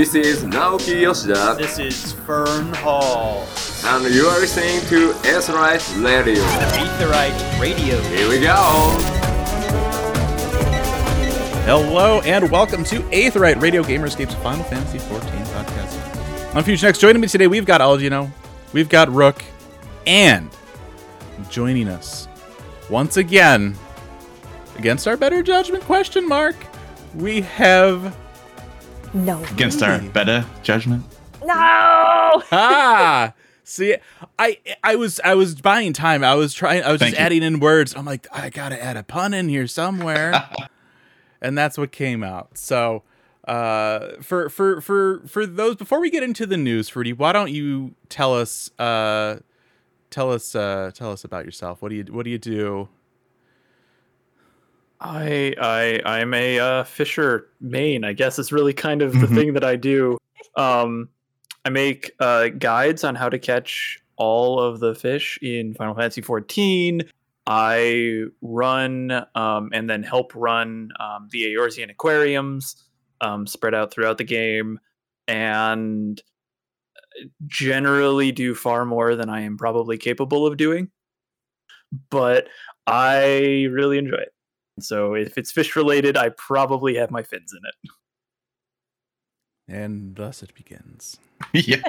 This is Naoki Yoshida, This is Fern Hall. and you are listening to S-Right Radio. Aetherite Radio. Here we go! Hello and welcome to Aetherite Radio Gamerescape's Final Fantasy XIV podcast. On Fusion X, joining me today, we've got Algino, we've got Rook, and joining us once again, against our better judgment question mark, we have No. against our better judgment. No. ah. See, I I was I was buying time. I was trying. I was Thank just you. adding in words. I'm like, I gotta add a pun in here somewhere, and that's what came out. So, uh, for for for for those before we get into the news, Fruity, why don't you tell us uh, tell us uh, tell us about yourself? What do you what do you do? I I I'm a uh, fisher main. I guess is really kind of the Mhm. thing that I do. Um, I make uh, guides on how to catch all of the fish in Final Fantasy XIV. I run um, and then help run um, the Eorzean aquariums um, spread out throughout the game, and uh, generally do far more than I am probably capable of doing. But I really enjoy it. So if it's fish related, I probably have my fins in it. And thus it begins. yeah.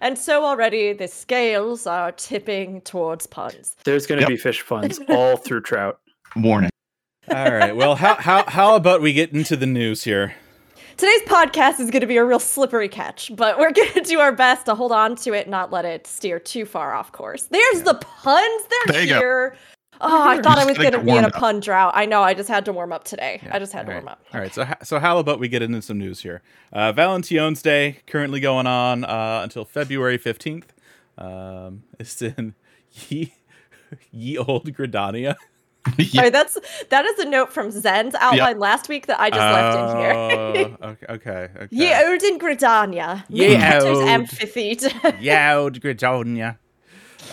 And so already the scales are tipping towards puns. There's going to Yep. be fish puns all through trout. Warning. All right. Well, how how how about we get into the news here? Today's podcast is going to be a real slippery catch, but we're going to do our best to hold on to it not let it steer too far off course. There's the puns. They're There you go. Here. Oh, I thought I was going to be in a pun drought. I know. I just had to warm up today. Yeah, I just had to all right. warm up. All right, so so how about we get into some news here? Uh, Valentine's Day currently going on uh, until February fifteenth. Um, it's in ye, ye old Gridania. yeah. Sorry, that's that is a note from Zen's outline last week that I just left in here. Oh, okay, okay, okay. Ye Odin Gridania. Ye Maker's Ode. Amphitheatre. yeah, old Gridania.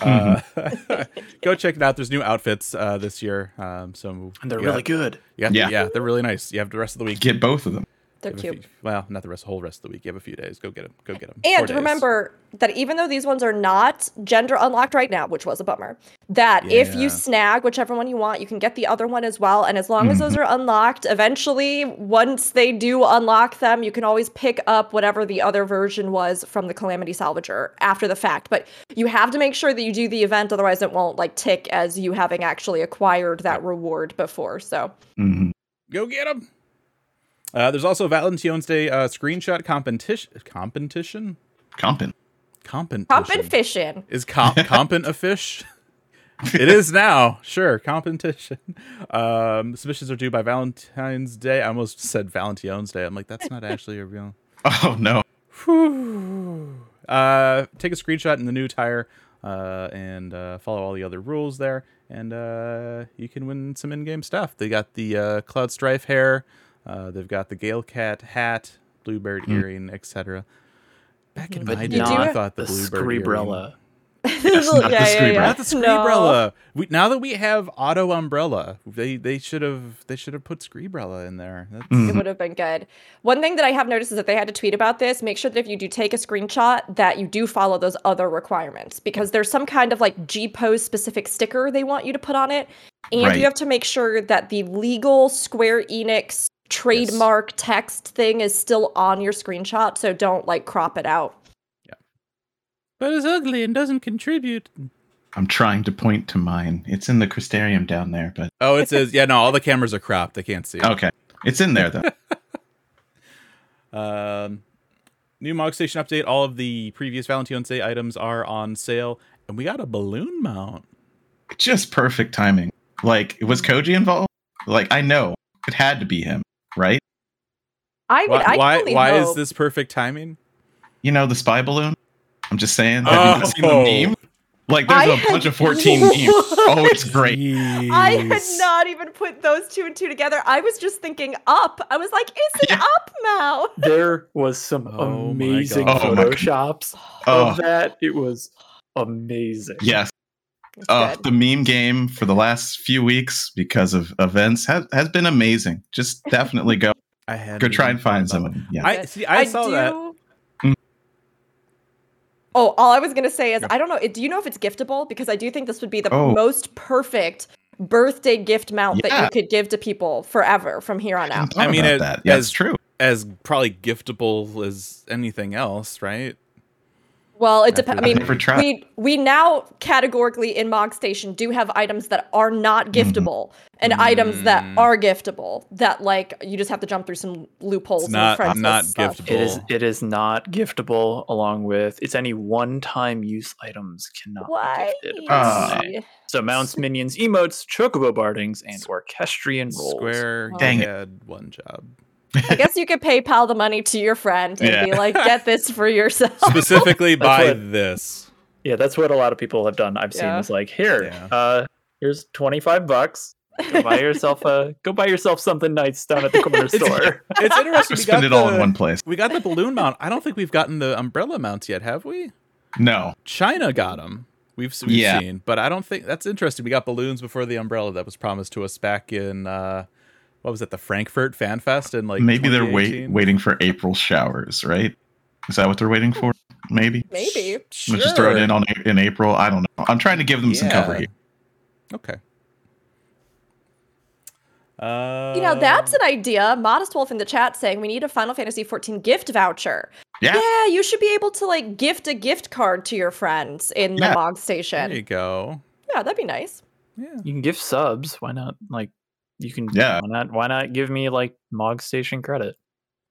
Uh, go check it out. There's new outfits uh, this year. Um, so And they're yeah, really good. Yeah, yeah, Yeah. they're really nice. You have the rest of the week. Get both of them. They're You have a cute. few- well, not the rest, the whole rest of the week. You have a few days. Go get them. Go get them. And remember that even though these ones are not gender unlocked right now, which was a bummer, that if you snag whichever one you want, you can get the other one as well. And as long as those are unlocked, eventually, once they do unlock them, you can always pick up whatever the other version was from the Calamity Salvager after the fact. But you have to make sure that you do the event, otherwise, it won't like tick as you having actually acquired that reward before. So Mhm. Go get them. Uh, there's also Valentine's Day uh, screenshot competition. Competition. Compin. Competition. pump and fishing. Is comp compin a fish? it is now. Sure, competition. Um, submissions are due by Valentine's Day. I almost said Valentine's Day. I'm like, that's not actually a real. Oh no. Uh, take a screenshot in the new tire uh, and uh, follow all the other rules there, and uh, you can win some in-game stuff. They got the uh, Cloud Strife hair, uh, they've got the Gale Cat hat, Bluebird earring, etc. Back in But my day, I thought the, The Bluebird earring. Yes, not the Screebrella. Not the No. Screebrella. We, now that we have Auto Umbrella, they they should have they should have put Screebrella in there. That's, Mm. It would have been good. One thing that I have noticed is that they had to tweet about this. Make sure that if you do take a screenshot, that you do follow those other requirements because there's some kind of like G pose specific sticker they want you to put on it, and Right. you have to make sure that the legal Square Enix trademark text thing is still on your screenshot. So don't like crop it out. Yeah. But it's ugly and doesn't contribute. I'm trying to point to mine. It's in the Crystarium down there, but Oh, it says yeah. No, all the cameras are cropped. They can't see. it. okay. It's in there though. Um, new Mog Station update. All of the previous Valentine's Day items are on sale, and we got a balloon mount. Just perfect timing. Like, was Koji involved? Like, I know it had to be him, right? I mean, Why? I Why, only why is this perfect timing? You know the spy balloon. I'm just saying. Have you seen Oh. the meme? Like, there's I a had- bunch of 14 memes. Oh, it's great. I had not even put those two and two together. I was just thinking up. I was like, it's an Yeah. up mount. There was some Oh my amazing God. Oh my God. photoshops Oh. of that. It was amazing. Yes. It's Uh, the meme game for the last few weeks because of events has, has been amazing. Just definitely go. I had Go try and find someone. Yeah. I see. I, saw that. Mm. Oh, all I was gonna say is I don't know. Do you know if it's giftable? Because I do think this would be the Oh. most perfect birthday gift mount that you could give to people forever from here on out. I mean, about it- that. Yeah, as- it's true. as probably giftable as anything else, right? Well, it depends. I mean, Never we we now categorically in Mog Station do have items that are not Mm-hmm. giftable and items that Mm. are giftable. That like you just have to jump through some loopholes. It's and not- friends not stuff. giftable. It is it is not giftable along with it's any one-time use items cannot Why? be gifted. Ah. So mounts, minions, emotes, chocobo bardings, and orchestrion rolls. Square Dang it. had one job. I guess you could PayPal the money to your friend and Yeah. be like, "Get this for yourself." Specifically buy what- this. Yeah, that's what a lot of people have done. I've seen Yeah. is like, here, Yeah. uh, here's twenty five bucks. Go buy yourself a go buy yourself something nice down at the corner store. It's interesting. we Spend got it all in one place. We got the balloon mount. I don't think we've gotten the umbrella mounts yet, have we? No. China got them. We've, we've Yeah. seen, but I don't think that's interesting. We got balloons before the umbrella that was promised to us back in uh, what was it, the Frankfurt Fan Fest in like Maybe they're wait, waiting for April showers, right? Is that what they're waiting for? Maybe. Maybe. Sure. Let's just throw it in on in April. I don't know. I'm trying to give them some cover here. Okay. Uh, You know, that's an idea. Modest Wolf in the chat saying we need a Final Fantasy 14 gift voucher. Yeah. Yeah, you should be able to like gift a gift card to your friends in the Yeah. Station. there you go. Yeah, that'd be nice. Yeah. You can give subs. Why not? Like, you can. Yeah. Why not? Why not give me like Mog Station credit?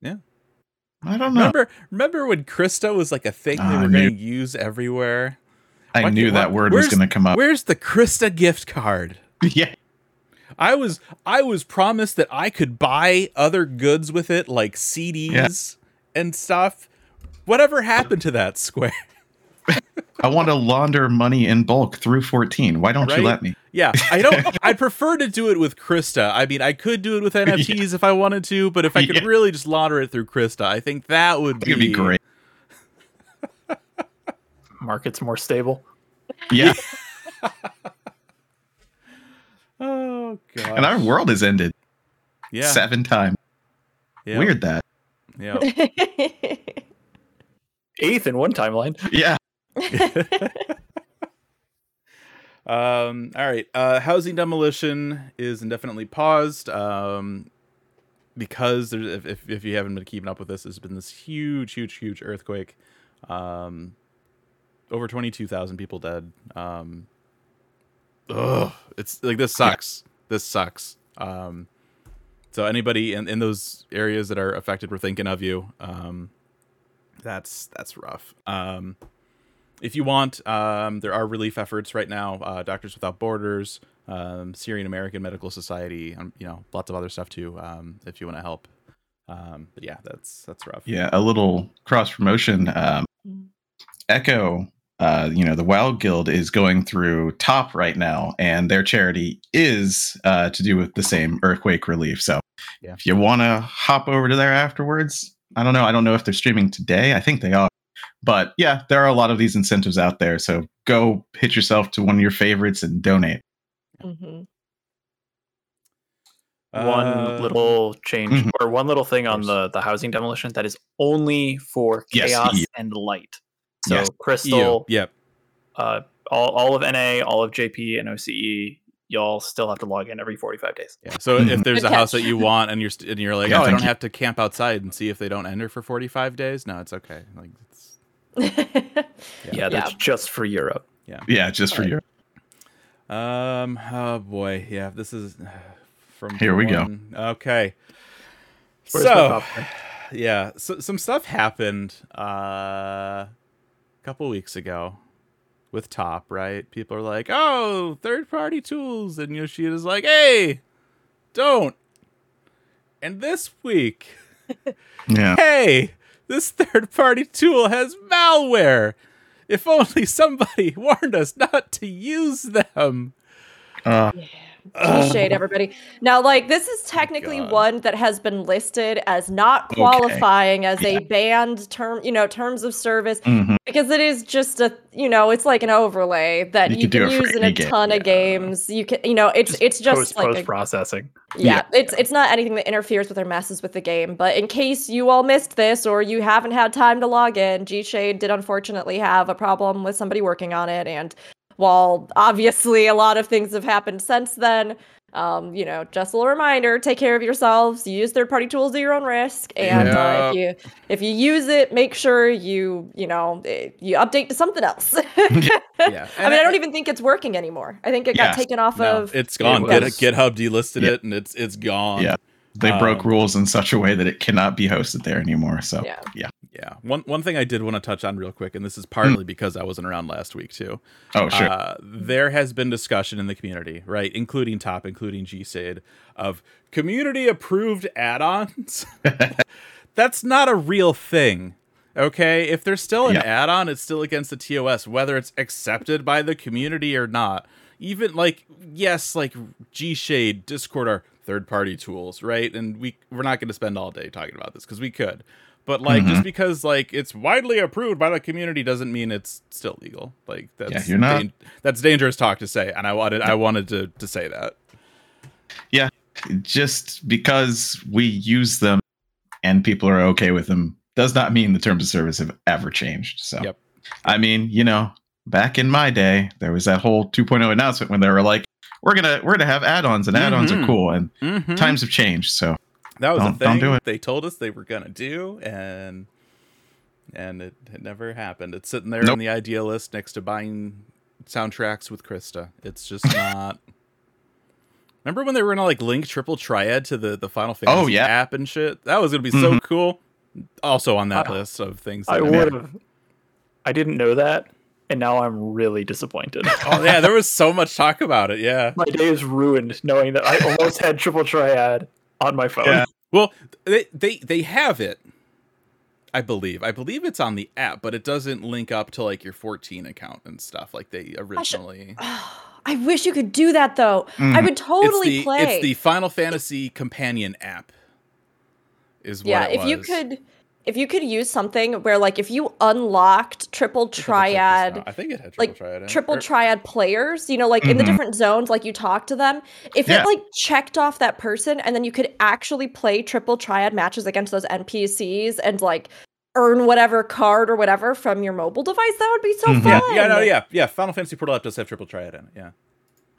Yeah. I don't know. Remember, remember when Crysta was like a thing they Oh, were going to use everywhere? I Why knew can't- that why- word was going to come up. Where's the Crysta gift card? yeah. I was I was promised that I could buy other goods with it, like CDs and stuff. Whatever happened to that Square? I want to launder money in bulk through 14. Why don't Right? you let me? Yeah, I don't. I'd prefer to do it with Crysta. I mean, I could do it with NFTs if I wanted to, but if I could Yeah. really just launder it through Crysta, I think that would It would be great. Market's more stable. Yeah. Oh god. and our world has ended yeah. seven times. yeah, Weird that. Yeah. Eighth in one timeline. Yeah. Um, all right. Uh, housing demolition is indefinitely paused um, because there's, if, if, if you haven't been keeping up with this, there's been this huge, huge, huge earthquake. Um, over 22,000 people dead. Um, ugh, it's like this sucks. This sucks. Um, so anybody in, in those areas that are affected, we're thinking of you. Um, that's that's rough. Um, if you want, um, there are relief efforts right now. Uh, Doctors Without Borders, um, Syrian American Medical Society, um, you know, lots of other stuff too. Um, if you want to help, um, but yeah, that's that's rough. Yeah. A little cross promotion. Um, Mm. Echo, uh, you know, the Wild Guild is going through top right now, and their charity is uh, to do with the same earthquake relief. So Yeah. if you want to hop over to there afterwards, I don't know. I don't know if they're streaming today. I think they are. But yeah, there are a lot of these incentives out there. So go hit yourself to one of your favorites and donate. Mhm. one Uh, little change Mhm. or one little thing on the the housing demolition that is only for Yes, chaos E. and light. So Yes. crystal, Yep. uh, all all of NA, all of JP and OCE, y'all still have to log in every 45 days. Yeah. So if Mhm. there's Good a house that you want and you're st- and you're like, Yeah, oh, I don't you. have to camp outside and see if they don't enter for 45 days. No, it's okay. Like it's Yeah, that's just for Europe. Yeah, Yeah, just for Right. your. Um. Oh boy. Yeah. This is from. Here we go. Okay. Where's so, yeah. So some stuff happened uh, a couple weeks ago with Top. Right. People are like, "Oh, third-party tools," and Yoshida's like, "Hey, don't." And this week, Yeah. hey, this third-party tool has malware. If only somebody warned us not to use them. Uh, G Shade, everybody. Now, like, this is technically God. one that has been listed as not Okay. qualifying as Yeah. a banned term, you know, terms of service, Mhm. because it is just a, you know, it's like an overlay that You you, can it use in a game, ton of games. You can, you know, it's it's just post like post a, processing. yeah, Yeah. it's it's not anything that interferes with or messes with the game. But in case you all missed this or you haven't had time to log in, G Shade did unfortunately have a problem with somebody working on it. And while obviously a lot of things have happened since then, um, you know, just a little reminder: take care of yourselves. Use third-party tools at your own risk. And uh, if you if you use it, make sure you you know you update to something else. Yeah. I mean, I don't even think it's working anymore. I think it got Yes. taken off No, of. it's gone. It Get, GitHub delisted Yeah. it, and it's it's gone. Yeah. They broke Um, rules in such a way that it cannot be hosted there anymore. So Yeah. Yeah. One one thing I did want to touch on real quick, and this is partly because I wasn't around last week too. oh sure. Uh, there has been discussion in the community, right, including Top, including G Shade, of community approved add-ons. That's not a real thing. Okay, if there's still an Yeah. add-on, it's still against the TOS, whether it's accepted by the community or not. Even like yes, like G Shade, Discord are third-party tools, right? And we we're not going to spend all day talking about this because we could, but like Mhm. just because like it's widely approved by the community doesn't mean it's still legal. Like that's you're not- dan- that's dangerous talk to say, and I wanted I wanted to to say that. Yeah, just because we use them and people are okay with them does not mean the terms of service have ever changed. So Yep. I mean, you know, back in my day, there was that whole 2.0 announcement when they were like, "We're gonna we're gonna have add-ons, and add-ons are cool." And Mhm. times have changed, so that was don't- a don't thing do it. they told us they were gonna do, and and it, it never happened. It's sitting there Nope. in the idea list next to buying soundtracks with Crysta. It's just not. Remember when they were gonna like link Triple Triad to the the Final Fantasy Oh, yeah. app and shit? That was gonna be so Mhm. cool. Also on that I- list of things. I would have. I didn't know that, and now I'm really disappointed. oh yeah, there was so much talk about it. Yeah. my day is ruined knowing that I almost had triple triad on my phone. Yeah. Well, they they they have it. I believe. I believe it's on the app, but it doesn't link up to like your 14 account and stuff like they originally. I wish you could do that though. I Mhm. would totally it's the play. it's the Final Fantasy companion app. Is what yeah, it if you could, if you could use something where like if you unlocked triple Let me double check this triad. I think it had triple like triad. in triple Or- triad players, you know, like in the Mhm. different zones, like you talk to them. If Yeah. it like checked off that person, and then you could actually play triple triad matches against those NPCs and like earn whatever card or whatever from your mobile device, that would be so Mhm. fun. Yeah, yeah, no, yeah, yeah. Final Fantasy Portal app does have triple triad in it. Yeah.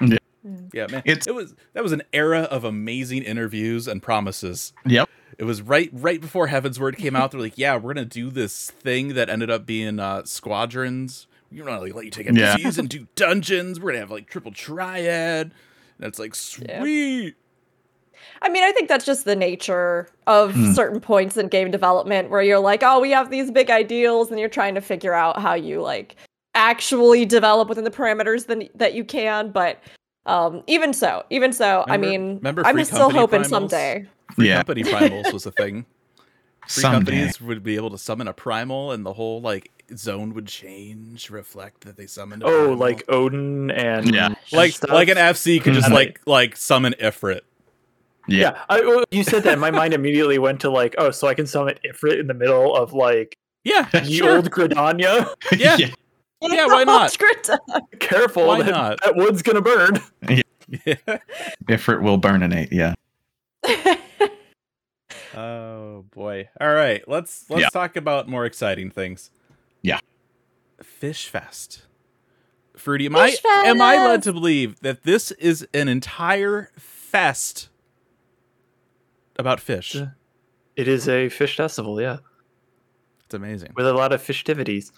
Yeah. Mm. Yeah, man. It's- it was that was an era of amazing interviews and promises. Yep. It was right right before Heavensward came out. They're like, yeah, we're gonna do this thing that ended up being uh, squadrons. We're gonna like let you take Yeah. NPCs and do dungeons. We're gonna have like triple triad. And it's like Yeah. sweet. I mean, I think that's just the nature of Hmm. certain points in game development where you're like, oh, we have these big ideals, and you're trying to figure out how you like actually develop within the parameters that, that you can. But um, even so, even so, I mean, remember I'm still hoping primals? someday. Free Yeah. company primals was a thing. Free Someday. companies would be able to summon a primal, and the whole like zone would change, reflect that they summoned. A Oh, primal. like Odin and Yeah. and like stuff. like an FC could just Mhm. like like summon Ifrit. Yeah. Yeah, I, you said that. My mind immediately went to like, oh, so I can summon Ifrit in the middle of like Yeah, the sure. old Gridania. Yeah. Yeah, why not? Script. Careful, Why that, not? that wood's gonna burn. Yeah. Ifrit will burninate, yeah. Oh boy. All right, let's let's Yeah. talk about more exciting things. Yeah. Fish Fest. Fruity, am I Fish am I led to believe that this is an entire fest about fish? It is a fish festival, yeah, It's amazing. with a lot of festivities.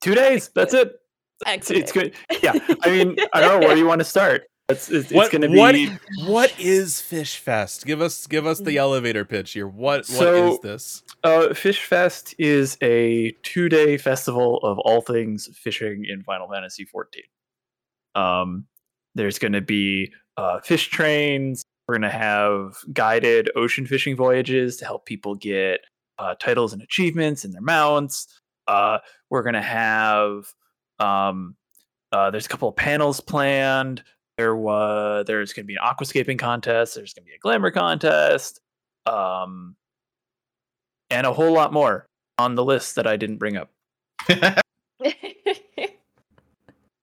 Two days. That's it. It's, it's good. Yeah, I mean, I don't know where you want to start. It's it's, it's What going to be. what what is Fish Fest? Give us give us the elevator pitch here. What what So- is this? Uh, Fish Fest is a two-day festival of all things fishing in Final Fantasy XIV. Um, there's going to be uh, fish trains. We're going to have guided ocean fishing voyages to help people get uh, titles and achievements in their mounts. Uh, we're going to have um, uh, there's a couple of panels planned. There was there's going to be an aquascaping contest. There's going to be a glamour contest, um, and a whole lot more on the list that I didn't bring up.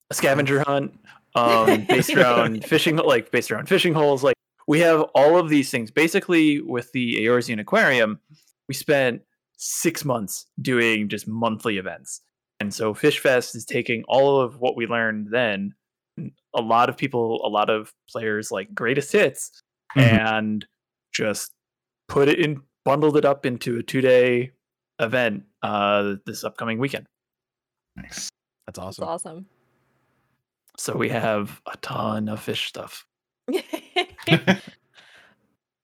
A scavenger hunt, um, based around fishing, like based around fishing holes. Like we have all of these things. Basically, with the Eorzean Aquarium, we spent six months doing just monthly events. And so Fish Fest is taking all of what we learned then. A lot of people, a lot of players like greatest hits Mhm. and just put it in, bundled it up into a two day event uh, this upcoming weekend. nice. That's That's awesome. awesome. So we have a ton of fish stuff.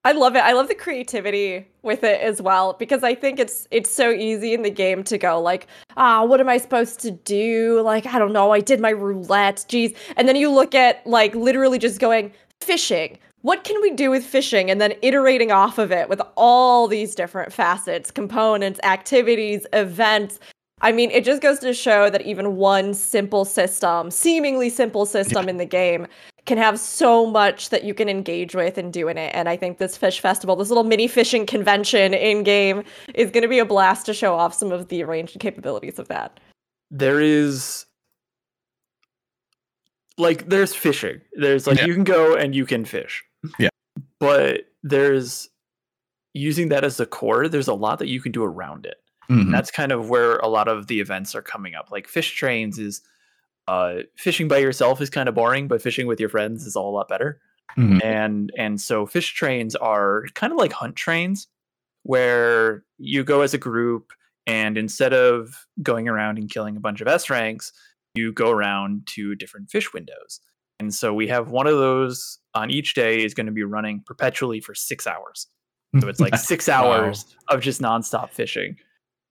I love it. I love the creativity with it as well because I think it's it's so easy in the game to go like, ah, what am I supposed to do? Like, I don't know. I did my roulette. Geez. And then you look at like literally just going fishing. What can we do with fishing? And then iterating off of it with all these different facets, components, activities, events. I mean, it just goes to show that even one simple system, seemingly simple system in the game, can have so much that you can engage with and do in it. And I think this fish festival, this little mini fishing convention in game, is going to be a blast to show off some of the range and capabilities of that. there is like there's fishing. There's like Yeah. you can go and you can fish. Yeah. But there's using that as the core, there's a lot that you can do around it. Mhm. That's kind of where a lot of the events are coming up. Like fish trains is uh fishing by yourself is kind of boring, but fishing with your friends is all a whole lot better Mhm. and and so fish trains are kind of like hunt trains where you go as a group and instead of going around and killing a bunch of s ranks you go around to different fish windows and so we have one of those on each day is going to be running perpetually for six hours so it's like six hours of just nonstop fishing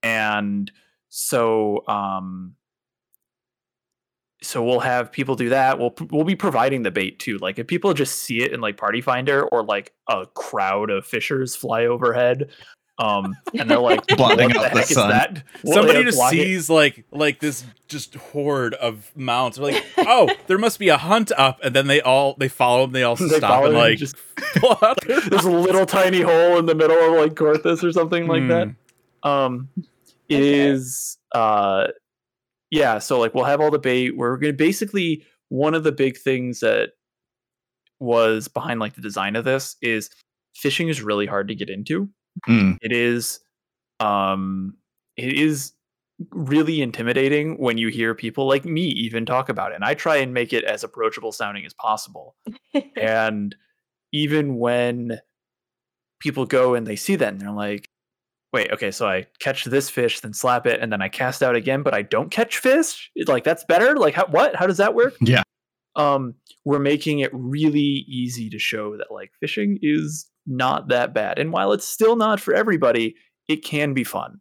and so um so we'll have people do that we'll we'll be providing the bait too like if people just see it in like party finder or like a crowd of fishers fly overhead um and they're like Blotting what the the heck is sun. that Somebody just blocking- sees like like this just horde of mounts. They're like, oh, there must be a hunt up, and then they all they follow them. They all They stop and like just- pull out their there's a little tiny hole in the middle of like Coerthas or something like that. Um, it Okay. is uh, yeah. So like we'll have all the bait. We're gonna basically one of the big things that was behind like the design of this is fishing is really hard to get into. Mm. It is, um, it is really intimidating when you hear people like me even talk about it. And I try and make it as approachable sounding as possible and even when people go and they see that and they're like wait okay so i catch this fish then slap it and then i cast out again but i don't catch fish? Like that's better? Like how, what? How does that work? Yeah. um we're making it really easy to show that like fishing is not that bad and while it's still not for everybody it can be fun.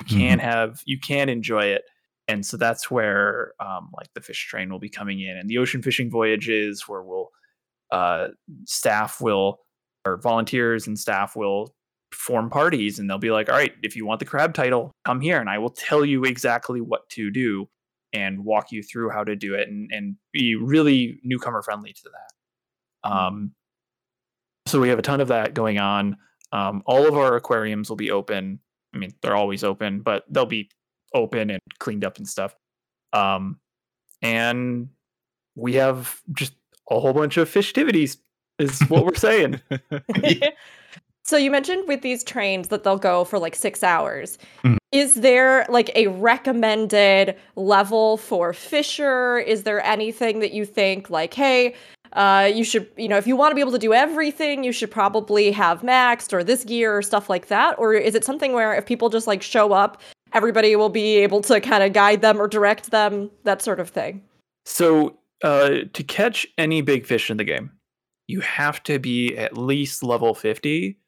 You can have you can enjoy it and so that's where um, like the fish train will be coming in and the ocean fishing voyages where we'll uh, staff will or volunteers and staff will form parties and they'll be like all right if you want the crab title come here and i will tell you exactly what to do and walk you through how to do it and, and be really newcomer friendly to that. Um, so we have a ton of that going on. Um, all of our aquariums will be open. I mean they're always open but they'll be open and cleaned up and stuff. Um, and we have just a whole bunch of festivities is what we're saying so you mentioned with these trains that they'll go for like six hours. Mhm. Is there like a recommended level for Fisher? Is there anything that you think like, hey, uh, you should, you know, if you want to be able to do everything, you should probably have maxed or this gear or stuff like that? Or is it something where if people just like show up, everybody will be able to kind of guide them or direct them, that sort of thing? So, uh, to catch any big fish in the game, you have to be at least level 50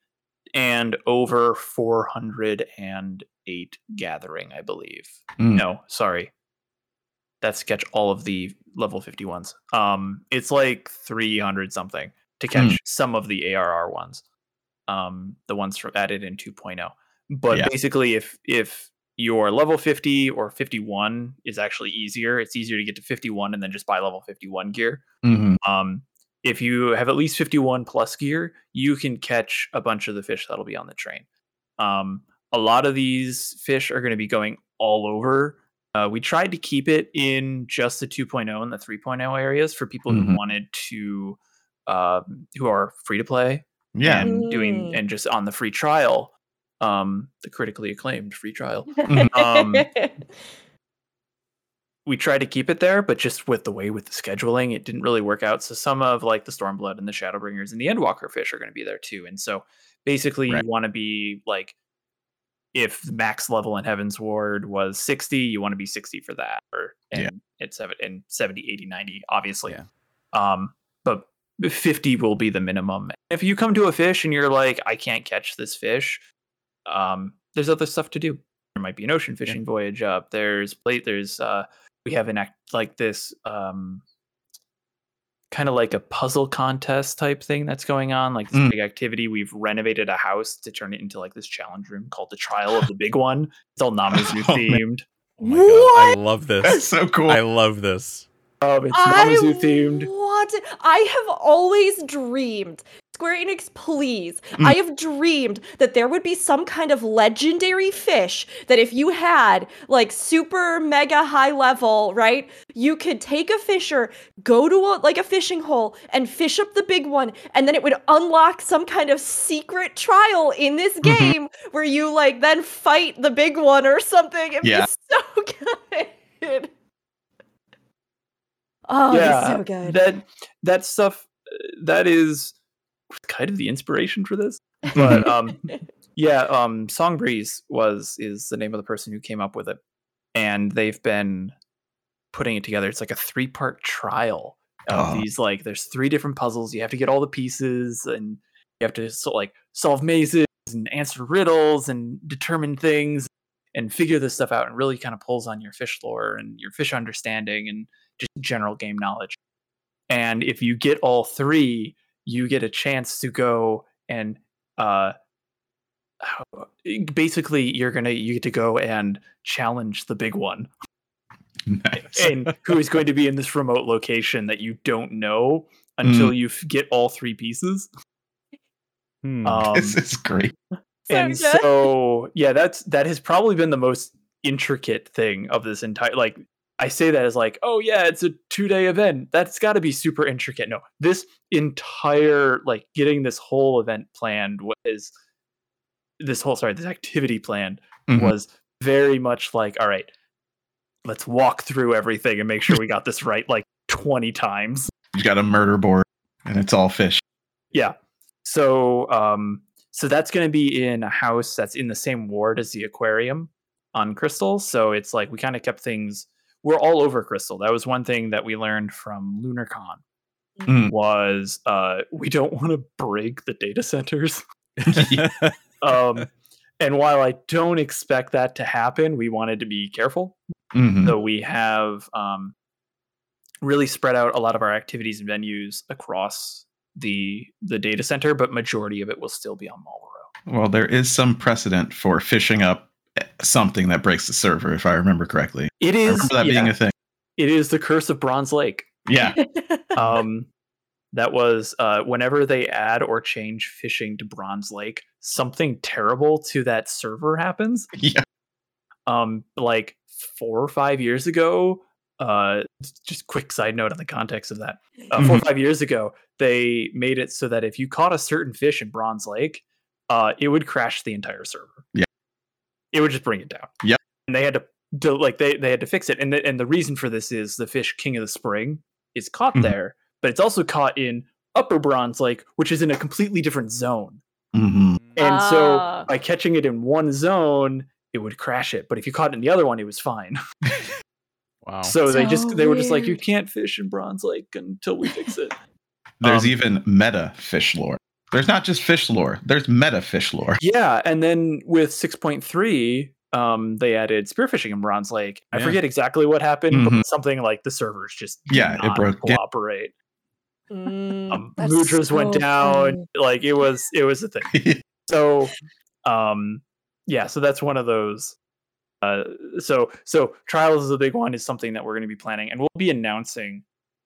and over 408 gathering, I believe. Mm. No, sorry. That's to catch all of the level 51s. Um, it's like 300 something to catch Hmm. some of the ARR ones. Um, the ones from added in 2.0. But Yeah. basically if if your level 50 or 51 is actually easier. It's easier to get to 51 and then just buy level 51 gear. Mhm. Um, if you have at least 51 plus gear, you can catch a bunch of the fish that'll be on the train. Um, a lot of these fish are going to be going all over. Uh, we tried to keep it in just the 2.0 and the 3.0 areas for people who Mhm. wanted to, um, who are free to play Yeah. and doing and just on the free trial, um, the critically acclaimed free trial. We tried to keep it there, but just with the way with the scheduling, it didn't really work out. So some of like the Stormblood and the Shadowbringers and the Endwalker fish are going to be there too. And so basically, Right. you want to be like, if max level in Heavensward was 60, you want to be 60 for that, or and Yeah. it's seven and 70, 80, 90, obviously. Yeah. Um, but 50 will be the minimum. If you come to a fish and you're like, I can't catch this fish, um, there's other stuff to do. There might be an ocean fishing voyage up. There's plate. There's uh, we have an act like this um, kind of like a puzzle contest type thing that's going on. Like this Mm. big activity. We've renovated a house to turn it into like this challenge room called the Trial of the Big One. It's all Namazu Oh, themed. Oh my god, I love this That's so cool. I love this. Um, it's I Namazu themed. want it. I have always dreamed. Square Enix, please. Mm. I have dreamed that there would be some kind of legendary fish that if you had like super mega high level, right? You could take a fisher, go to a, like a fishing hole and fish up the big one and then it would unlock some kind of secret trial in this Mhm. game where you like then fight the big one or something. It'd Yeah. be so good. Oh, yeah, it's so good. that that stuff uh, that is kind of the inspiration for this. But um, yeah, um, Song Breeze was is the name of the person who came up with it, and they've been putting it together. It's like a three part trial of Oh. these. Like, there's three different puzzles. You have to get all the pieces, and you have to so, like solve mazes and answer riddles and determine things and figure this stuff out. And really kind of pulls on your fish lore and your fish understanding and just general game knowledge. And if you get all three, you get a chance to go and uh basically you're gonna you get to go and challenge the big one nice. and who is going to be in this remote location that you don't know until you get all three pieces Hmm. um, this is great. and So so yeah that's that has probably been the most intricate thing of this entire like i say that as like oh yeah it's a two day event that's got to be super intricate no this entire like getting this whole event planned was this whole sorry this activity planned Mhm. was very much like all right let's walk through everything and make sure we got this right like 20 times You got a murder board, and it's all fish. yeah. So um so that's going to be in a house that's in the same ward as the aquarium on Crystal. So it's like we kind of kept things we're all over Crystal. That was one thing that we learned from LunarCon Mm. was uh we don't want to break the data centers. Um and while I don't expect that to happen, we wanted to be careful. Mhm. So we have um, really spread out a lot of our activities and venues across the the data center, but majority of it will still be on Malboro. Well, there is some precedent for fishing up something that breaks the server, if I remember correctly. It is that yeah, being a thing. it is the curse of Bronze Lake. Yeah. Um, that was uh, whenever they add or change fishing to Bronze Lake, something terrible to that server happens. yeah. um like four or five years ago uh just quick side note on the context of that uh, four or five years ago they made it so that if you caught a certain fish in bronze lake uh it would crash the entire server Yeah. It would just bring it down Yep. and they had to do, like they, they had to fix it and the, and the reason for this is the fish king of the spring is caught Mhm. there but it's also caught in upper bronze lake which is in a completely different zone hmm and so Ah. by catching it in one zone, it would crash it. But if you caught it in the other one, it was fine. wow. So they just So they were just like, you can't fish in Bronze Lake until we fix it. There's Um, even meta fish lore. There's not just fish lore. There's meta fish lore. yeah, and then with six point three, um, they added spearfishing in Bronze Lake. I Yeah. forget exactly what happened, but Mhm. something like the servers just Yeah, it not broke down. cooperate. Mm, Um, that's Mudras went down. funny. Like it was it was a thing. So, um, yeah, so that's one of those Uh, so so trials is a big one. Is something that we're going to be planning, and we'll be announcing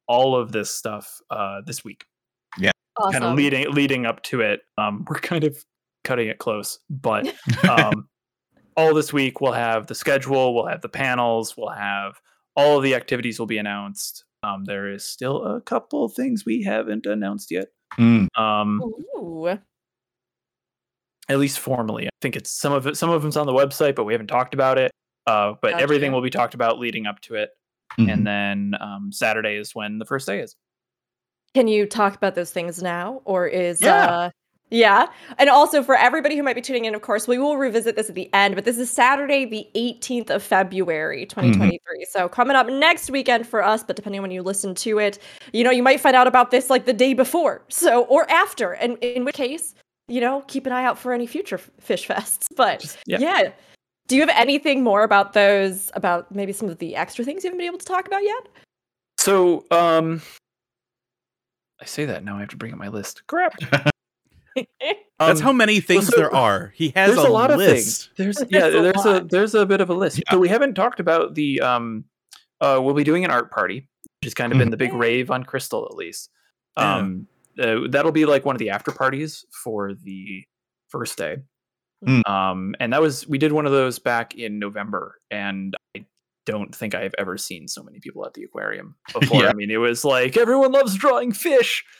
all of this stuff uh, this week. Awesome. Kind of leading leading up to it. Um, we're kind of cutting it close, but um, all this week we'll have the schedule, we'll have the panels, we'll have all of the activities will be announced. Um, there is still a couple things we haven't announced yet. Mm. Um, Ooh. at least formally. I think it's some of it. Some of them's on the website, but we haven't talked about it. Uh, but everything will be talked about leading up to it, Mhm. and then um, Saturday is when the first day is. Can you talk about those things now, or is Yeah. uh yeah? And also for everybody who might be tuning in, of course, we will revisit this at the end. But this is Saturday, the 18th of February, 2023. So coming up next weekend for us. But depending on when you listen to it, you know, you might find out about this like the day before, so or after, and in which case, you know, keep an eye out for any future fish fests. But Just- yeah. yeah. Do you have anything more about those? About maybe some of the extra things you haven't been able to talk about yet? So, um, I say that now. I have to bring up my list. Crap. That's Um, how many things so- there are. He has there's a, lot list. of things. There's There's yeah, a there's a lot. there's a bit of a list. Yeah. So we haven't talked about the um uh we'll be doing an art party, which has kind of been the big Mhm. rave on Crystal at least. Yeah. Um uh, that'll be like one of the after parties for the first day. Mm. Um and that was we did one of those back in November and I don't think I've ever seen so many people at the aquarium before. Yeah. I mean, it was like everyone loves drawing fish.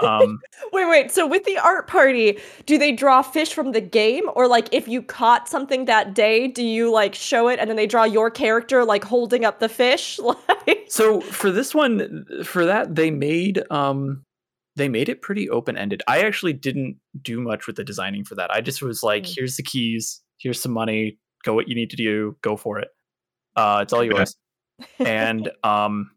Um Wait, wait. So with the art party, do they draw fish from the game, or like if you caught something that day, do you like show it and then they draw your character like holding up the fish? Like, so for this one for that they made um they made it pretty open ended i actually didn't do much with the designing for that i just was like Mm. here's the keys here's some money go what you need to do go for it uh it's all yours. And um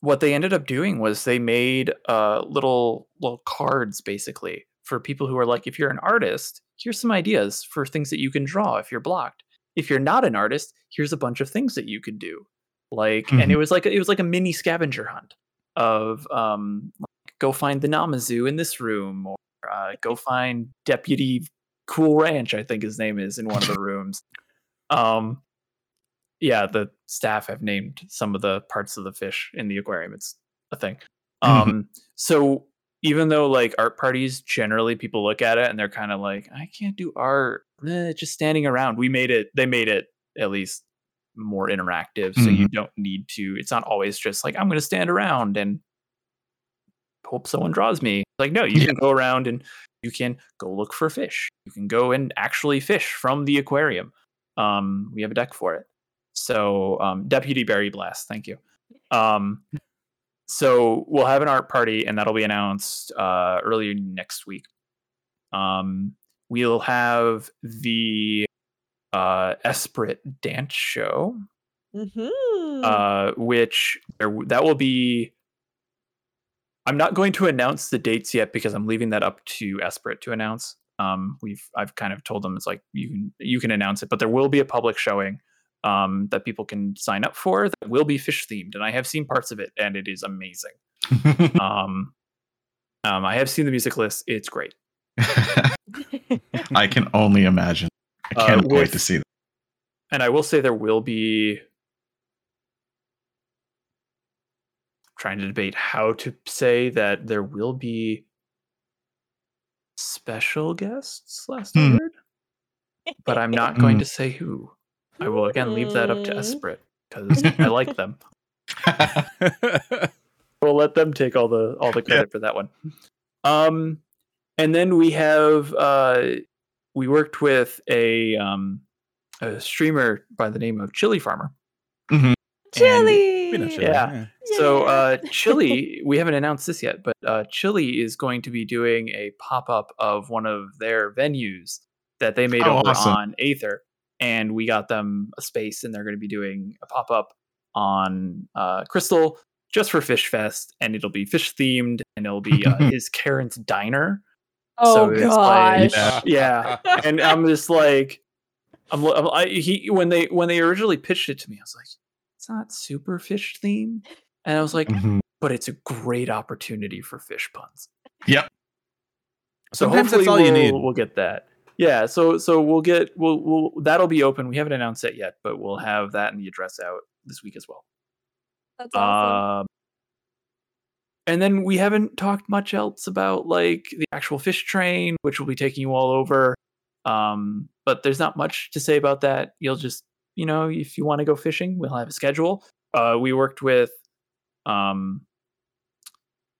what they ended up doing was they made uh little little cards basically for people who are like if you're an artist here's some ideas for things that you can draw if you're blocked. If you're not an artist here's a bunch of things that you could do. Like and it was like it was like a mini scavenger hunt of um like, go find the namazu in this room or uh, go find deputy cool ranch i think his name is in one of the rooms. Um yeah the staff have named some of the parts of the fish in the aquarium. It's a thing. Mhm. um so even though like art parties generally people look at it and they're kind of like i can't do art. Eh, just standing around. We made it they made it at least more interactive so you don't need to it's not always just like i'm going to stand around and hope someone draws me. Like no you Yeah. can go around and you can go look for fish. You can go and actually fish from the aquarium. Um we have a deck for it so um deputy Barry blast thank you. Um so we'll have an art party and that'll be announced uh earlier next week. Um we'll have the uh esprit dance show. Mhm. uh which there, that will be i'm not going to announce the dates yet because i'm leaving that up to esprit to announce. Um we've i've kind of told them it's like you can you can announce it but there will be a public showing um that people can sign up for that will be fish themed and i have seen parts of it and it is amazing um um i have seen the music list it's great I can only imagine. I Uh, can't wait with- to see that. and I will say there will be trying to debate how to say that there will be special guests last Hmm. heard, but I'm not going Hmm. to say who. I will again leave that up to Hmm. Esprit because I like them. We'll let them take all the all the credit for that one. Um, and then we have uh, we worked with a um a streamer by the name of Chili Farmer. Mhm. Chili. We know Chili, Yeah. So uh, Chili, we haven't announced this yet, but uh, Chili is going to be doing a pop up of one of their venues that they made Oh, over awesome. on Aether, and we got them a space, and they're going to be doing a pop up on uh, Crystal just for Fish Fest, and it'll be fish themed, and it'll be uh, his Karen's Diner. Oh so it's like- gosh. Yeah, and I'm just like, I'm, I'm I, he when they when they originally pitched it to me, I was like, it's not super fish themed, and I was like, Mhm. but it's a great opportunity for fish puns. Yep. So Sometimes that's hopefully all you we'll, need. We'll get that. Yeah, so so we'll get we'll we'll that'll be open. We haven't announced it yet, but we'll have that and the address out this week as well. That's awesome. Um, and then we haven't talked much else about like the actual fish train, which will be taking you all over. Um, but there's not much to say about that. You'll just, you know, if you want to go fishing, we'll have a schedule. Uh, we worked with um,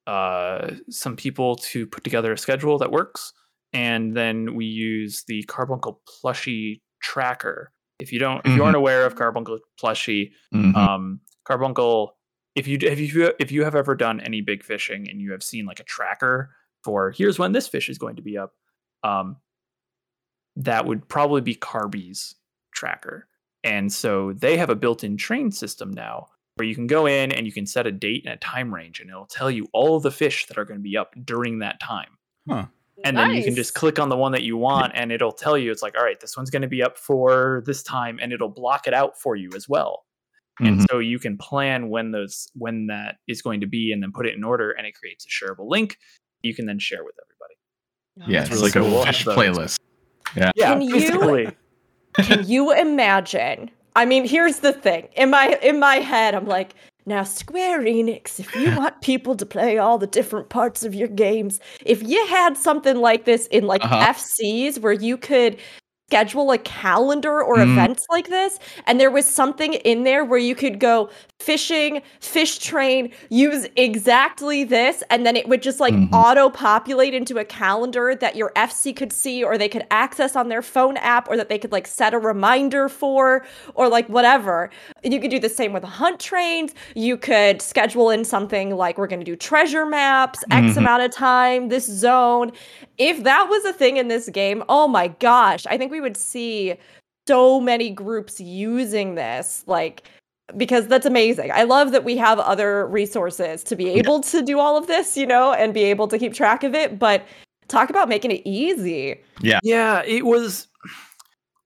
uh, some people to put together a schedule that works, and then we use the Carbuncle plushie tracker. If you don't, if you aren't aware of Carbuncle plushie, Mhm. um, Carbuncle, if you if you if you have ever done any big fishing and you have seen like a tracker for here's when this fish is going to be up, um, that would probably be Carby's tracker. And so they have a built-in train system now where you can go in and you can set a date and a time range, and it'll tell you all of the fish that are going to be up during that time. Huh. And then you can just click on the one that you want, and it'll tell you it's like, all right, this one's going to be up for this time, and it'll block it out for you as well and Mhm. so you can plan when those when that is going to be and then put it in order and it creates a shareable link you can then share with everybody yeah, it's really like cool. We'll a have fish those. playlist. yeah Can you- Can you imagine? I mean, here's the thing. In my in my head, I'm like, now Square Enix, if you want people to play all the different parts of your games, if you had something like this in like Uh-huh. FCs where you could schedule a calendar or Mm. events like this and there was something in there where you could go fishing fish train use exactly this and then it would just like Mhm. auto populate into a calendar that your fc could see or they could access on their phone app or that they could like set a reminder for or like whatever you could do the same with hunt trains you could schedule in something like we're going to do treasure maps x Mhm. amount of time this zone if that was a thing in this game oh my gosh i think we would see so many groups using this like because that's amazing. I love that we have other resources to be able to do all of this, you know, and be able to keep track of it, but talk about making it easy. yeah Yeah. it was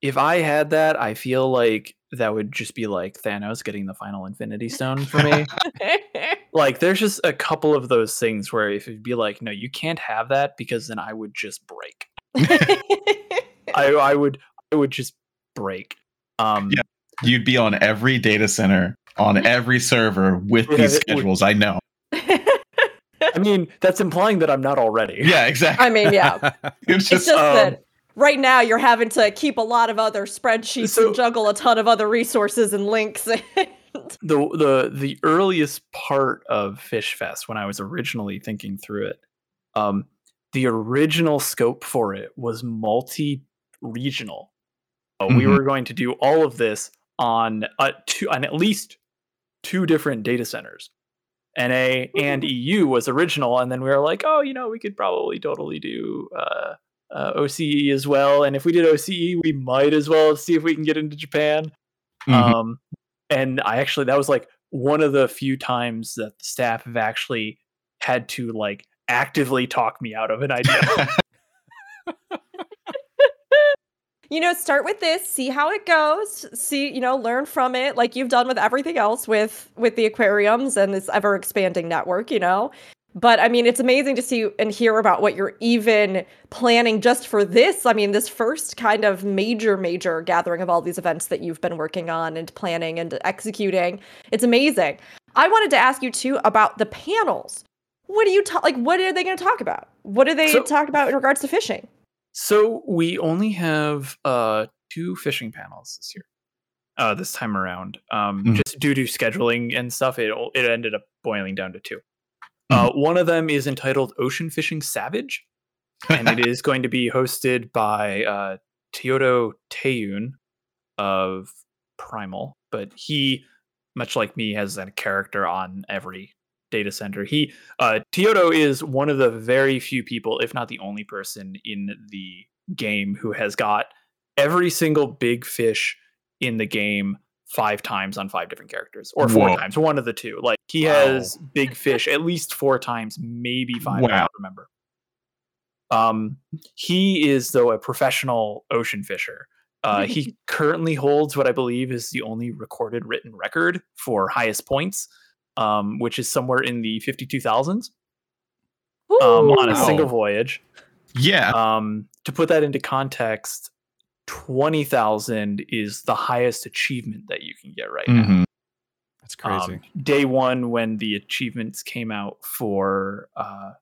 if i had that i feel like that would just be like thanos getting the final infinity stone for me like there's just a couple of those things where if it'd be like no you can't have that because then i would just break i i would i would just break um Yeah. You'd be on every data center on every server with Yeah, these it would- schedules. I know. i mean that's implying that i'm not already Yeah, exactly. I mean, yeah. it's It's just just um, that right now you're having to keep a lot of other spreadsheets So- and juggle a ton of other resources and links. the the the earliest part of Fish Fest when I was originally thinking through it, um, the original scope for it was multi-regional. Uh, We Mhm. were going to do all of this on uh, two on at least two different data centers. NA and EU was original, and then we were like, oh, you know, we could probably totally do uh, uh, OCE as well. And if we did OCE, we might as well see if we can get into Japan. Mhm. Um, and I actually that was like one of the few times that the staff have actually had to like actively talk me out of an idea. you know, start with this, see how it goes, see, you know, learn from it like you've done with everything else with with the aquariums and this ever expanding network, you know. But I mean, it's amazing to see and hear about what you're even planning just for this. I mean, this first kind of major, major gathering of all these events that you've been working on and planning and executing. It's amazing. I wanted to ask you too about the panels. What do you talk like? What are they going to talk about? What do they So- talk about in regards to fishing? so we only have uh two fishing panels this year. Uh this time around. Um Mhm. just due to scheduling and stuff, it it ended up boiling down to two. Uh one of them is entitled Ocean Fishing Savage. and it is going to be hosted by uh, Teodo Teyun of Primal. But he, much like me, has a character on every data center. He uh, Teodo is one of the very few people, if not the only person in the game, who has got every single big fish in the game five times on five different characters, or four Whoa. times, one of the two. Like he Wow. has big fish at least four times, maybe five. I Wow. don't remember. Um, he is though a professional ocean fisher. Uh, he currently holds what I believe is the only recorded written record for highest points, um, which is somewhere in the fifty-two thousands um, on a single voyage. Yeah. Um, to put that into context, twenty thousand is the highest achievement that you can get right now. Mhm. That's crazy. Um, day one, when the achievements came out for, uh,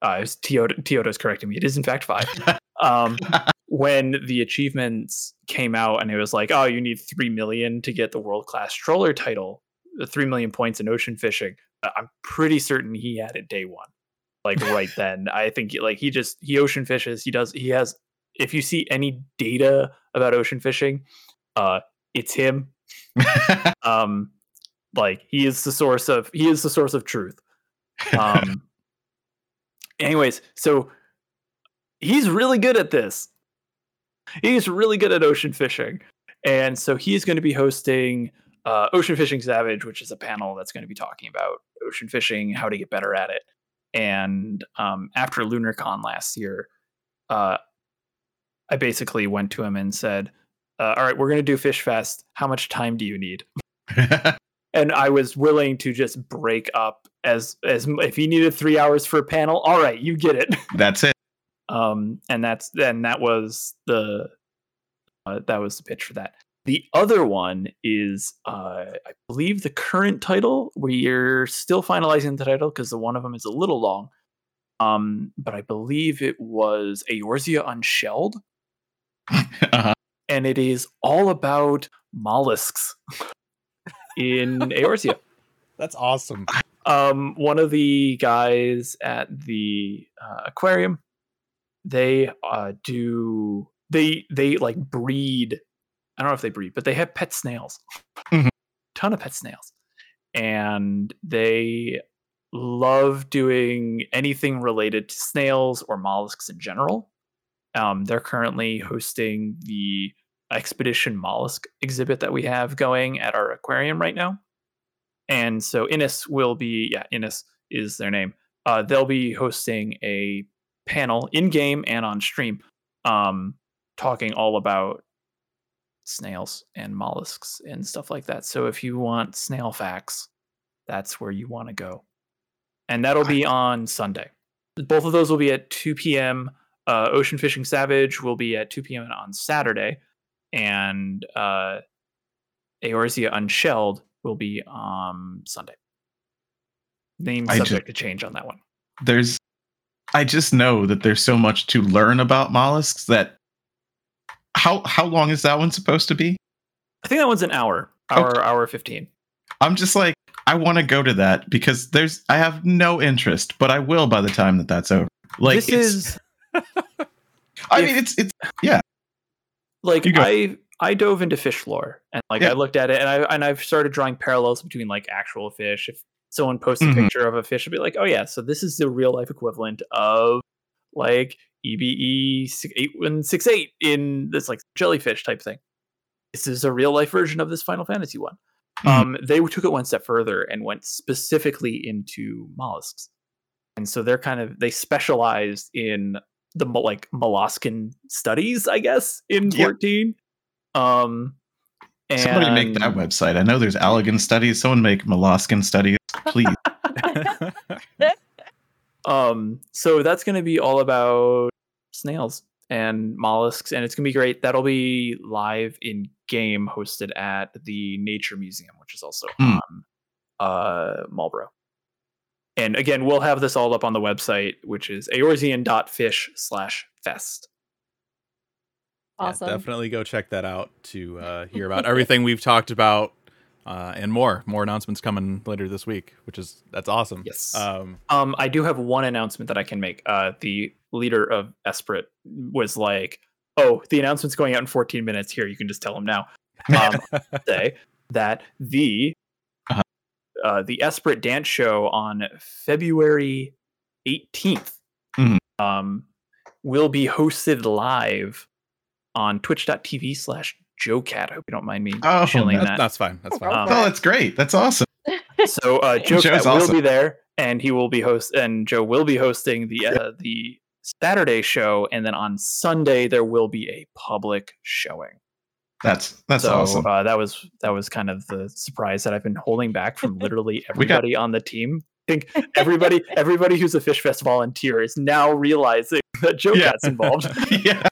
uh, Toyota, Toyota's correcting me. It is in fact five. um, when the achievements came out, and it was like, oh, you need three million to get the world class stroller title, the three million points in ocean fishing. uh, I'm pretty certain he had it day one, like right then. I think like he just he ocean fishes. He does. He has. If you see any data about ocean fishing, uh, it's him. Um like he is the source of he is the source of truth. Um anyways so he's really good at this. He's really good at ocean fishing. And so he's going to be hosting uh, ocean fishing savage which is a panel that's going to be talking about ocean fishing how to get better at it. And um, after lunarcon last year uh, i basically went to him and said uh, all right we're going to do fish fest how much time do you need and I was willing to just break up as as if he needed three hours for a panel. All right, you get it. That's it. Um, and that's and that was the uh, that was the pitch for that. The other one is, uh, I believe, the current title. We're still finalizing the title because the one of them is a little long. Um, but I believe it was Eorzea Unshelled, Uh-huh. and it is all about mollusks in Eorzea. That's awesome. um, one of the guys at the uh, aquarium they uh, do they they like breed i don't know if they breed but they have pet snails Mhm. ton of pet snails and they love doing anything related to snails or mollusks in general um, they're currently hosting the expedition mollusk exhibit that we have going at our aquarium right now and so Innis will be yeah Innis is their name. Uh, they'll be hosting a panel in game and on stream, um, talking all about snails and mollusks and stuff like that. So if you want snail facts, that's where you want to go, and that'll be on Sunday. Both of those will be at 2 p.m. Uh, Ocean Fishing Savage will be at 2 p.m. on Saturday, and uh, Eorzea Unshelled will be on Sunday. Name subject to change on that one. There's I just know that there's so much to learn about mollusks that how how long is that one supposed to be? I think that one's an hour, hour, hour fifteen. I'm just like I want to go to that because there's I have no interest, but I will by the time that that's over. Like this is I if- mean it's it's yeah. like I I dove into fish lore and like Yeah. I looked at it and I and I've started drawing parallels between like actual fish. If someone posts a Mhm. picture of a fish, I'd be like, oh yeah, so this is the real life equivalent of like EBE eight one six eight in this like jellyfish type thing. This is a real life version of this Final Fantasy one. Mhm. Um, they took it one step further and went specifically into mollusks, and so they're kind of they specialized in the like molluscan studies, I guess, in Yep. fourteen. Um, and somebody make that website. I know there's Allagan studies. Someone make molluscan studies, please. Um, so that's going to be all about snails and mollusks, and it's going to be great. That'll be live in game, hosted at the Nature Museum, which is also Hmm. on uh, Malboro. And again, we'll have this all up on the website, which is aorzean.fish slash fest. Yeah, Awesome. definitely go check that out to uh, hear about everything we've talked about uh, and more. More announcements coming later this week, which is that's awesome. Yes. Um, Um, I do have one announcement that I can make. Uh, the leader of Esprit was like, "Oh, the announcement's going out in 14 minutes. Here, you can just tell him now." Um, say that the. Uh, the Esprit dance show on February 18th Mhm. um, will be hosted live on Twitch.tv slash JoeCat. I hope you don't mind me Oh, shilling that's, that. that's fine. That's fine. Um, oh, that's great. That's awesome. So uh, Joe Joe's Cat will be there, and he will be host, and Joe will be hosting the uh, the Saturday show, and then on Sunday there will be a public showing. That's that's so awesome. uh, that was that was kind of the surprise that I've been holding back from literally We got- everybody on the team. I think everybody everybody who's a Fish Fest volunteer is now realizing that Joe Yeah. Cat's involved. yeah.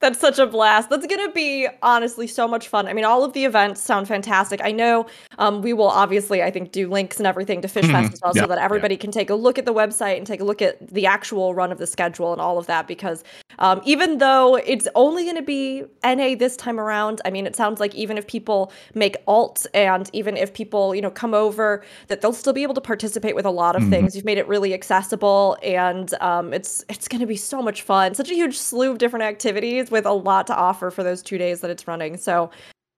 That's such a blast. That's going to be honestly so much fun. I mean, all of the events sound fantastic. I know um, we will obviously, I think, do links and everything to Fish Fest Mhm. as well, Yeah, so that everybody can take a look at the website and take a look at the actual run of the schedule and all of that. Because um, even though it's only going to be NA this time around, I mean, it sounds like even if people make alt and even if people, you know, come over, that they'll still be able to participate with a lot of Mhm. things. You've made it really accessible, and um, it's it's going to be so much fun. Such a huge slew of different activities with a lot to offer for those two days that it's running. So.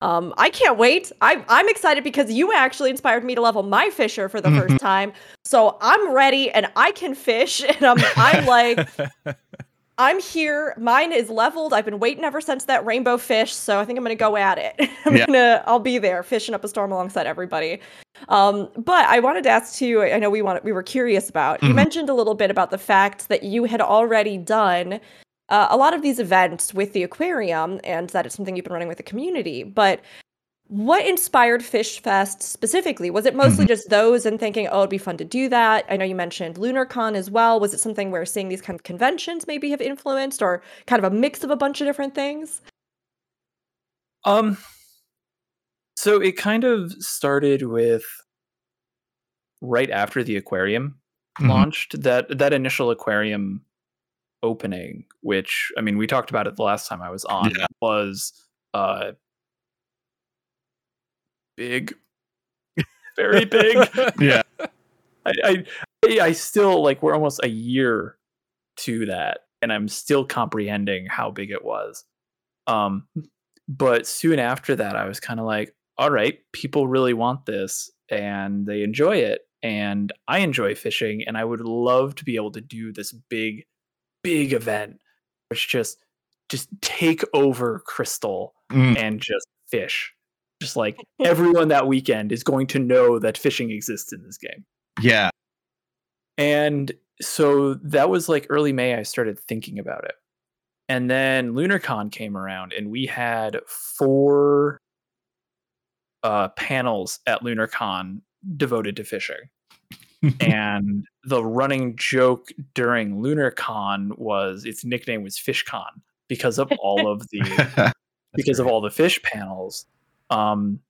Um, I can't wait. I, I'm excited because you actually inspired me to level my fisher for the first time. So I'm ready and I can fish. And I'm, I'm like, I'm here. Mine is leveled. I've been waiting ever since that rainbow fish, so I think I'm gonna go at it. I'm Yeah. gonna I'll be there fishing up a storm alongside everybody. Um, but I wanted to ask too, I know we want we were curious about. You Mhm. mentioned a little bit about the fact that you had already done uh, a lot of these events with the aquarium and that it's something you've been running with the community. But what inspired Fish Fest specifically? Was it mostly just those and thinking, oh, it'd be fun to do that? I know you mentioned LunarCon as well. Was it something where seeing these kind of conventions maybe have influenced, or kind of a mix of a bunch of different things? Um, so it kind of started with right after the aquarium Mhm. launched that that initial aquarium opening, which I mean we talked about it the last time I was on, Yeah. was uh big, very big. Yeah. I, I I still like we're almost a year to that, and I'm still comprehending how big it was. Um, but soon after that, I was kind of like, all right, people really want this and they enjoy it, and I enjoy fishing, and I would love to be able to do this big, big event, which just just take over Crystal Mm. and just fish. Just like everyone that weekend is going to know that fishing exists in this game. Yeah. And so that was like early May, I started thinking about it. And then LunarCon came around, and we had four uh, panels at LunarCon devoted to fishing. and the running joke during LunarCon was its nickname was FishCon because of all of the because of all the fish panels. Um,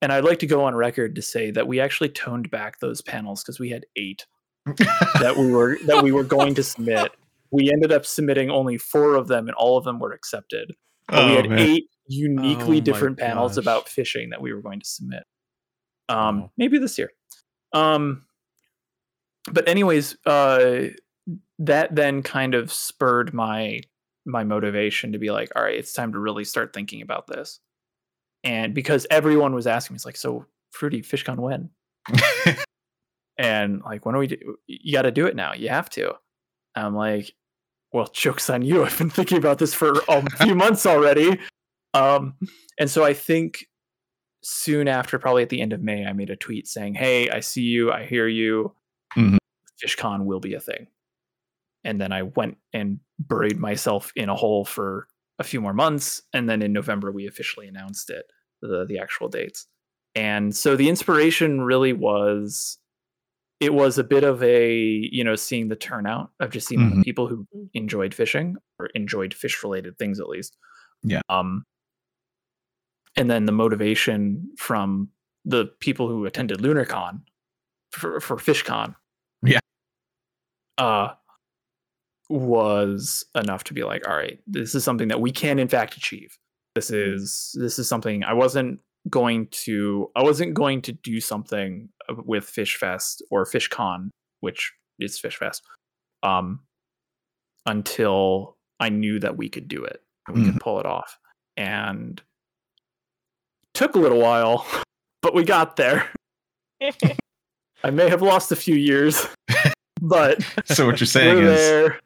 and I'd like to go on record to say that we actually toned back those panels because we had eight that we were that we were going to submit. We ended up submitting only four of them, and all of them were accepted. But we Oh, had man. eight uniquely Oh different panels gosh. about fishing that we were going to submit. Um, Wow. maybe this year. Um, but anyways, uh, that then kind of spurred my my motivation to be like, all right, it's time to really start thinking about this. And because everyone was asking me, it's like, so Fruity FishCon when? and like, when are we? Do- you got to do it now. You have to. I'm like, well, jokes on you. I've been thinking about this for a few months already. Um, and so I think soon after, probably at the end of May, I made a tweet saying, "Hey, I see you. I hear you. Mhm. FishCon will be a thing." And then I went and buried myself in a hole for a few more months, and then in November we officially announced it, the the actual dates. And so the inspiration really was it was a bit of a you know seeing the turnout of just seeing the Mhm. people who enjoyed fishing or enjoyed fish related things at least Yeah. um and then the motivation from the people who attended lunarcon for, for fishcon. Yeah. uh was enough to be like all right this is something that we can in fact achieve. This is this is something i wasn't going to i wasn't going to do something uh, with fish fest or fishcon which is fish fest um until i knew that we could do it and we could pull it off. And took a little while but we got there i may have lost a few years but so what you're saying is there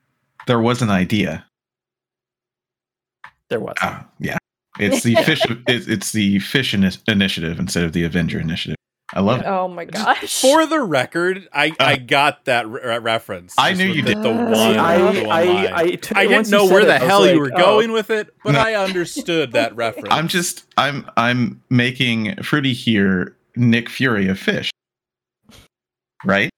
there was an idea. there was Ah, yeah. It's the fish. It's, it's the fish ini- initiative instead of the Avenger initiative. I love it. Oh my gosh. For the record, I, I Uh, got that re- reference. I knew you the, did. The one, See, I, the one I, line. I, t- I once didn't know where the I was hell you like, were oh. going with it, but No. I understood that reference. I'm just. I'm. I'm making Fruity here Nick Fury of fish. Right?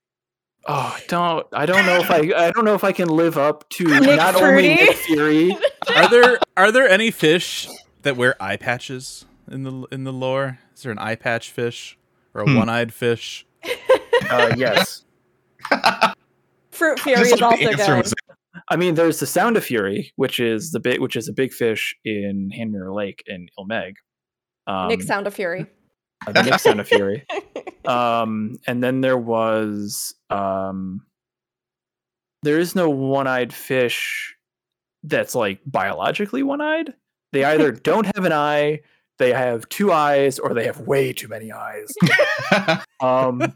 Oh, don't I don't know if I I don't know if I can live up to Nick not Fruity? only Nick Fury. Are there are there any fish that wear eye patches in the in the lore? Is there an eye patch fish or a Hmm. one-eyed fish? Uh, yes, Fruit Fury Just is also answer good. I mean there's the Sound of Fury, which is the bit which is a big fish in Handmirror Lake in Il Mheg. Um, Nick Sound of Fury. Uh, the Nick Sound of Fury. Um, and then there was um, there is no one-eyed fish that's like biologically one-eyed. They either don't have an eye, they have two eyes, or they have way too many eyes. um,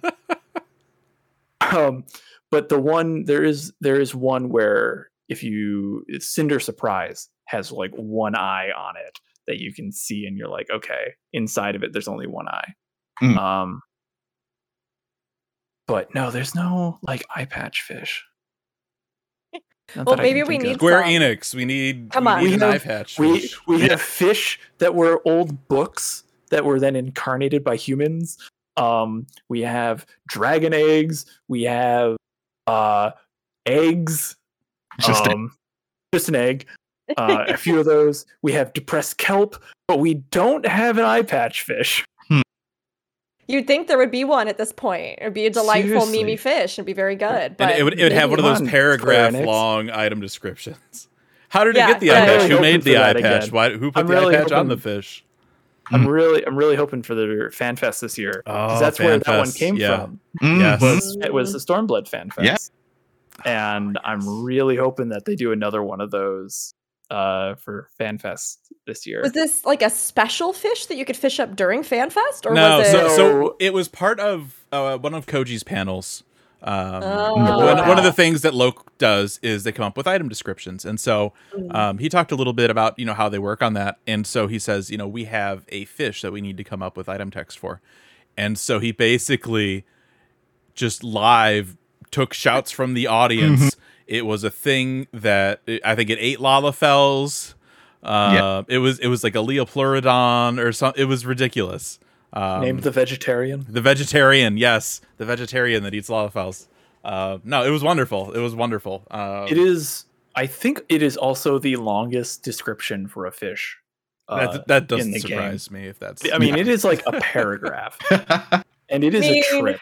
um, but the one there is there is one where if you it's Cinder Surprise has like one eye on it that you can see, and you're like, okay, inside of it there's only one eye. Mm. Um, but no, there's no like eye patch fish. Not Well, that I can maybe we think of. need Square some. Enix, we need Come we on. need We an have- eye patch. we fish. we Yeah. have fish that were old books that were then incarnated by humans. Um, we have dragon eggs. We have uh, eggs. Just a- um, just an egg. Uh, a few of those. We have depressed kelp, but we don't have an eye patch fish. You'd think there would be one at this point. It'd be a delightful Seriously. Mimi fish It'd be very good. and But it would it would have one of those paragraph long item descriptions. How did Yeah, he get the eye patch? really Who made the eye patch? again. Why? Who put I'm the really eye patch on the fish? I'm Mm. really, I'm really hoping for the fan fest this year. 'cause Oh, that's where that one came yeah. from. Mhm. Yes. was it was the Stormblood fan fest. Yeah. And I'm really hoping that they do another one of those uh for fan fest this year. was this like a special fish that you could fish up during FanFest, or no, was it? so, so So- it was part of uh, one of Koji's panels. Um, Oh. one, one of the things that Loke does is they come up with item descriptions, and so Mm. um, he talked a little bit about you know how they work on that, and so he says you know we have a fish that we need to come up with item text for, and so he basically just live took shouts from the audience. It was a thing that I think it ate Lalafels. Uh, It was it was like a Liopleurodon or something. It was ridiculous. Um, Named the vegetarian. the vegetarian, yes, the vegetarian that eats Lalafels. Uh, no, it was wonderful. It was wonderful. Uh, It is I think it is also the longest description for a fish. uh, that, that doesn't the game. surprise me if that's. I mean, it is like a paragraph, and it is a mean, trip.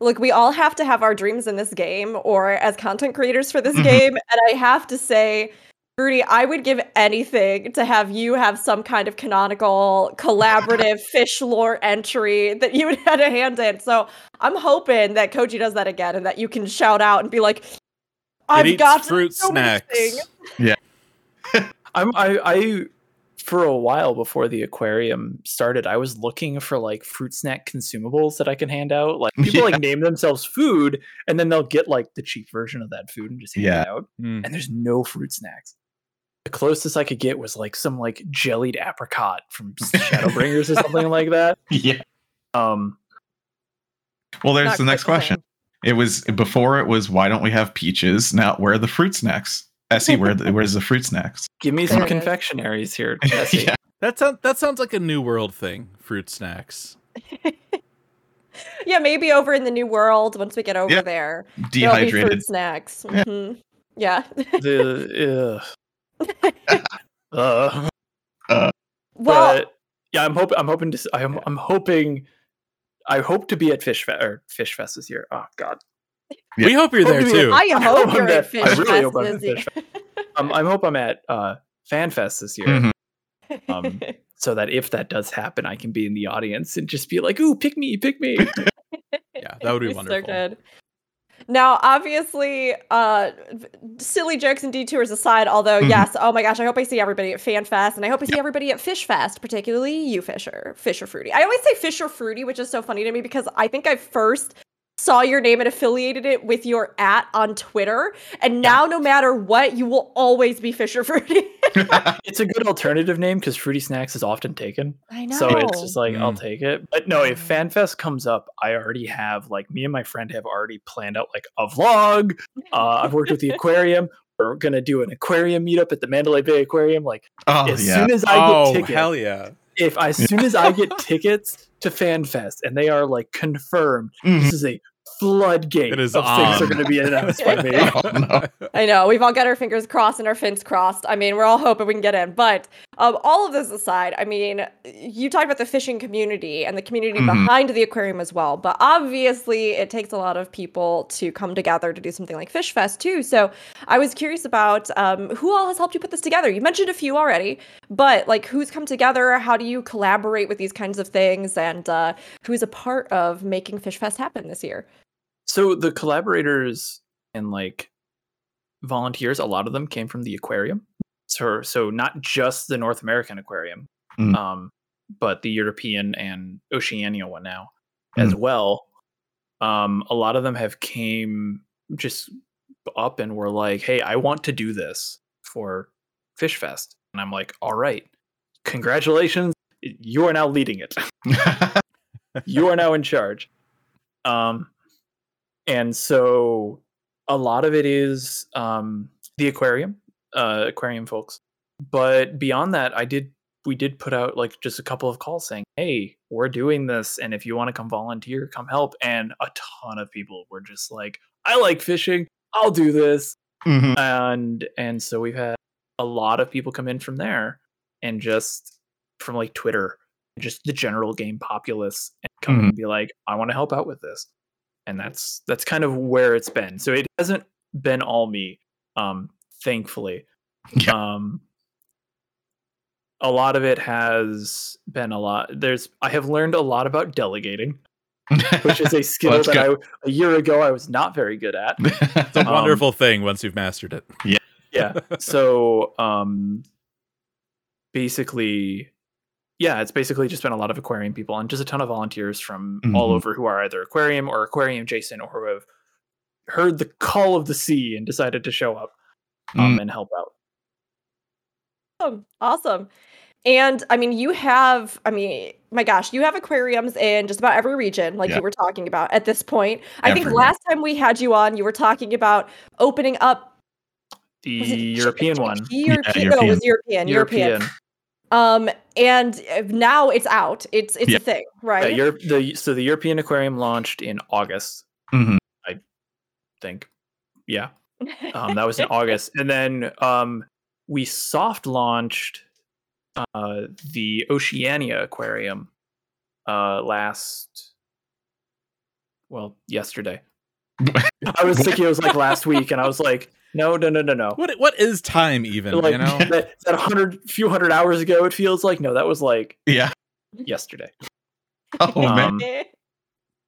Look, we all have to have our dreams in this game or as content creators for this Mm-hmm. Mhm. game. And I have to say, Rudy, I would give anything to have you have some kind of canonical, collaborative fish lore entry that you had a hand in. So I'm hoping that Koji does that again and that you can shout out and be like, I've it eats got fruit so many snacks. things." I'm I, I for a while before the aquarium started, I was looking for like fruit snack consumables that I can hand out. Like people like name themselves food, and then they'll get like the cheap version of that food and just hand Yeah. it out. Mm. And there's no fruit snacks. The closest I could get was like some like jellied apricot from Shadowbringers or something like that. yeah. Um, Well, there's the next question. same. It was before it was why don't we have peaches? Now where are the fruit snacks? Essie, where the, where's the fruit snacks? give me some confectionaries here, Jesse. yeah. That sounds that sounds like a new world thing. Fruit snacks. Yeah, maybe over in the new world, once we get over Yeah. there, there'll be fruit Dehydrated. snacks. Yeah. Mhm. Yeah. The ugh. uh, Uh, well, but yeah, I'm hoping. I'm hoping to. s- I'm. I'm hoping. I hope to be at Fish Fest or Fish Fest this year. Oh God, Yeah. We hope you're there too. I I hope hope you're I'm at at- Fish I really Fest hope I'm at. Fish um, I hope I'm at uh, Fan Fest this year, Mhm. um, so that if that does happen, I can be in the audience and just be like, "Ooh, pick me, pick me." Yeah, that would be wonderful. So good. Now, obviously, uh, silly jokes and detours aside, although Mhm. yes, oh my gosh, I hope I see everybody at FanFest, and I hope I see everybody at Fish Fest, particularly you, Fisher, Fisher Fruity. I always say Fisher Fruity, which is so funny to me because I think I first saw your name and affiliated it with your at on Twitter, and now no matter what, you will always be Fisher Fruity. it's a good alternative name because Fruity Snacks is often taken. I know. So it's just like I'll Mm. take it. But no, if FanFest comes up, I already have like me and my friend have already planned out like a vlog. Uh, I've worked with the aquarium. We're gonna do an aquarium meetup at the Mandalay Bay Aquarium. Like oh as yeah. soon as I oh get tickets, hell yeah! If as soon as I get tickets to FanFest and they are like confirmed, Mhm. this is a floodgate It is of things are going to be announced by me. Oh, no. I know we've all got our fingers crossed and our fins crossed. I mean, we're all hoping we can get in. But um, all of this aside, I mean, you talked about the fishing community and the community Mhm. behind the aquarium as well. But obviously, it takes a lot of people to come together to do something like Fish Fest too. So I was curious about um, who all has helped you put this together. You mentioned a few already, but like who's come together? How do you collaborate with these kinds of things? And uh, who's a part of making Fish Fest happen this year? So the collaborators and like volunteers, a lot of them came from the aquarium. So so not just the North American aquarium, Mm. um, but the European and Oceania one now as well. Um, a lot of them have came just up and were like, "Hey, I want to do this for Fish Fest," and I'm like, "All right, congratulations, you are now leading it." you are now in charge. Um, and so a lot of it is um, the aquarium, uh, aquarium folks. But beyond that, I did we did put out like just a couple of calls saying, "Hey, we're doing this, and if you want to come volunteer, come help." And a ton of people were just like, "I like fishing. I'll do this." Mhm. and and so we've had a lot of people come in from there and just from like twitter just the general game populace and come Mhm. and be like i want to help out with this and that's that's kind of where it's been so it hasn't been all me um thankfully Yeah. um a lot of it has been a lot there's i have learned a lot about delegating which is a skill that's that I, good. a year ago i was not very good at It's a Um, wonderful thing once you've mastered it. Yeah. yeah so um basically yeah it's basically just been a lot of aquarium people and just a ton of volunteers from all Mhm. over who are either aquarium or aquarium Jason or who have heard the call of the sea and decided to show up um, Mm. and help out Awesome. Awesome. And I mean, you have, I mean, my gosh, you have aquariums in just about every region, like Yeah. you were talking about at this point. I think last time we had you on, you were talking about opening up the was it Ch- european Ch- one European, no, it was European, European. european Um, and uh, now it's out. It's it's Yeah. a thing, yeah, right? Europe, the so the european aquarium launched in august Mhm. i think yeah um, that was in August, and then um, we soft launched uh, the Oceania Aquarium uh, last, well, yesterday. I was thinking it was like last week, and I was like, no, no, no, no, no. What what is time even? Like you know? that, that hundred, few hundred hours ago, it feels like no, that was like yeah. yesterday. Oh man.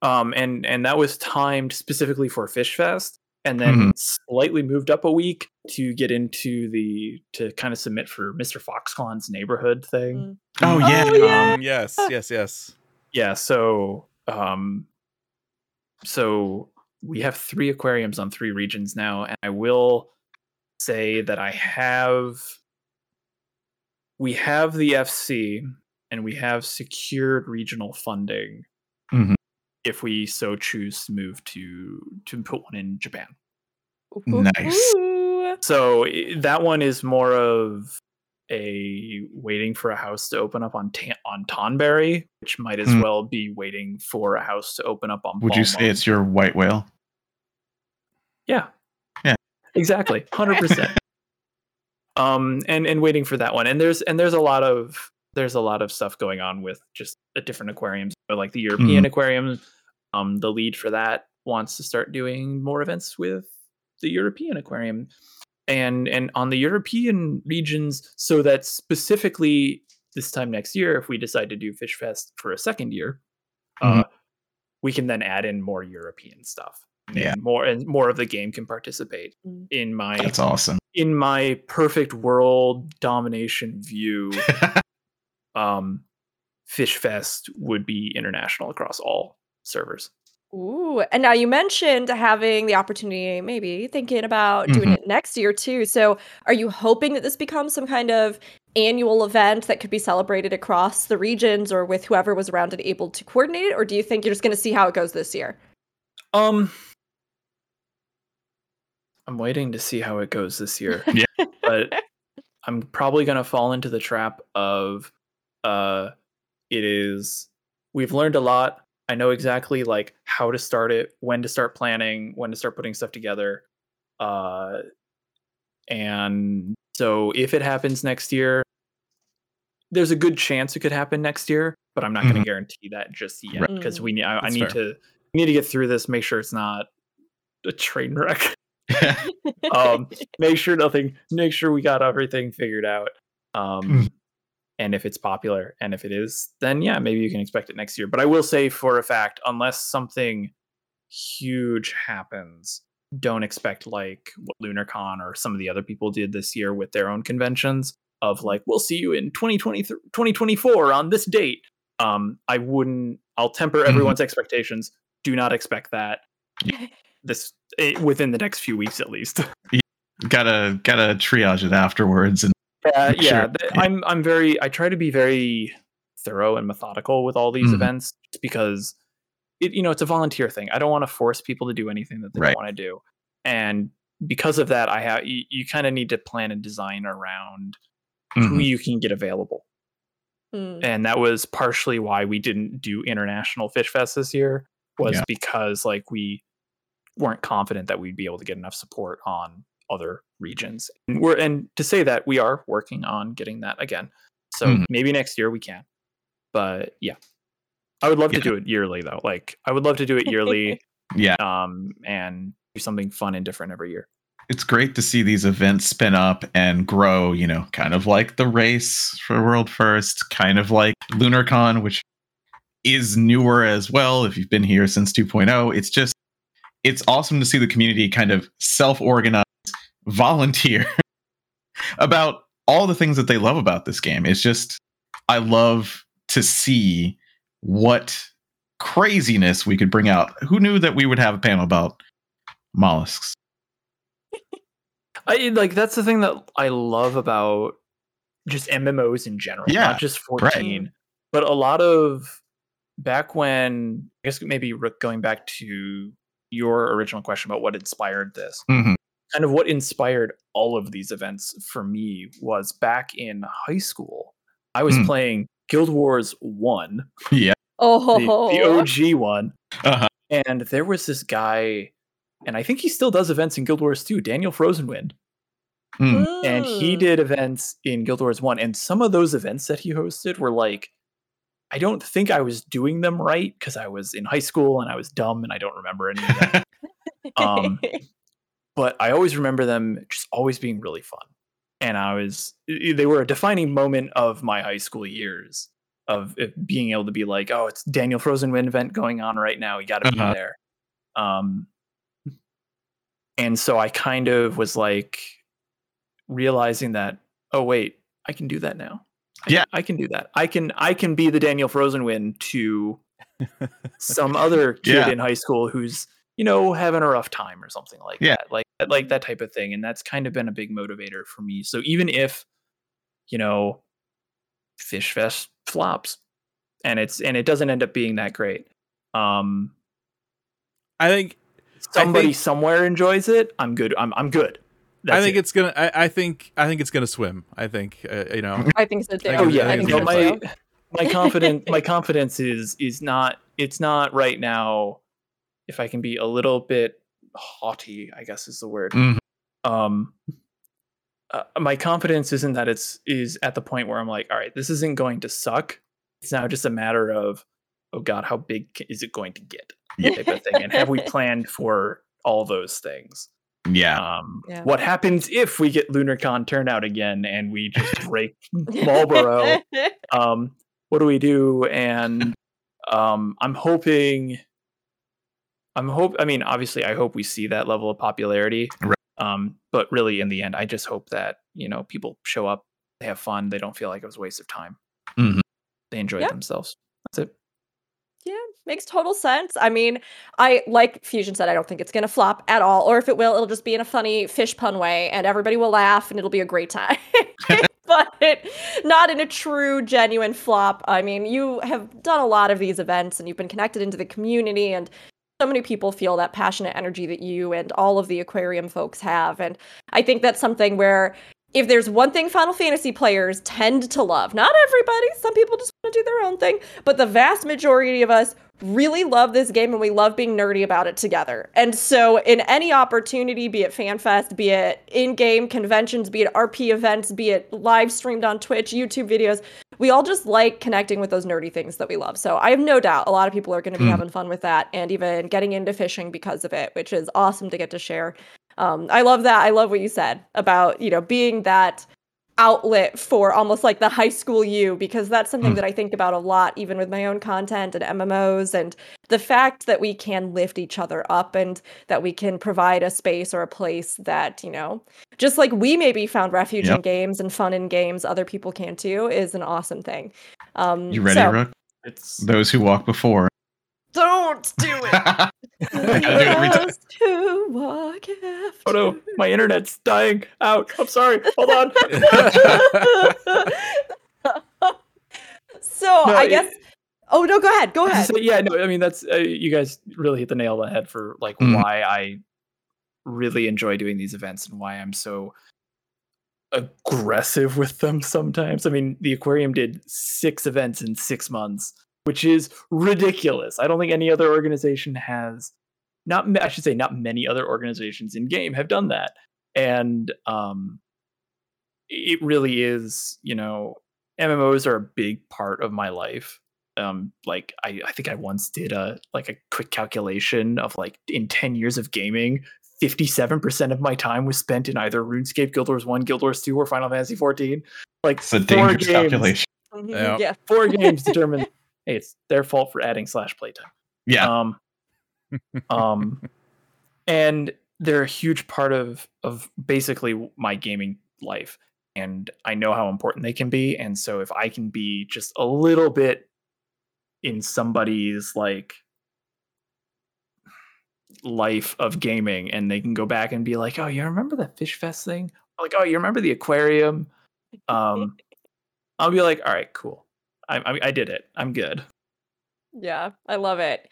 Um, um, and and that was timed specifically for Fish Fest, and then slightly moved up a week to get into the to kind of submit for Mr. Foxconn's neighborhood thing. Mm. Oh yeah. Oh, yeah. Um, yes, yes, yes. Yeah, so um, so we have three aquariums on three regions now, and I will say that I have we have the FC and we have secured regional funding Mhm. if we so choose to move to to put one in Japan. Nice. So that one is more of a waiting for a house to open up on Ta- on Tonberry, which might as Mm. well be waiting for a house to open up on. Would you Balmung. say it's your white whale? Yeah. Yeah. Exactly. Hundred percent. Um and and waiting for that one. And there's and there's a lot of there's a lot of stuff going on with just the different aquariums. But like the European aquarium, um, the lead for that wants to start doing more events with the European aquarium. And and on the European regions, so that specifically this time next year, if we decide to do Fish Fest for a second year, uh, we can then add in more European stuff. Yeah. And more and more of the game can participate Mm. in my That's awesome. in my perfect world domination view um fish fest would be international across all servers Ooh, and now you mentioned having the opportunity, maybe thinking about doing Mhm. it next year too. So, are you hoping that this becomes some kind of annual event that could be celebrated across the regions or with whoever was around and able to coordinate it? Or do you think you're just going to see how it goes this year? um i'm waiting to see how it goes this year Yeah. but i'm probably going to fall into the trap of uh it is we've learned a lot I know exactly like how to start it, when to start planning, when to start putting stuff together. Uh, and so if it happens next year, there's a good chance it could happen next year, but I'm not going Mhm. to guarantee that just yet Right. because we need. I, I need fair. to need to get through this. Make sure it's not a train wreck. um, make sure nothing. Make sure we got everything figured out. Um, Mm. And if it's popular, and if it is, then yeah, maybe you can expect it next year. But I will say for a fact, unless something huge happens, don't expect like what LunarCon or some of the other people did this year with their own conventions of like we'll see you in 2020 2024 on this date. Um, I wouldn't. I'll temper Mhm. everyone's expectations. Do not expect that this eh, within the next few weeks at least. gotta gotta triage it afterwards and Yeah, Sure. th- I'm I'm very I try to be very thorough and methodical with all these Mhm. events just because it you know it's a volunteer thing. I don't want to force people to do anything that they Right. don't want to do. And because of that, I have you, you kind of need to plan and design around who Mhm. you can get available. Mm. And that was partially why we didn't do International Fish Fest this year was Yeah. because like we weren't confident that we'd be able to get enough support on other regions. And we're and to say that we are working on getting that again. So Mhm. maybe next year we can. But yeah. I would love to do it yearly though. Like I would love to do it yearly yeah um and do something fun and different every year. it's great to see these events spin up and grow you know kind of like the race for world first kind of like lunarcon which is newer as well if you've been here since 2.0 it's just it's awesome to see the community kind of self-organize volunteer about all the things that they love about this game it's just i love to see what craziness we could bring out who knew that we would have a panel about mollusks I like that's the thing that I love about just MMOs in general, Yeah, not just 14, but a lot of back when I guess maybe Rook, going back to your original question about what inspired this. Mhm. Kind of what inspired all of these events for me was back in high school. I was Mm. playing Guild Wars 1 yeah Oh, the, the OG one. Uh-huh. And there was this guy, and I think he still does events in Guild Wars 2, Daniel Frozenwind. Mm. And he Mm. did events in Guild Wars 1. And some of those events that he hosted were like, I don't think I was doing them right because I was in high school and I was dumb and I don't remember any of them. um, but I always remember them just always being really fun. And I was, they were a defining moment of my high school years of being able to be like, oh, it's Daniel Frozen Wind event going on right now. You got to Uh-huh. be there. Um, and so I kind of was like realizing that, oh, wait, I can do that now. I Yeah. can, I can do that. I can, I can be the Daniel Frozen Wind to some other kid Yeah. in high school who's you know having a rough time or something like Yeah. that like like that type of thing and that's kind of been a big motivator for me so even if you know fish fest flops and it's and it doesn't end up being that great um I think somebody think- somewhere enjoys it i'm good i'm, I'm good I think it. it's gonna. I, I think. I think it's gonna swim. I think. Uh, you know. I think so too. I oh yeah I I think think no, so my my confidence my confidence is is not it's not right now if i can be a little bit haughty i guess is the word. Mhm. um uh, my confidence isn't that it's is at the point where i'm like all right this isn't going to suck. It's now just a matter of oh god how big is it going to get? Type of thing and have we planned for all those things? Yeah. Um Yeah. what happens if we get lunarcon turnout again and we just break Malboro? Um what do we do? And um i'm hoping i'm hope i mean obviously i hope we see that level of popularity Right. um but really in the end i just hope that you know people show up they have fun they don't feel like it was a waste of time Mhm. they enjoy Yeah. themselves that's it Yeah, makes total sense. I mean, I like Fusion said, I don't think it's gonna flop at all, or if it will, it'll just be in a funny fish pun way, and everybody will laugh, and it'll be a great time. but not in a true, genuine flop. I mean, you have done a lot of these events, and you've been connected into the community, and so many people feel that passionate energy that you and all of the aquarium folks have, and I think that's something where if there's one thing Final Fantasy players tend to love, not everybody, some people just want to do their own thing, but the vast majority of us really love this game and we love being nerdy about it together. And so, in any opportunity, be it FanFest, be it in game conventions, be it RP events, be it live streamed on Twitch, YouTube videos, we all just like connecting with those nerdy things that we love. So, I have no doubt a lot of people are going to be Mm. having fun with that and even getting into fishing because of it, which is awesome to get to share. Um, I love that. I love what you said about, you know, being that outlet for almost like the high school you because that's something Mm. that I think about a lot even with my own content and MMOs and the fact that we can lift each other up and that we can provide a space or a place that, you know, just like we maybe found refuge in games and fun in games other people can too is an awesome thing. Um You ready, so, Rook? It's Those who walk before. Don't do it. I gotta do it every time. Just to walk after oh no, my internet's dying out. I'm sorry. Hold on. so No, I it- guess. Oh no, go ahead. Go ahead. So, yeah, no, I mean that's uh, you guys really hit the nail on the head for like Mhm. why I really enjoy doing these events and why I'm so aggressive with them sometimes. I mean, the aquarium did 6 events in 6 months, which is ridiculous. I don't think any other organization has not I should say not many other organizations in game have done that. And um it really is, you know, MMOs are a big part of my life um like I, I think i once did a like a quick calculation of like in 10 years of gaming 57% of my time was spent in either runescape guild wars 1 guild wars 2 or final fantasy 14 like It's a four dangerous games, calculation. Mhm, Yeah. yeah. four games determine hey it's their fault for adding slash playtime. Yeah. um um and they're a huge part of of basically my gaming life. And i know how important they can be. And so if i can be just a little bit in somebody's like life of gaming and they can go back and be like oh you remember that fish fest thing? Like oh you remember the aquarium? Um i'll be like all right cool i i, I did it i'm good Yeah, I love it.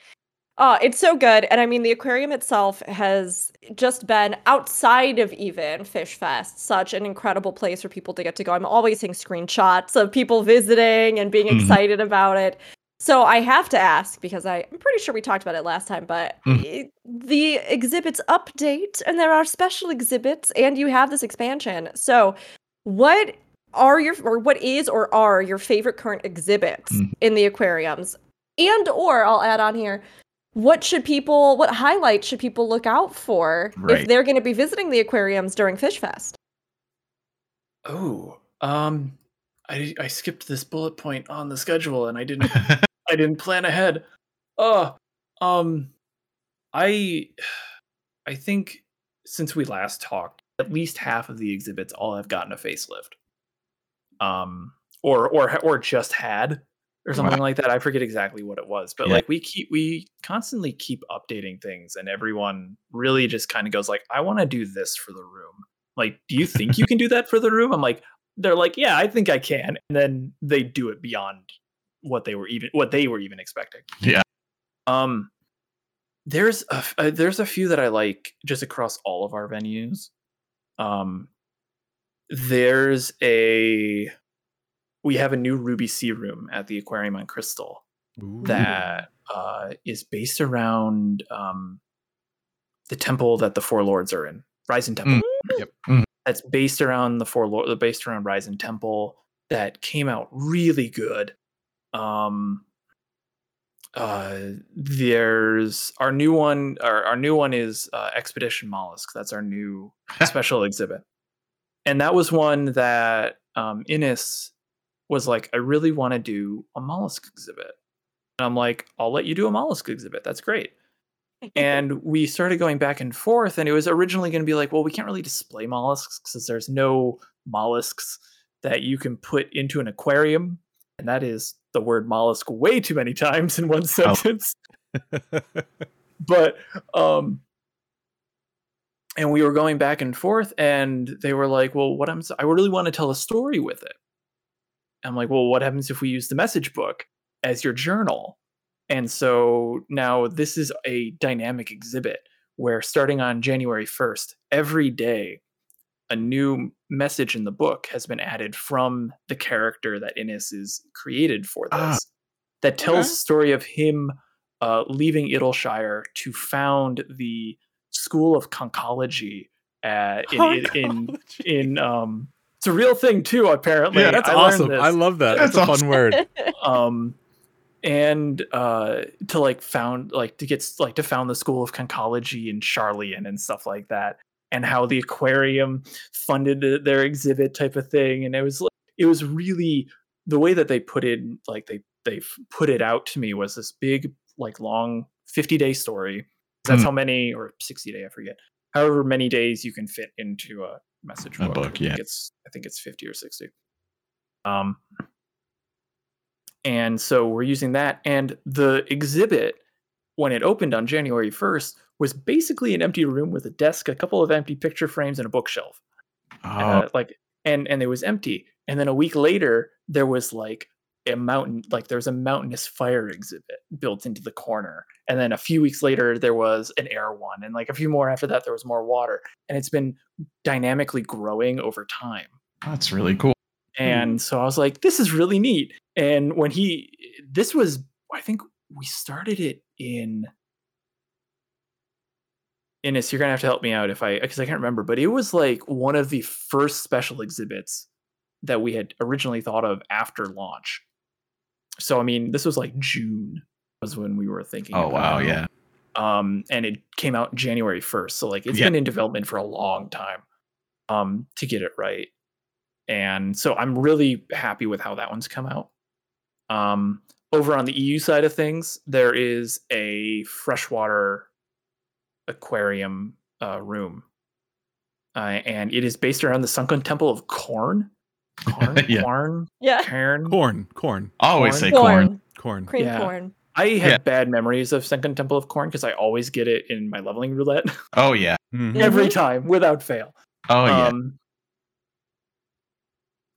Uh, it's so good. And I mean, the aquarium itself has just been outside of even Fish Fest, such an incredible place for people to get to go. I'm always seeing screenshots of people visiting and being Mhm. excited about it. So I have to ask because I, I'm pretty sure we talked about it last time, but it- the exhibits update and there are special exhibits and you have this expansion. So what are your or what is or are your favorite current exhibits Mhm. in the aquariums? And or I'll add on here, what should people what highlights should people look out for if they're going to be visiting the aquariums during Fish Fest? Oh, um, I I skipped this bullet point on the schedule and I didn't I didn't plan ahead. Oh, um, I I think since we last talked, at least half of the exhibits all have gotten a facelift, um, or or or just had or something like that. I forget exactly what it was, but Yeah. like we keep we constantly keep updating things, and everyone really just kind of goes like, "I want to do this for the room." Like, do you think you can do that for the room? I'm like, they're like, "Yeah, I think I can," and then they do it beyond what they were even what they were even expecting. Yeah. Um, there's a, uh, there's a few that I like just across all of our venues. Um, there's a we have a new Ruby Sea room at the aquarium on Crystal that uh, is based around um, the temple that the four lords are in, Ryzen Temple. Yep. Mhm. That's based around the four lords, based around Ryzen Temple. That came out really good. Um, uh, there's our new one. Our, our new one is uh, Expedition Mollusk. That's our new special exhibit, and that was one that um, Innis was like, I really want to do a mollusk exhibit. And I'm like, I'll let you do a mollusk exhibit. That's great. And we started going back and forth, and it was originally going to be like, well, we can't really display mollusks because there's no mollusks that you can put into an aquarium. And that is the word mollusk way too many times in one sentence. but um and we were going back and forth and they were like well what i'm i really want to tell a story with it i'm like well what happens if we use the message book as your journal and so now this is a dynamic exhibit where starting on january 1st every day a new message in the book has been added from the character that Innes is created for this Ah. that tells Okay. the story of him uh, leaving Idyllshire to found the School of Conchology uh, in, in, in in um it's a real thing too apparently yeah, that's I awesome. I love that. That's, That's a fun word. um and uh to like found like to get like to found the school of conchology in Sharlayan and stuff like that and how the aquarium funded the- their exhibit type of thing and it was like it was really the way that they put it like they they put it out to me was this big like long 50 day story that's Hmm. how many or 60 day i forget however many days you can fit into a message A book, book, I think yeah. it's i think it's 50 or 60 um and so we're using that. And the exhibit, when it opened on January 1st, was basically an empty room with a desk, a couple of empty picture frames, and a bookshelf. Oh, Uh, like, and and it was empty. And then a week later, there was like a mountain, like there was a mountainous fire exhibit built into the corner. And then a few weeks later, there was an air one, and like a few more after that, there was more water. And it's been dynamically growing over time. that's really cool. Hmm. And so I was like, this is really neat. And when he, this was, I think we started it in, Innes, you're going to have to help me out if I, because I can't remember, but it was like one of the first special exhibits that we had originally thought of after launch. So, I mean, this was like June was when we were thinking. Oh wow, it. yeah. Um, and it came out January 1st. So, like, it's Yeah. been in development for a long time um, to get it right and so I'm really happy with how that one's come out. Um, over on the EU side of things, there is a freshwater aquarium uh, room, uh, and it is based around the sunken temple of Corn. Corn, Yeah. Corn, Yeah. Cairn. Corn, corn, Always Corn. say corn. corn. Cream Yeah. corn. I have Yeah. bad memories of Sunken Temple of Corn because I always get it in my leveling roulette Oh yeah. Mhm. every time without fail. Oh yeah. Um,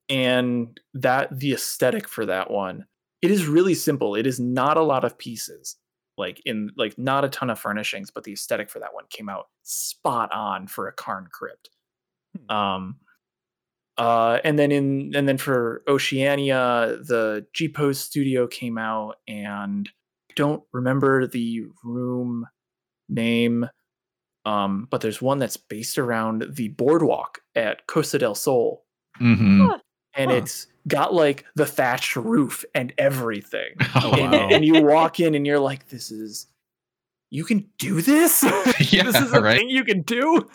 and that the aesthetic for that one, it is really simple. It is not a lot of pieces, like in like not a ton of furnishings, but the aesthetic for that one came out spot on for a Qarn crypt. Um, uh, and then in and then for Oceania, the G Pose Studio came out, and don't remember the room name um, but there's one that's based around the boardwalk at Costa del Sol, hmm and Huh. it's got like the thatched roof and everything. Oh, And, wow. and you walk in and you're like, "This is, you can do this. Yeah, this is a right. thing you can do."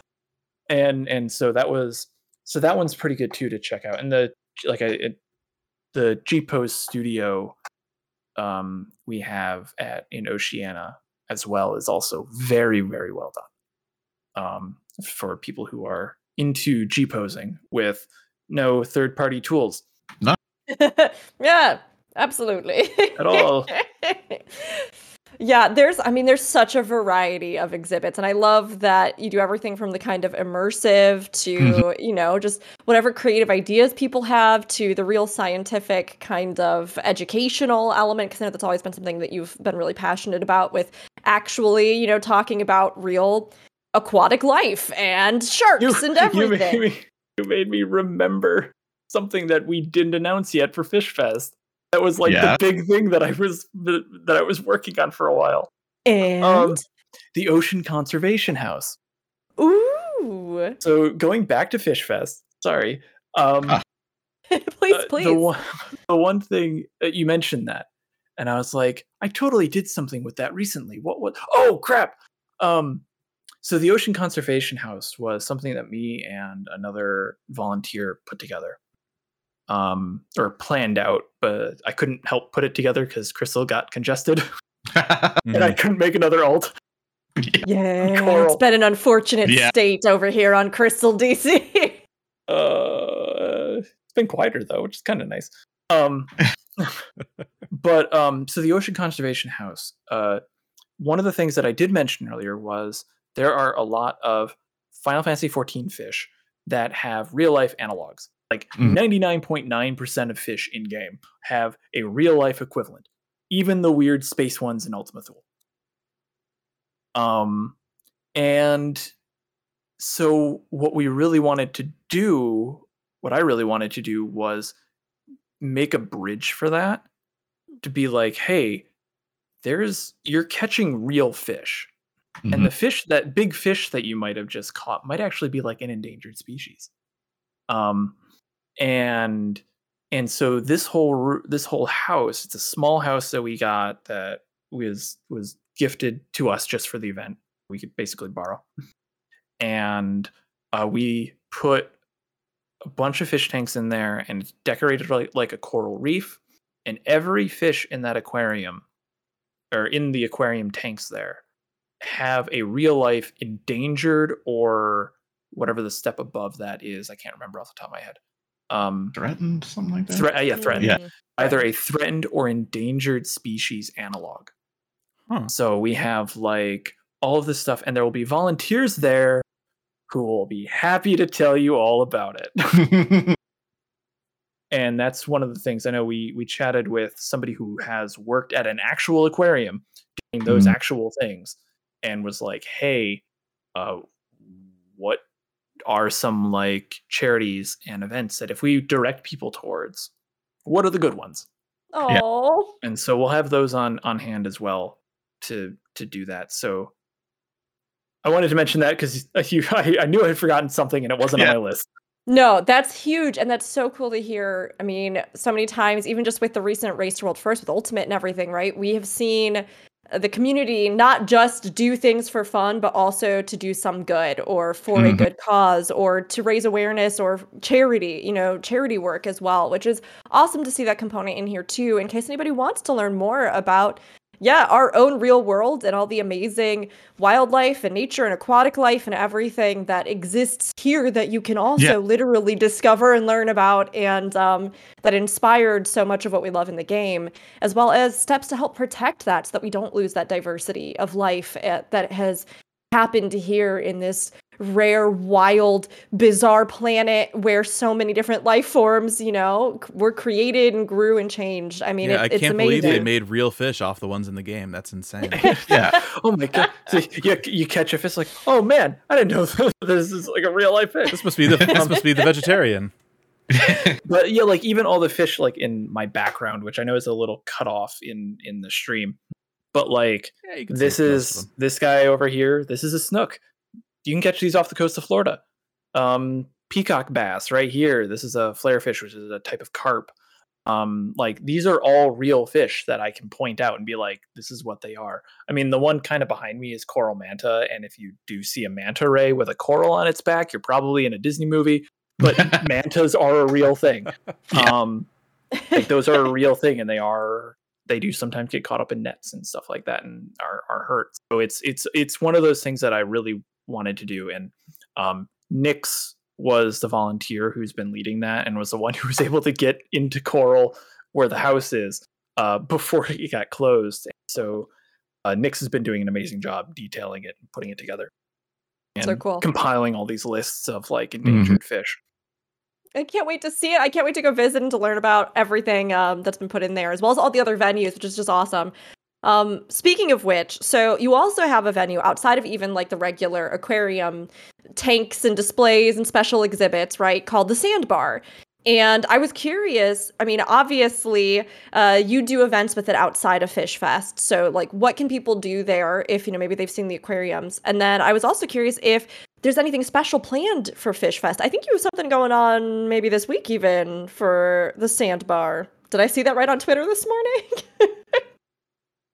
And and so that was so that one's pretty good too to check out. And the like I it, the G Pose Studio, um, we have at in Oceania as well is also very very well done um, for people who are into G posing with no third party tools No. yeah, absolutely. at all. yeah, there's I mean there's such a variety of exhibits and I love that you do everything from the kind of immersive to, Mhm. you know, just whatever creative ideas people have to the real scientific kind of educational element because I know that's always been something that you've been really passionate about with actually, you know, talking about real aquatic life and sharks and everything. You made, me, you made me remember something that we didn't announce yet for Fish Fest. That was like Yeah. the big thing that I was that I was working on for a while. and Um, the Ocean Conservation House. ooh. So going back to Fish Fest, sorry. Um, Ah. please, uh, please. The one, the one thing that you mentioned that, and I was like, I totally did something with that recently. What? was? Oh crap! Um, so the Ocean Conservation House was something that me and another volunteer put together, um, or planned out, but I couldn't help put it together because Crystal got congested and I couldn't make another alt. Yeah, it's been an unfortunate Yeah. state over here on Crystal DC. Uh, it's been quieter though, which is kind of nice. Um, but um, so the Ocean Conservation House. Uh, one of the things that I did mention earlier was there are a lot of Final Fantasy XIV fish that have real life analogs. Like Mm. ninety nine point nine percent of fish in game have a real life equivalent, even the weird space ones in Ultima Thule. Um, and so what we really wanted to do, what I really wanted to do was make a bridge for that to be like, hey, there's you're catching real fish. And the fish that big fish that you might have just caught might actually be like an endangered species. Um and and so this whole this whole house, it's a small house that we got that was was gifted to us just for the event. We could basically borrow. And uh, we put a bunch of fish tanks in there and it's decorated like, like a coral reef. And every fish in that aquarium or in the aquarium tanks there have a real life endangered or whatever the step above that is. I can't remember off the top of my head. Um, threatened, something like that. threat, uh, yeah, threatened. Yeah. Either a threatened or endangered species analog. Huh. So we have like all of this stuff, and there will be volunteers there who will be happy to tell you all about it. and that's one of the things I know we we chatted with somebody who has worked at an actual aquarium doing those Mhm. actual things, and was like, "Hey, uh, what are some like charities and events that if we direct people towards, what are the good ones?" Yeah. Oh, and so we'll have those on on hand as well to to do that so i wanted to mention that because you I, I knew i had forgotten something and it wasn't Yeah. on my list No, that's huge. And that's so cool to hear. I mean, so many times, even just with the recent Race to World First with Ultimate and everything, right? We have seen the community not just do things for fun, but also to do some good or for a Mhm. good cause or to raise awareness or charity, you know, charity work as well, which is awesome to see that component in here too, in case anybody wants to learn more about. Yeah, our own real world and all the amazing wildlife and nature and aquatic life and everything that exists here that you can also Yeah. literally discover and learn about and um, that inspired so much of what we love in the game as well as steps to help protect that so that we don't lose that diversity of life uh, that has happened here in this rare wild bizarre planet where so many different life forms you know were created and grew and changed i mean yeah, it, I it's can't believe amazing they made real fish off the ones in the game. That's insane. yeah. oh my god so you, you catch a fish like oh man i didn't know this is like a real life fish this must be the this must be the vegetarian. but yeah like even all the fish like in my background which i know is a little cut off in in the stream but like Yeah, this save most of is this guy over here this is a snook. You can catch these off the coast of florida. Um peacock bass right here this is a flare fish which is a type of carp. Um like these are all real fish that i can point out and be like this is what they are. I mean the one kind of behind me is coral manta and if you do see a manta ray with a coral on its back you're probably in a disney movie but mantas are a real thing. Yeah. um like those are a real thing and they are they do sometimes get caught up in nets and stuff like that and are, are hurt. So it's it's it's one of those things that i really wanted to do and um nix was the volunteer who's been leading that and was the one who was able to get into Coeurl where the house is uh before it got closed. So uh, nix has been doing an amazing job detailing it and putting it together and So cool. compiling all these lists of like endangered fish I can't wait to see it. I can't wait to go visit and to learn about everything um, that's been put in there, as well as all the other venues, which is just awesome. Um, speaking of which, so you also have a venue outside of even like the regular aquarium tanks and displays and special exhibits, right? Called the Sandbar. And I was curious. I mean, obviously, uh, you do events with it outside of Fish Fest. So, like, what can people do there if you know maybe they've seen the aquariums? And then I was also curious if there's anything special planned for Fish Fest. I think you have something going on maybe this week even for the Sandbar. Did I see that right on Twitter this morning?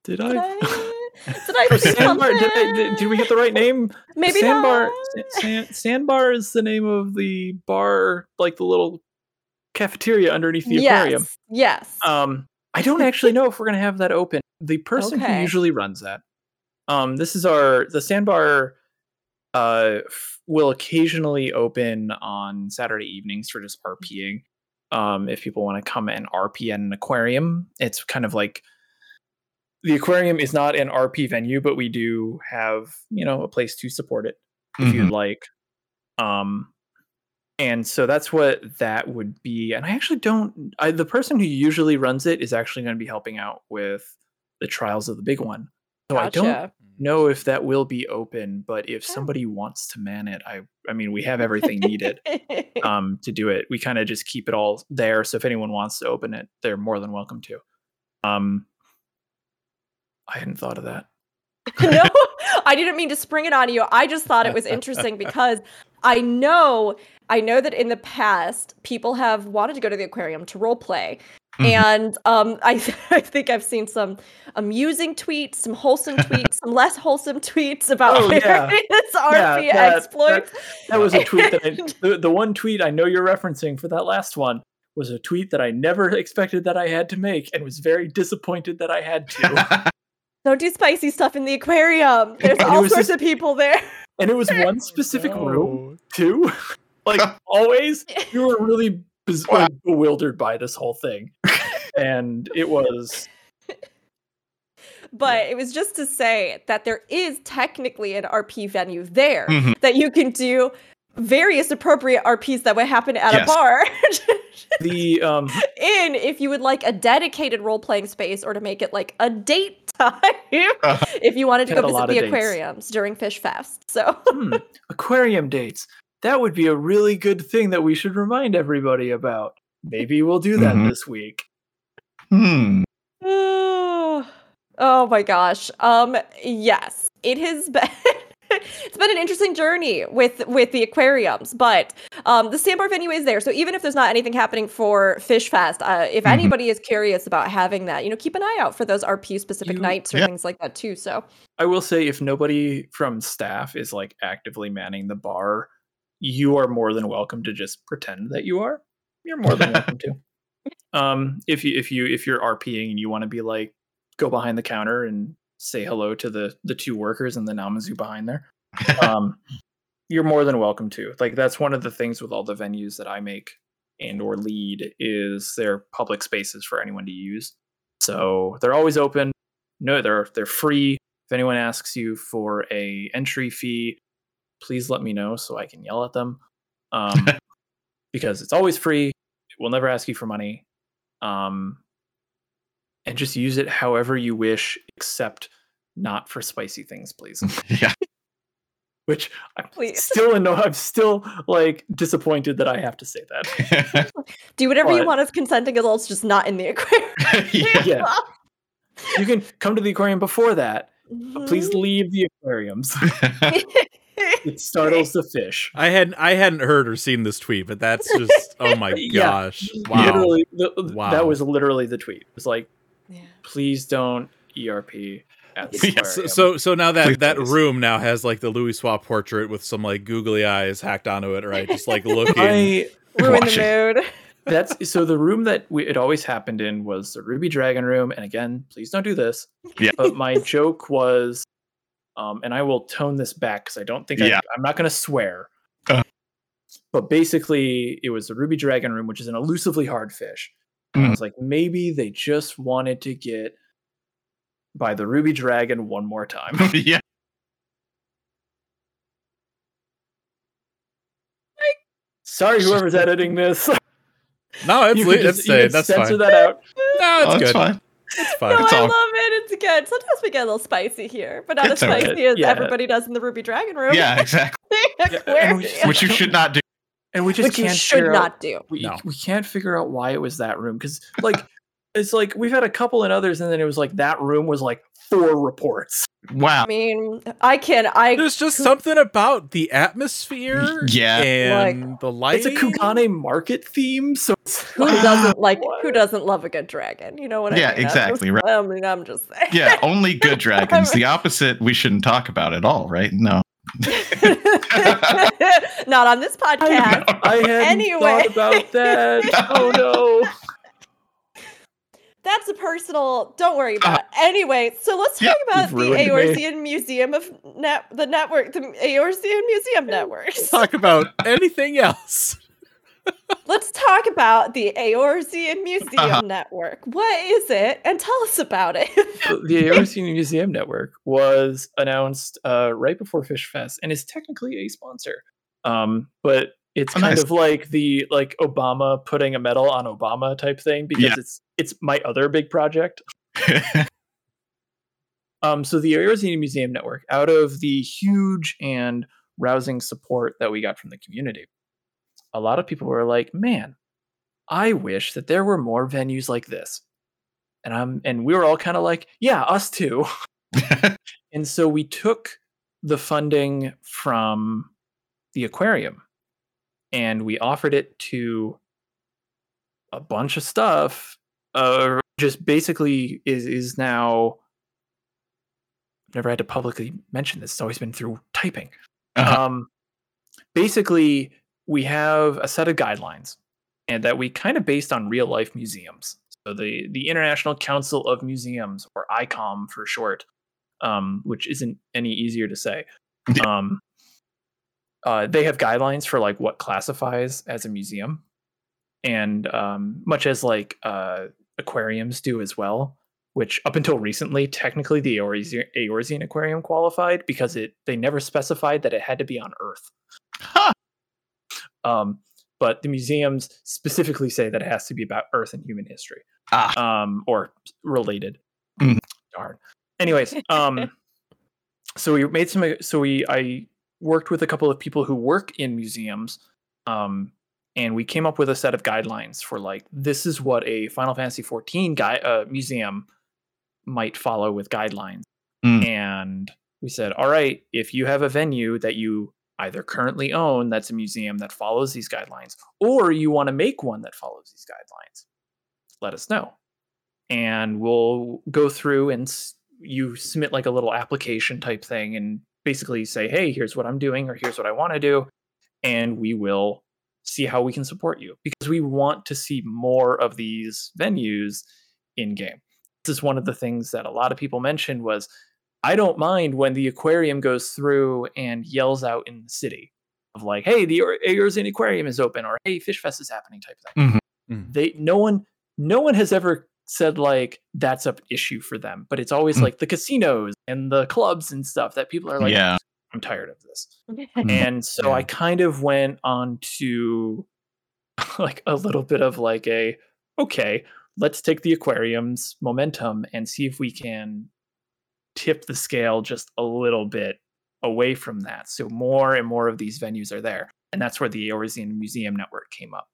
did did i I, did I Sandbar, did, I- did, did we get the right name? Maybe Sandbar. not. Sand, Sandbar is the name of the bar, like the little cafeteria underneath the aquarium. Yes. Yes. Um, I don't actually know if we're gonna have that open. The person who usually runs that, um, this is our the Sandbar. Uh, f- will occasionally open on Saturday evenings for just RPing. Um, if people want to come and RP at an aquarium, it's kind of like the aquarium is not an RP venue, but we do have you know a place to support it if Mhm. you'd like. Um, and so that's what that would be. And I actually don't. I, the person who usually runs it is actually going to be helping out with the trials of the big one. So I don't Gotcha. Know if that will be open, but if somebody wants to man it, I I mean we have everything needed um to do it. We kind of just keep it all there. So if anyone wants to open it, they're more than welcome to. Um I hadn't thought of that. no, I didn't mean to spring it on you. I just thought it was interesting because I know, I know that in the past people have wanted to go to the aquarium to role play. Mhm. And um, I, I think I've seen some amusing tweets, some wholesome tweets, some less wholesome tweets about Oh, yeah. various Yeah, RP that- exploits. That was a tweet that I, the, the one tweet I know you're referencing for that last one was a tweet that I never expected that I had to make and was very disappointed that I had to. Don't do spicy stuff in the aquarium. There's all sorts just- of people there. and it was one specific room too. Like always, you were really bez- Wow. like, bewildered by this whole thing, and it was But it was just to say that there is technically an RP venue there Mhm. that you can do various appropriate RPs that would happen at Yes. a bar. the um in if you would like a dedicated role playing space or to make it like a date time Uh-huh. if you wanted to go visit the of dates. aquariums during Fish Fest. So hmm, aquarium dates. That would be a really good thing that we should remind everybody about. Maybe we'll do that Mhm. this week. Hmm. oh, oh my gosh. Um yes, it has been it's been an interesting journey with with the aquariums, but um the Sandbar venue is there. So even if there's not anything happening for Fish Fest, uh, if Mhm. anybody is curious about having that, you know, keep an eye out for those RP specific You- nights or yeah. things like that too. So I will say if nobody from staff is like actively manning the bar, you are more than welcome to just pretend that you are. You're more than welcome to. Um if you if you if you're RPing and you want to be like go behind the counter and say hello to the the two workers and the Namazu behind there. Um you're more than welcome to. Like that's one of the things with all the venues that I make and or lead is they're public spaces for anyone to use. So they're always open. No, they're they're free. If anyone asks you for a entry fee, please let me know so I can yell at them. Um, because it's always free. We'll never ask you for money. Um, and just use it however you wish, except not for spicy things, please. Yeah. Which I'm Please. still anno- I'm still like disappointed that I have to say that. do whatever you want as consenting adults, just not in the aquarium. yeah. Yeah. You can come to the aquarium before that, but please Mm-hmm. leave the aquariums. It startles the fish. I hadn't I hadn't heard or seen this tweet, but that's just oh my Yeah. gosh. Wow. Literally, the, Wow. that was literally the tweet. It was like, Yeah. please don't ERP at the Yeah, So, so so now that Please, that please. room now has like the Louisoix portrait with some like googly eyes hacked onto it, right? Just like looking. I Ruin Watch the mood. that's so the room that we, it always happened in was the Ruby Dragon room. And again, please don't do this. Yeah. But my joke was, um, and I will tone this back because I don't think Yeah. I, I'm not going to swear. Uh. But basically, it was the Ruby Dragon room, which is an elusively hard fish. And I Mm. was like, maybe they just wanted to get by the Ruby Dragon one more time. yeah. Sorry, whoever's editing this. no, it's You le- can it's you That's censor fine. that out. No, it's Oh, good. it's fine. It's fine. No, It's I all- love it. It's good. Sometimes we get a little spicy here, but not It's as okay. spicy as Yeah. everybody does in the Ruby Dragon room. Yeah, exactly. and we- Aquarium. Which you should not do. And we just Which can't should figure out- not do. we, No. we can't figure out why it was that room because like it's like we've had a couple and others and then it was like that room was like four reports Wow. I mean, I can. I There's just something about the atmosphere, Yeah. and the light. it's a kugane market theme so it's who like, doesn't like what? who doesn't love a good dragon? You know what I mean? I'm exactly, just- right. I mean, I'm just saying. Yeah, only good dragons. The opposite we shouldn't talk about at all, right? No. Not on this podcast. i hadn't Anyway. thought about that oh no That's a personal. Don't worry about. it. Anyway, so let's talk Yeah, about the me. Museum of Net, the network, the Eorzean Museum networks. talk about anything else. Let's talk about the Eorzean Museum Uh-huh. network. What is it, and tell us about it. the Eorzean Museum Network was announced uh, right before Fish Fest and is technically a sponsor. Um, but it's Oh, kind of like the like Obama putting a medal on Obama type thing because Yeah. it's it's my other big project. Um, so the Eorzean Museum Network, out of the huge and rousing support that we got from the community, a lot of people were like, "Man, I wish that there were more venues like this." And I'm and we were all kind of like, "Yeah, us too." and so we took the funding from the aquarium and we offered it to a bunch of stuff uh just basically is is now never had to publicly mention this it's always been through typing. Uh-huh. um basically we have a set of guidelines and that we kind of based on real life museums. So the the international council of museums or icom for short um which isn't any easier to say um uh, they have guidelines for like what classifies as a museum and um, much as like uh, aquariums do as well which up until recently technically the Eorzean, Eorzean aquarium qualified because it they never specified that it had to be on earth Huh. um, but the museums specifically say that it has to be about earth and human history Ah. um, or related Mhm. darn anyways um, so we made some so we i worked with a couple of people who work in museums um, and we came up with a set of guidelines for like this is what a final fantasy 14 guy uh, museum might follow with guidelines Mm. and we said all right if you have a venue that you either currently own that's a museum that follows these guidelines or you want to make one that follows these guidelines let us know and we'll go through and s- you submit like a little application type thing and basically say hey here's what i'm doing or here's what i want to do and we will see how we can support you because we want to see more of these venues in game this is one of the things that a lot of people mentioned was i don't mind when the aquarium goes through and yells out in the city of like hey the Eorzean aquarium is open or hey fish fest is happening type thing Mhm. Mhm. they no one no one has ever said like that's an issue for them but it's always Mm. like the casinos and the clubs and stuff that people are like yeah. i'm tired of this and so Yeah. i kind of went on to like a little bit of like a okay let's take the aquarium's momentum and see if we can tip the scale just a little bit away from that so more and more of these venues are there and that's where the Eorzean Museum Network came up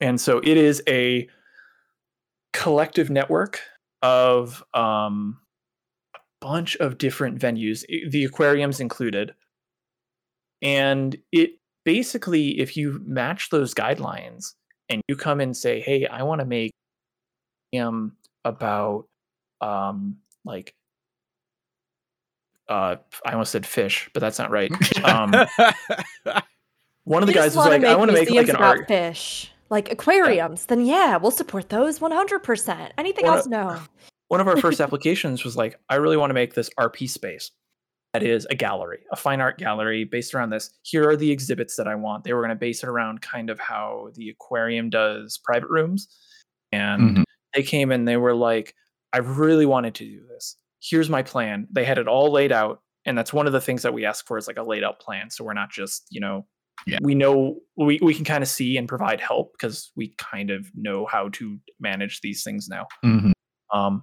and so it is a collective network of um, a bunch of different venues, the aquariums included. And it basically, if you match those guidelines and you come and say, "Hey, I want to make um about um like uh I almost said fish, but that's not right. Um, one of the guys was like, "I want to make like an art." fish, like aquariums. Then yeah, we'll support those 100%. Anything Well, else, no. one of our first applications was like, I really want to make this RP space. That is a gallery, a fine art gallery based around this. Here are the exhibits that I want. They were going to base it around kind of how the aquarium does private rooms. And Mhm. they came and they were like, I really wanted to do this. Here's my plan. They had it all laid out. And that's one of the things that we ask for is like a laid out plan. So we're not just, you know, Yeah. we know we, we can kind of see and provide help because we kind of know how to manage these things now. Mhm. Um,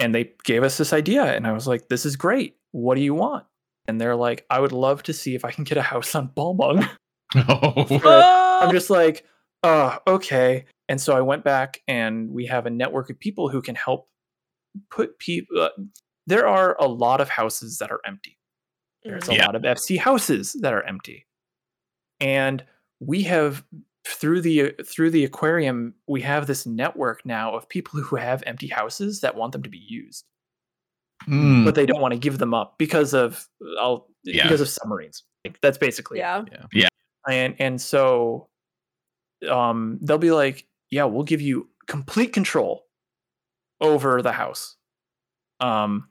and they gave us this idea, and I was like, "This is great. What do you want?" And they're like, "I would love to see if I can get a house on Balmung." Oh. I'm just like, "Oh, okay." And so I went back, and we have a network of people who can help put people. Uh, there are a lot of houses that are empty. There's a Yeah. lot of FC houses that are empty, and we have through the through the aquarium we have this network now of people who have empty houses that want them to be used Mm. but they don't want to give them up because of I'll, Yeah. because of submarines like, that's basically it. Yeah. and and so um they'll be like yeah we'll give you complete control over the house um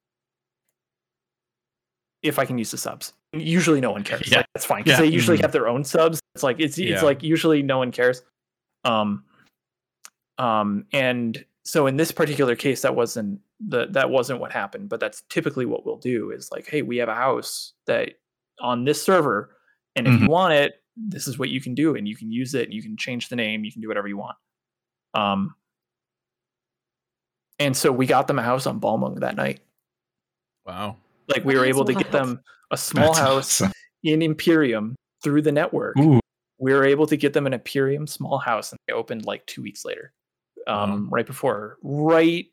if i can use the subs usually no one cares Yeah. like, that's fine because Yeah. they usually Mhm. have their own subs it's like it's Yeah. it's like usually no one cares um um and so in this particular case that wasn't the that wasn't what happened but that's typically what we'll do is like hey we have a house that on this server and if you want it this is what you can do and you can use it and you can change the name you can do whatever you want um and so we got them a house on Balmung that night. Wow. Like we were able to get wild. them a small That's house awesome. in Empyreum through the network. Ooh. We were able to get them an Empyreum small house, and they opened like two weeks later, um, right before, right,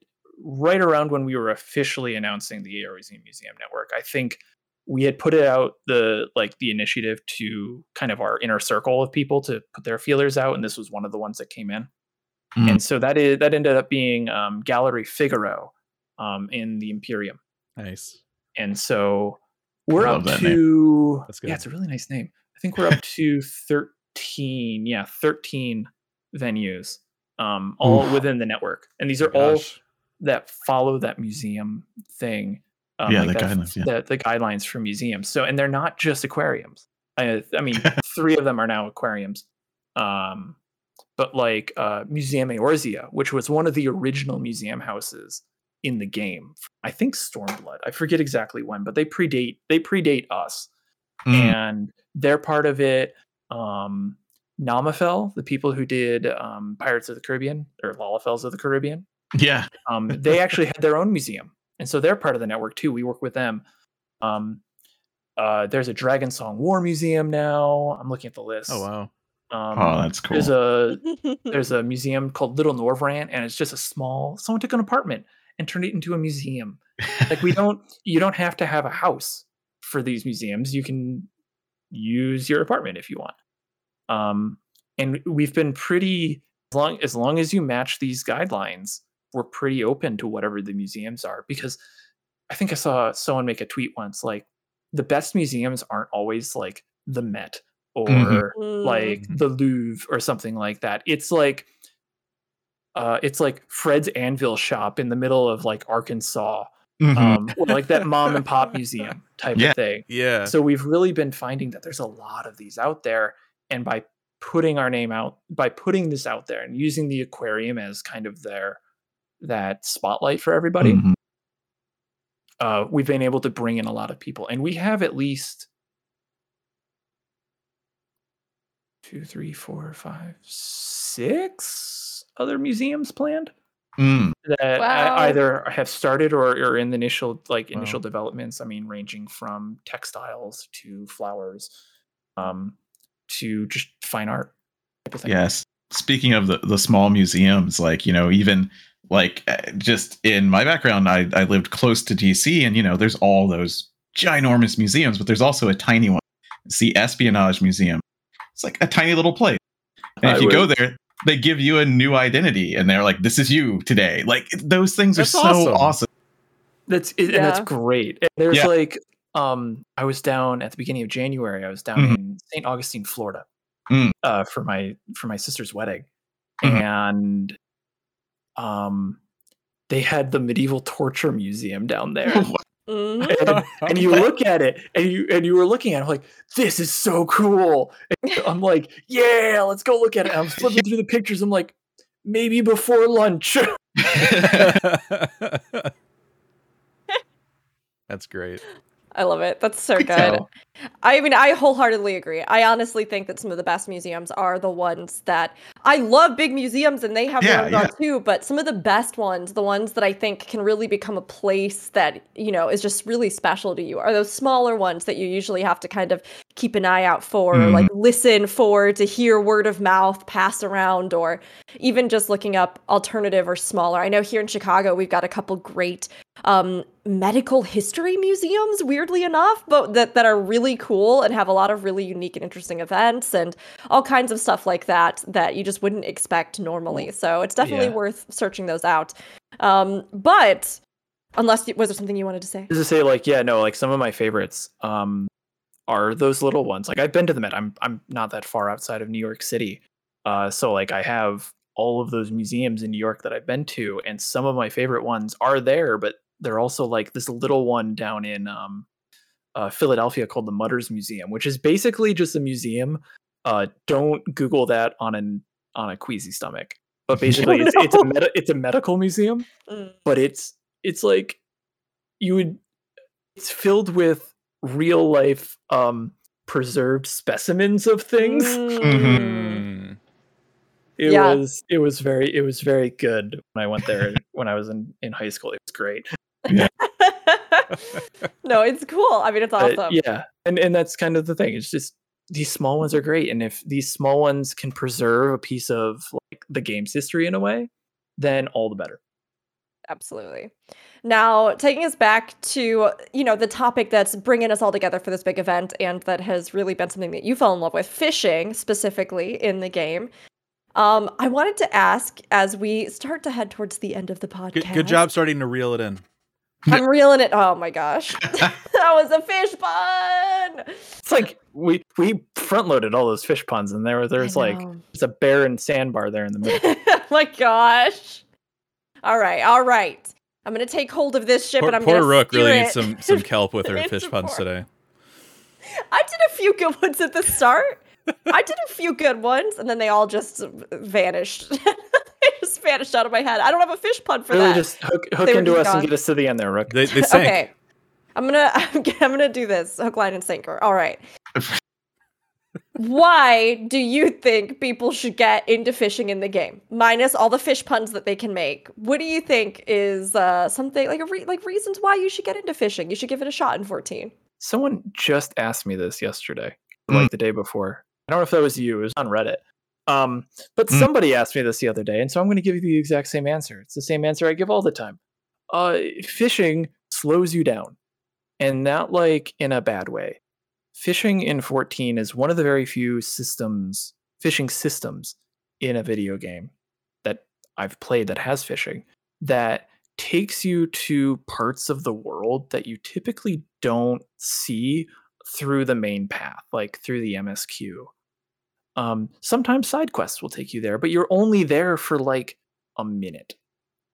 right around when we were officially announcing the Eorzean Museum Network. I think we had put it out the like the initiative to kind of our inner circle of people to put their feelers out, and this was one of the ones that came in. Mm. And so that is that ended up being um, Gallery Figaro um, in the Empyreum. Nice. And so we're up that to yeah, it's a really nice name. I think we're up to thirteen, yeah, thirteen venues, um, all Oof. within the network, and these are all that follow that museum thing. Um, Yeah, like the guidelines, yeah. The, the guidelines for museums. So, and they're not just aquariums. I, I mean, three of them are now aquariums. Um, but like uh, Museum Eorzea, which was one of the original museum houses in the game. I think Stormblood. I forget exactly when, but they predate they predate us, Mm. and they're part of it. Um, Namafel, the people who did um, Pirates of the Caribbean or Lalafels of the Caribbean, Yeah. um, they actually had their own museum, and so they're part of the network too. We work with them. Um, uh, there's a Dragon Song War Museum now. I'm looking at the list. Oh wow. Um, Oh, that's cool. There's a there's a museum called Little Norvrandt, and it's just a small. Someone took an apartment and turned it into a museum. Like we don't, you don't have to have a house for these museums. You can use your apartment if you want. Um, and we've been pretty as long as long as you match these guidelines, we're pretty open to whatever the museums are. Because I think I saw someone make a tweet once like the best museums aren't always like the Met or Mhm. like Mhm. the Louvre or something like that. It's like uh it's like Fred's Anvil shop in the middle of like Arkansas. Mhm. Um like that mom and pop museum type Yeah. of thing. Yeah. So we've really been finding that there's a lot of these out there and by putting our name out by putting this out there and using the aquarium as kind of their that spotlight for everybody Mhm. uh, we've been able to bring in a lot of people, and we have at least two, three, four, five, six other museums planned Mm. that Wow. I either have started or are in the initial like initial Wow. developments. I mean, ranging from textiles to flowers, um, to just fine art. Type of thing. Yes. Speaking of the, the small museums, like, you know, even like uh, just in my background, I, I lived close to DC and, you know, there's all those ginormous museums, but there's also a tiny one. It's the Espionage Museum. It's like a tiny little place. And if I you go there, they give you a new identity and they're like, this is you today. Like those things That's are so awesome. awesome. That's it, and that's great. And there's Yeah. like um I was down at the beginning of January. I was down Mhm. in St. Augustine, Florida, Mm. uh, for my for my sister's wedding, Mhm. and um they had the medieval torture museum down there. Mhm. and, and you look at it and you and you were looking at it like this is so cool and i'm like yeah let's go look at it and i'm flipping through the pictures i'm like maybe before lunch That's great. I love it. That's so Good. I mean, I wholeheartedly agree. I honestly think that some of the best museums are the ones that I love big museums and they have Yeah, their yeah. too, but some of the best ones, the ones that I think can really become a place that, you know, is just really special to you are those smaller ones that you usually have to kind of keep an eye out for, or Mhm. like listen for to hear word of mouth pass around, or even just looking up alternative or smaller. I know here in Chicago, we've got a couple great um, medical history museums, weirdly enough, but that, that are really cool and have a lot of really unique and interesting events and all kinds of stuff like that that you just wouldn't expect normally. So it's definitely Yeah. worth searching those out. Um, but unless was there something you wanted to say? Just to say, like, yeah, no, like some of my favorites um, are those little ones. Like I've been to the Met. I'm I'm not that far outside of New York City, uh, so like I have all of those museums in New York that I've been to, and some of my favorite ones are there, but they're also like this little one down in um, uh, Philadelphia called the Mutters Museum, which is basically just a museum. Uh, don't Google that on an on a queasy stomach. But basically, it's, it's a meta, it's a medical museum Mm. but it's it's like you would it's filled with real life um preserved specimens of things Mm. Mm. It Yeah. was it was very it was very good when I went there when I was in in high school. It was great. no, it's cool. I mean, it's But awesome. yeah, and and that's kind of the thing. It's just these small ones are great, and if these small ones can preserve a piece of like the game's history in a way, then all the better. Absolutely. Now, taking us back to, you know, the topic that's bringing us all together for this big event and that has really been something that you fell in love with, fishing specifically in the game. Um, I wanted to ask as we start to head towards the end of the podcast. Good, good job starting to reel it in. I'm reeling it. Oh my gosh. that was a fish pun. It's like we we front loaded all those fish puns, and there there's like know. there's a bear and sandbar there in the middle. oh my gosh. All right, all right. I'm gonna take hold of this ship Poor, and I'm poor gonna Rook really steer needs some some kelp with her fish puns port. today. I did a few good ones at the start. I did a few good ones, and then they all just vanished. they just vanished out of my head. I don't have a fish pun for really that. just hook, hook into just us and get us to the end there, Rook. They they sank. okay, I'm gonna I'm gonna do this hook, line, and sinker. All right. Why do you think people should get into fishing in the game? Minus all the fish puns that they can make. What do you think is uh, something like a re- like reasons why you should get into fishing? You should give it a shot in 14. Someone just asked me this yesterday, Mm. like the day before. I don't know if that was you. It was on Reddit. Um, but Mm. somebody asked me this the other day, and so I'm going to give you the exact same answer. It's the same answer I give all the time. Uh, fishing slows you down, and not like in a bad way. Fishing in 14 is one of the very few systems, fishing systems in a video game that I've played that has fishing that takes you to parts of the world that you typically don't see through the main path, like through the MSQ. Um, sometimes side quests will take you there, but you're only there for like a minute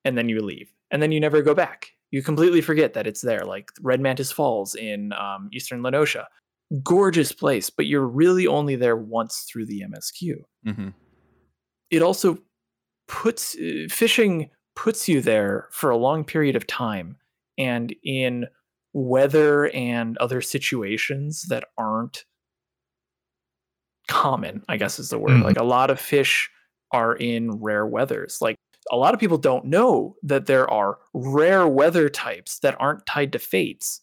and then you leave and then you never go back. You completely forget that it's there, like Red Mantis Falls in um, Eastern La Noscea. Gorgeous place, but you're really only there once through the MSQ hmm it also puts uh, fishing puts you there for a long period of time and in weather and other situations that aren't common i guess is the word. Mhm. like a lot of fish are in rare weathers. Like a lot of people don't know that there are rare weather types that aren't tied to fates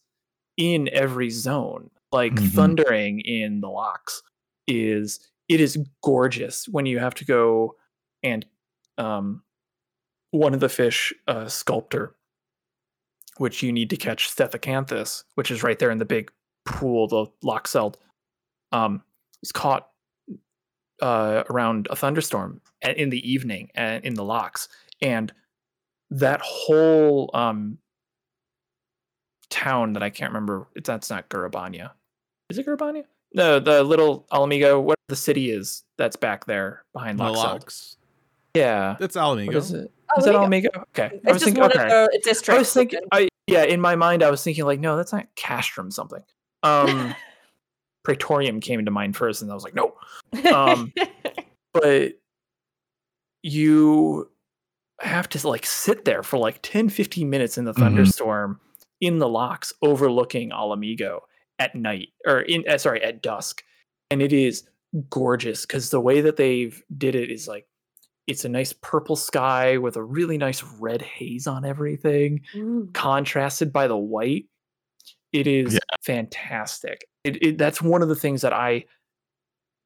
in every zone like Mhm. thundering in the Lochs is it is gorgeous when you have to go and um one of the fish uh sculptor which you need to catch Stethacanthus, which is right there in the big pool, the Loch Seld, um, is caught uh, around a thunderstorm in the evening and in the Lochs, and that whole um, town that I can't remember. It's that's not Gyr Abania. Is it Gyr Abania? No, the little Ala Mhigo. What the city is that's back there behind The Lochs. Yeah. That's What Ala Mhigo. is it? Oh, Is that Ala Mhigo. Alamigo? Okay. I It's was just thinking, one okay. of the districts. I was thinking, I yeah, in my mind, I was thinking like, no, that's not Castrum something. Um, Praetorium came to mind first, and I was like, no. um, But you have to like sit there for like 10, 15 minutes in the Mhm. thunderstorm in the Lochs, overlooking Ala Mhigo at night or in uh, sorry at dusk, and it is gorgeous because the way that they've did it is like it's a nice purple sky with a really nice red haze on everything Ooh. contrasted by the white. It is Yeah. fantastic. It, it that's one of the things that I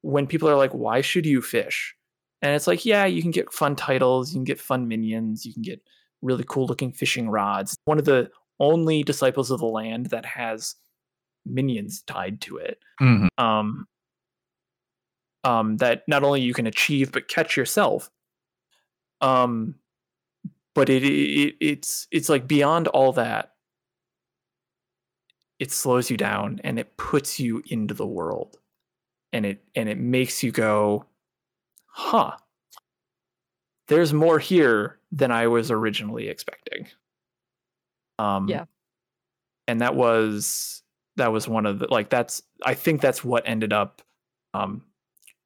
when people are like, why should you fish? And it's like, yeah, you can get fun titles, you can get fun minions, you can get really cool looking fishing rods. One of the only disciples of the land that has minions tied to it. Mhm. Um, um, that not only you can achieve but catch yourself. Um, but it, it it's it's like beyond all that. It slows you down and it puts you into the world, and it and it makes you go, huh. There's more here than I was originally expecting. Um, Yeah. and that was that was one of the like that's I think that's what ended up um,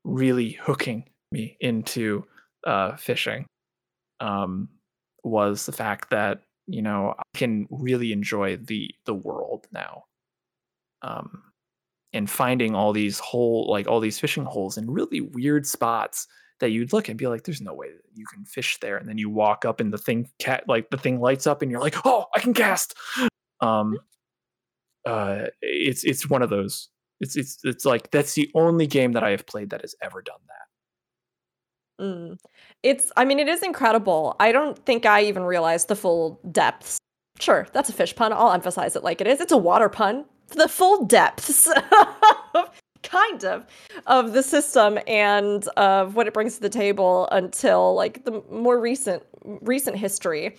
really hooking me into uh, fishing um, was the fact that you know I can really enjoy the the world now, um, and finding all these whole like all these fishing holes in really weird spots that you'd look and be like, "There's no way that you can fish there," and then you walk up and the thing cat like the thing lights up and you're like, "Oh, I can cast." Um, uh, it's it's one of those. It's it's it's like that's the only game that I have played that has ever done that. Mm. It's, I mean, it is incredible. I don't think I even realized the full depths. Sure, that's a fish pun. I'll emphasize it like it is. It's a water pun. The full depths, kind of, of the system and of what it brings to the table until like the more recent recent history.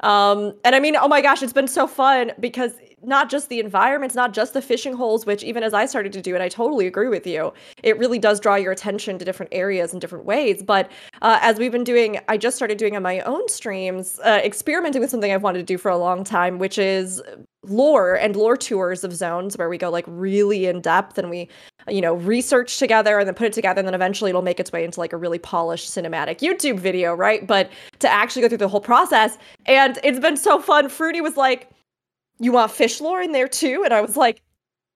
Um, and I mean, oh my gosh, it's been so fun because not just the environments, not just the fishing holes, which even as I started to do it, I totally agree with you. It really does draw your attention to different areas in different ways. But uh, as we've been doing, I just started doing on my own streams, uh, experimenting with something I've wanted to do for a long time, which is lore and lore tours of zones where we go like really in depth and we you know research together and then put it together and then eventually it'll make its way into like a really polished cinematic youtube video right but to actually go through the whole process and it's been so fun fruity was like you want fish lore in there too? And i was like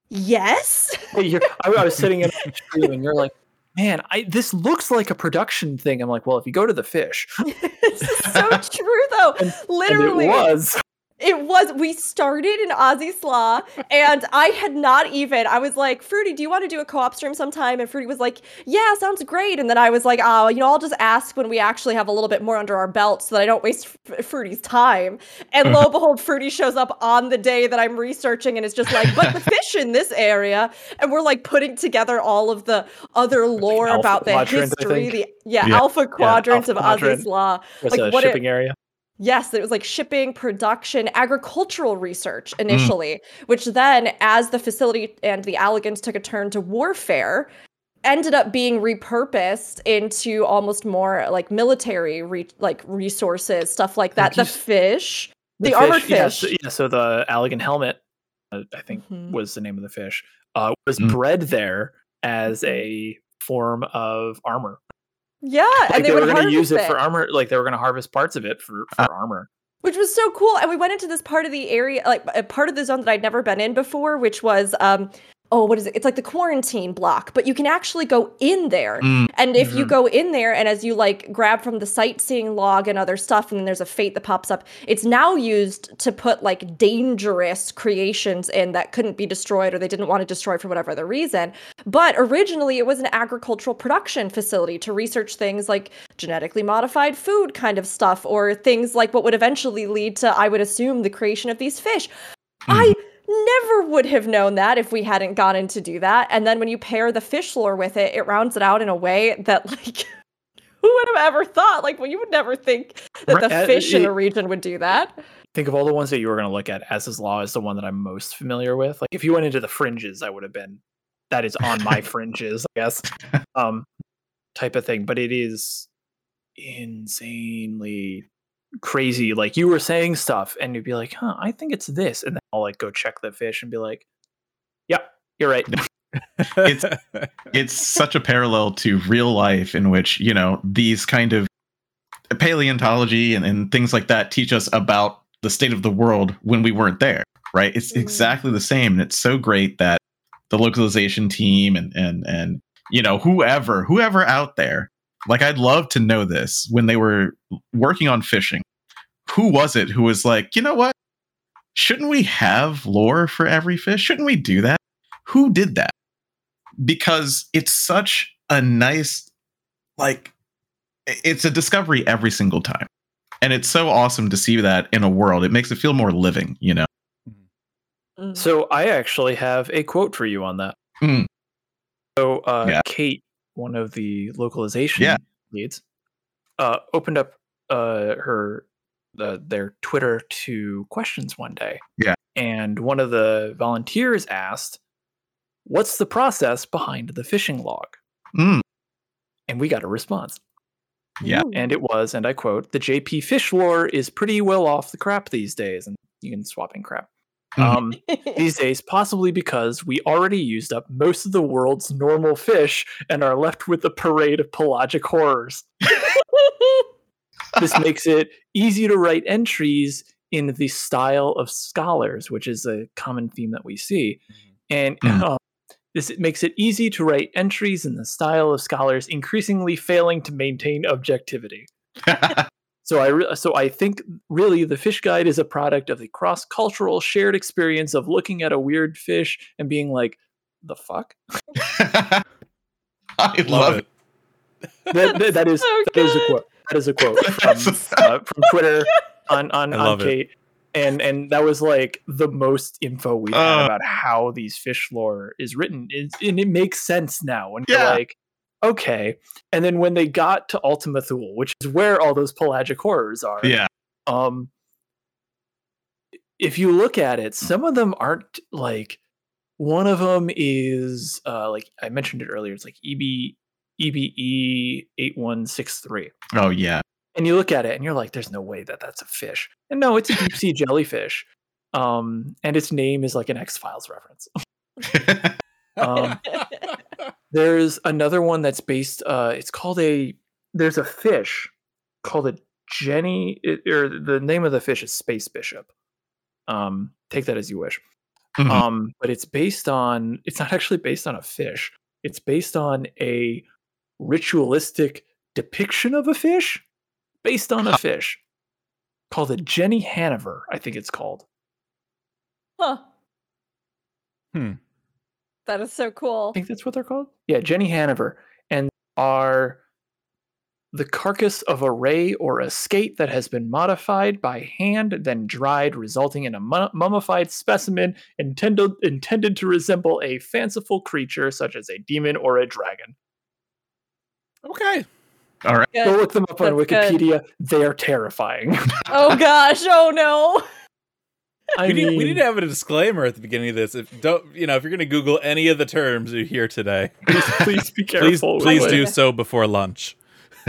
yes? I, I was sitting in a stream and you're like, "Man, I this looks like a production thing." I'm like, "Well, if you go to the fish, this is so true though. And- literally and it was." It was. We started in Azys Lla, and I had not even. I was like, Fruity, do you want to do a co-op stream sometime? And Fruity was like, Yeah, sounds great. And then I was like, Oh, you know, I'll just ask when we actually have a little bit more under our belt, so that I don't waste F- Fruity's time. And lo and behold, Fruity shows up on the day that I'm researching, and it's just like, But the fish in this area, and we're like putting together all of the other lore Alpha about the history, the yeah, Yeah. alpha quadrant alpha of Aussie quadrant. Slaw. Was Like, a what it- area. Yes, it was like shipping, production, agricultural research initially, which then, as the facility and the Allagans took a turn to warfare, ended up being repurposed into almost more like military re- like resources, stuff like that. Like The fish, the, armored yeah, fish. so, yeah, so the Allagan helmet, uh, I think Mhm. was the name of the fish, uh, was Mm. bred there as Mhm. a form of armor. Yeah, Like and they, they, were going to use it it. for armor. Like they were going to harvest parts of it for, for Uh, armor. which was so cool and we went into this part of the area like a part of the zone that i'd never been in before which was um oh what is it it's like the quarantine block but you can actually go in there Mm. and if you Mhm. go in there and as you like grab from the sightseeing log and other stuff and then there's a fate that pops up it's now used to put like dangerous creations in that couldn't be destroyed or they didn't want to destroy for whatever other reason but originally it was an agricultural production facility to research things like genetically modified food kind of stuff or things like what would eventually lead to i would assume the creation of these fish i never would have known that if we hadn't gotten to do that and then when you pair the fish lore with it it rounds it out in a way that like who would have ever thought like well you would never think that Right, the uh, fish in it- a region would do that Think of all the ones that you were going to look at. Azys Lla is the one that I'm most familiar with. Like if you went into the fringes, I would have been. That is on my fringes, I guess. Um, type of thing. But it is insanely crazy. Like you were saying stuff, and you'd be like, "Huh, I think it's this," and then I'll like go check the fish and be like, "Yep, you're right." It's- it's such a parallel to real life in which you know these kind of paleontology and, and things like that teach us about the state of the world when we weren't there right it's Mhm. exactly the same and it's so great that the localization team and and and you know whoever whoever out there like i'd love to know this when they were working on fishing who was it who was like you know what shouldn't we have lore for every fish shouldn't we do that who did that because it's such a nice like it's a discovery every single time and it's so awesome to see that in a world it makes it feel more living you know Mm. So I actually have a quote for you on that. Mm. So uh, Yeah. Kate, one of the localization Yeah. leads, uh, opened up uh, her uh, their Twitter to questions one day. Yeah. and one of the volunteers asked, "What's the process behind the fishing log?" Mm, And we got a response, yeah and it was, and I quote, "The JP fish lore is pretty well off the crap these days," and you can swap in crap. Mhm. Um, these days, possibly because we already used up most of the world's normal fish and are left with a parade of pelagic horrors. This makes it easy to write entries in the style of scholars, which is a common theme that we see. And Mhm. uh, This makes it easy to write entries in the style of scholars increasingly failing to maintain objectivity. So I re- so I think really the fish guide is a product of the cross cultural shared experience of looking at a weird fish and being like, "The fuck." I love it. That, that- that is So that is a quote. That is a quote from, uh, from Twitter on on, on love it. Kate. And and that was like the most info we've had Uh. about how these fish lore is written. It's, and it makes sense now when Yeah. you're like, okay. And then when they got to Ultima Thule, which is where all those pelagic horrors are, Yeah. um if you look at it some of them aren't like one of them is uh like i mentioned it earlier it's like E eb ebe 8163 Oh yeah. and you look at it and you're like there's no way that that's a fish. And no it's a deep sea jellyfish. Um and its name is like an x-files reference. Um there's another one that's based uh it's called a there's a fish called a jenny it, or the name of the fish is space bishop. Um take that as you wish. Mhm. um but it's based on it's not actually based on a fish. It's based on a ritualistic depiction of a fish based on a fish called the jenny haniver i think it's called Huh. Hmm. That is so cool. I think that's what they're called. Yeah, Jenny Haniver, and are the carcass of a ray or a skate that has been modified by hand, then dried, resulting in a mummified specimen intended intended to resemble a fanciful creature such as a demon or a dragon. Okay. All right. Go look them up on That's good. Wikipedia. They're terrifying. Oh gosh, oh no. I we, need, mean, we need to have a disclaimer at the beginning of this. If don't you know if you're going to Google any of the terms you hear today, please, please be careful. with please do so before lunch.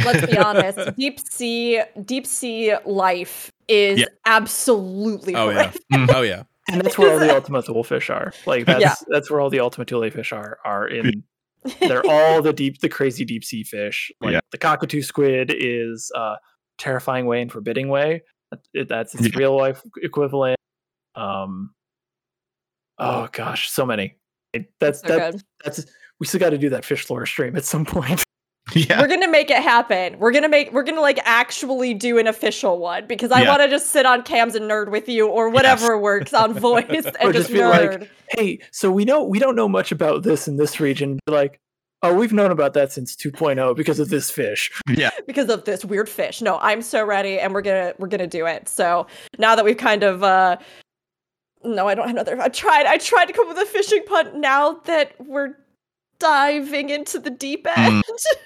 Let's be honest. Deep sea deep sea life is Yeah. absolutely Oh yeah, horrific. Mm, oh yeah. and that's where all the ultimate Thule fish are. Like that's Yeah. that's where all the Ultima Thule fish are. Are in they're all the deep the crazy deep sea fish. Like Yeah. the cockatoo squid is uh terrifying way and forbidding way. That's its Yeah. real life equivalent. Um oh gosh so many. It- that's So that, that's we still got to do that fish lore stream at some point Yeah. We're gonna make it happen. We're gonna make we're gonna like actually do an official one because I Yeah. want to just sit on cams and nerd with you or whatever works on voice and Or just just be like, hey so we know we don't know much about this in this region Be like oh we've known about that since 2.0 because of this fish Yeah. because of this weird fish. No, I'm so ready and we're gonna we're gonna do it. So now that we've kind of uh no, I don't have another I tried I tried to come up with a fishing punt now that we're diving into the deep end. Does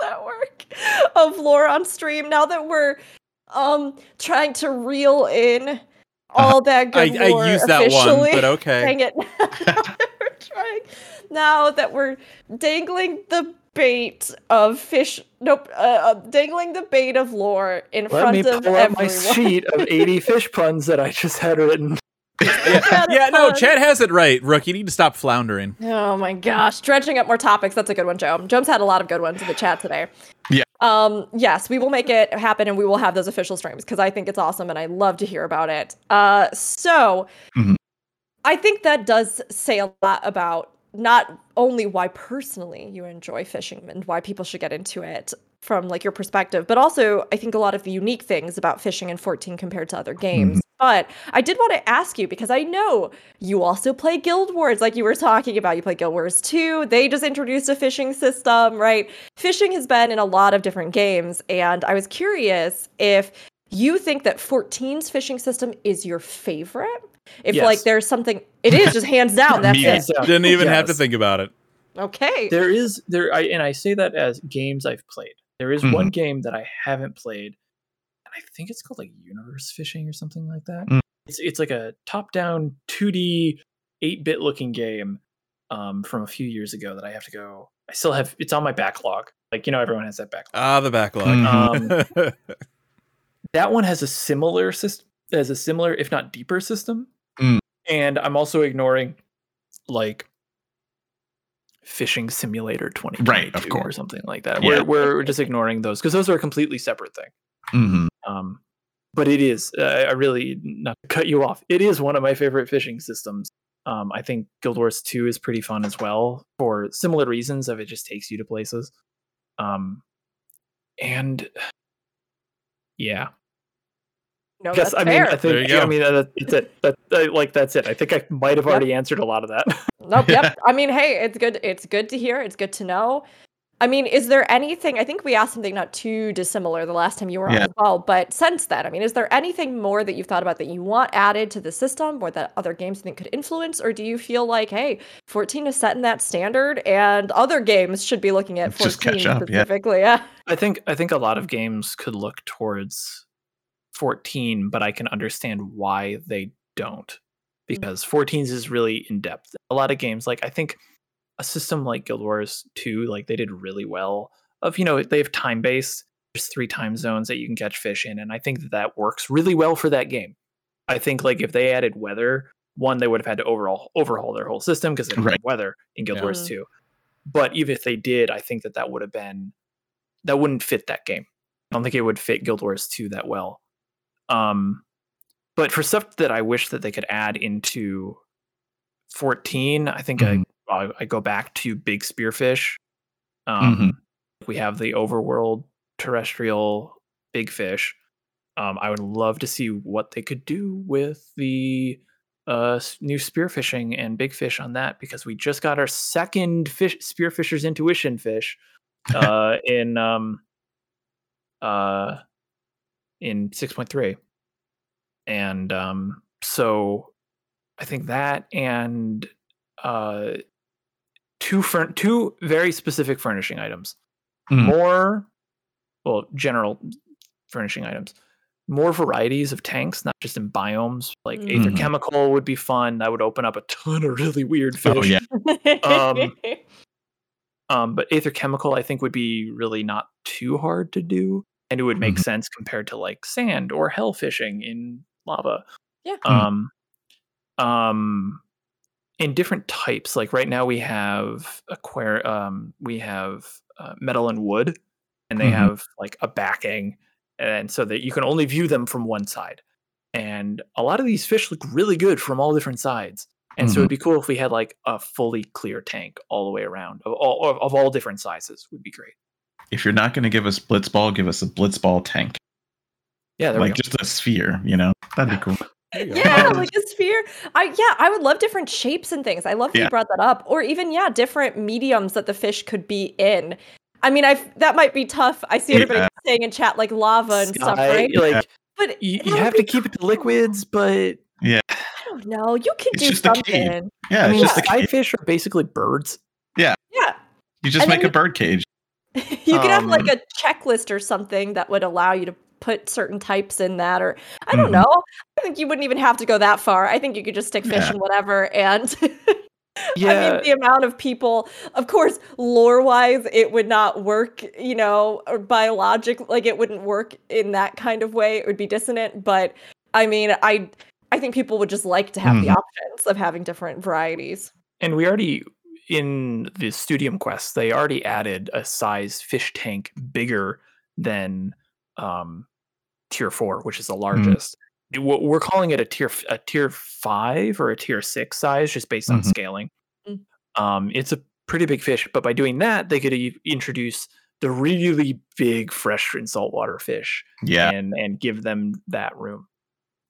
that work? Of lore on stream. Now that we're um trying to reel in all that I, good I lore used that one, officially. but okay. Dang it. we're trying now that we're dangling the bait of fish nope uh, uh, dangling the bait of lore in let front me of pull up everyone. my sheet of 80 fish puns that i just had written yeah, yeah, no. Chad has it right. Rook, you need to stop floundering. Oh my gosh, dredging up more topics. That's a good one, Joe. Joe's had a lot of good ones in the chat today. Yeah. Um, yes, we will make it happen and we will have those official streams because I think it's awesome and I love to hear about it. Uh, so Mhm. I think that does say a lot about not only why personally you enjoy fishing and why people should get into it from like your perspective, but also I think a lot of the unique things about fishing in 14 compared to other games. Mm-hmm. But I did want to ask you because I know you also play Guild Wars, like you were talking about. You play Guild Wars 2. They just introduced a fishing system, right? Fishing has been in a lot of different games, and I was curious if you think that 14's fishing system is your favorite. If Yes. like there's something, it is just hands down. That's Me. it. Hands. Didn't even have to think about it. Okay. there is there I, and i say that as games i've played there is one game that i haven't played and i think it's called like universe fishing or something like that Mm. it's, it's like a top down 2d 8-bit looking game um, from a few years ago that i have to go i still have it's on my backlog like you know everyone has that backlog Ah, the backlog. Mhm. that one has a similar system has a similar if not deeper system Mm. and i'm also ignoring like fishing simulator 20 Right, of course or something like that Yeah. we're, we're just ignoring those because those are a completely separate thing Mhm. um but it is uh, i really not to cut you off it is one of my favorite fishing systems Um, I think Guild Wars 2 is pretty fun as well for similar reasons of it just takes you to places. Um, and yeah, No, guess that's I mean fair. I There you think go. I mean that, that's it. That, that- like that's it. I think I might have Yep. already answered a lot of that. Nope. Yep. I mean, hey, it's good. It's good to hear. It's good to know. I mean, is there anything? I think we asked something not too dissimilar the last time you were on Yeah. as well. But since then, I mean, is there anything more that you've thought about that you want added to the system, or that other games think could influence, or do you feel like, hey, 14 is setting that standard, and other games should be looking at 14 Just catch up, yeah. specifically? Yeah. I think I think a lot of games could look towards 14, but I can understand why they don't. Because 14's is really in depth. A lot of games, like I think a system like Guild Wars 2, like they did really well. Of you know, they have time based. There's three time zones that you can catch fish in, and I think that that works really well for that game. I think like if they added weather, one they would have had to overall overhaul their whole system because they didn't Right. have weather in Guild Yeah. Wars Mm. 2. But even if they did, I think that that would have been that wouldn't fit that game. I don't think it would fit Guild Wars 2 that well. Um, but for stuff that I wish that they could add into 14, I think Mhm. I, I go back to Big Spearfish. Um, Mhm. We have the overworld terrestrial big fish. Um, I would love to see what they could do with the uh, new spearfishing and big fish on that because we just got our second fish spearfisher's intuition fish uh, in um, uh, in 6.3 and um, so i think that and uh, two fur- two very specific furnishing items Mhm. more well general furnishing items more varieties of tanks not just in biomes like Mhm. aether chemical would be fun that would open up a ton of really weird fish Oh, yeah. Um, um, but Aether Chemical, I think, would be really not too hard to do, and it would make Mhm. sense compared to like sand or hell fishing in lava. Yeah. Mm. Um, um, in different types. Like right now, we have aquar- um, we have uh, metal and wood, and they Mhm. have like a backing, and so that you can only view them from one side. And a lot of these fish look really good from all different sides. And so Mhm. it'd be cool if we had like a fully clear tank all the way around of all of, of all different sizes would be great. If you're not going to give us Blitzball, give us a Blitzball tank, Yeah, there like we go. just a sphere. You know, that'd be cool. There you go. yeah, like a sphere. I yeah, I would love different shapes and things. I love that you brought that up. Or even yeah, different mediums that the fish could be in. I mean, I that might be tough. I see everybody Yeah. saying in chat like lava and stuff, Sky, right? Like Yeah. But you, you have to keep it to liquids, but yeah, I don't know. You can It's do just a cave. I something. Yeah, mean, it's just a sky cage. fish are basically birds. Yeah. Yeah. You just and make a you- bird cage. you could have like Um, a checklist or something that would allow you to put certain types in that or I don't Mhm. know. I think you wouldn't even have to go that far. I think you could just stick fish Yeah. in whatever and yeah. I mean, the amount of people, of course, lore wise, it would not work, you know, or biologic, like it wouldn't work in that kind of way. It would be dissonant. But I mean, I, I think people would just like to have the Mhm. options of having different varieties. And we already in the Studium Quest, they already added a size fish tank bigger than um, tier four, which is the largest. It- we're we're calling it a tier f- a tier five or a tier six size, just based on Mhm. scaling. Mm. Um, it's a pretty big fish, but by doing that, they could e- introduce the really big fresh and saltwater fish Yeah. and and give them that room.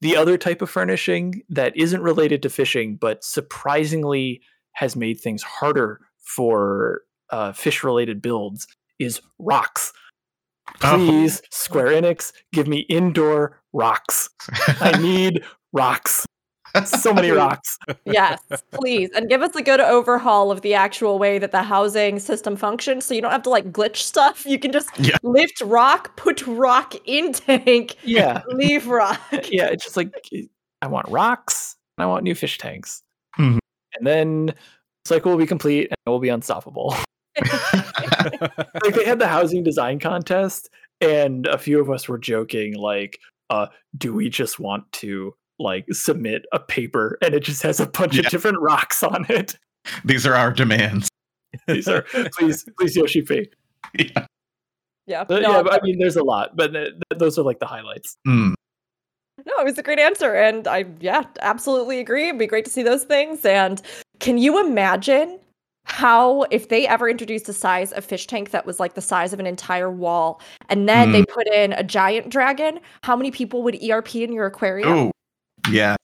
The other type of furnishing that isn't related to fishing, but surprisingly has made things harder for uh, fish related builds is rocks. Oh. Please, Square Enix, give me indoor rocks. I need rocks. So many rocks. Yes, please. And give us a good overhaul of the actual way that the housing system functions so you don't have to like glitch stuff. You can just Yeah. lift rock, put rock in tank, Yeah. leave rock. Yeah. It's just like I want rocks and I want new fish tanks. Mhm. And then the cycle will be complete and it will be unstoppable. like they had the housing design contest and a few of us were joking like uh do we just want to like submit a paper and it just has a bunch of different rocks on it These are our demands. these are please please yoshi P. Yeah. Yeah. Uh, no, yeah but i mean there's a lot but th- th- those are like the highlights Mm. No, it was a great answer. And I, yeah, absolutely agree. It'd be great to see those things. And can you imagine how, if they ever introduced a size of fish tank that was like the size of an entire wall, and then they put in a giant dragon, how many people would ERP in your aquarium? Oh, yeah.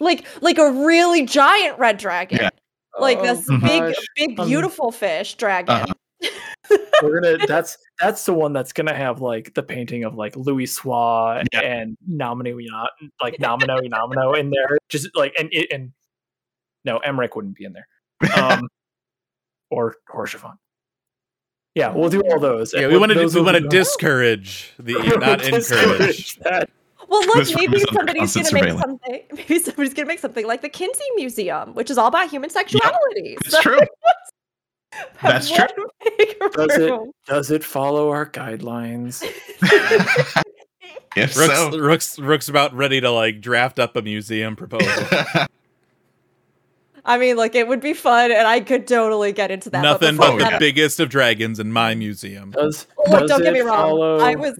Like, like a really giant red dragon. Yeah. Like Oh, this big, gosh. big, Um, beautiful fish dragon. Uh-huh. We're gonna. That's that's the one that's gonna have like the painting of like Louisoix Yeah. and Nomino, like Nomino, Nomino in there. Just like and it and no, Aymeric wouldn't be in there. Um, or Haurchefant. Yeah, we'll do all those. Yeah, we want to we want to discourage the not encourage. that. Well, look, maybe room is under somebody's gonna make something. Maybe somebody's gonna make something like the Kinsey Museum, which is all about human sexuality. It's true. have That's true. Does it does it follow our guidelines? if Rook's, so. Rook's Rook's about ready to like draft up a museum proposal. I mean, like it would be fun, and I could totally get into that. Nothing before but the that- biggest of dragons in my museum. Does, oh, Look, does don't get me wrong. follow- I was,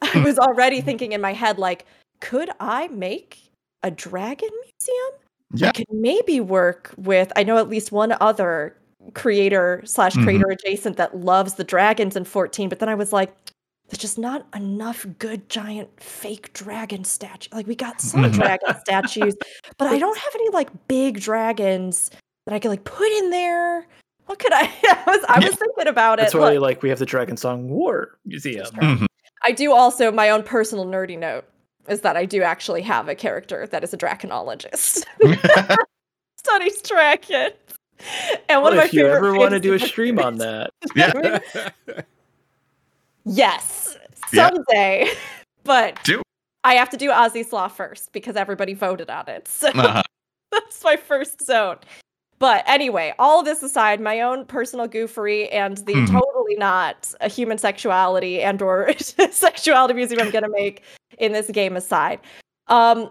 I was already thinking in my head, like, could I make a dragon museum? Yeah. I could maybe work with. I know at least one other creator slash Mhm. creator adjacent that loves the dragons in 14. But then I was like, there's just not enough good giant fake dragon statue. Like we got some Mhm. dragon statues, but I don't have any like big dragons that I could like put in there. What could I? I was I Yeah. was thinking about it. That's why, Look, like, we have the Dragon Song War Museum. Mhm. I do also my own personal nerdy note is that I do actually have a character that is a draconologist. Studies dragons. And one Well, of my if you favorite ever want to do a stream on that, yeah. Yes, Yeah. someday. But Do. I have to do Azys Lla first because everybody voted on it. So Uh-huh. that's my first zone. But anyway, all of this aside, my own personal goofery and the Mhm. totally not a human sexuality and or sexuality museum I'm gonna make in this game aside. Um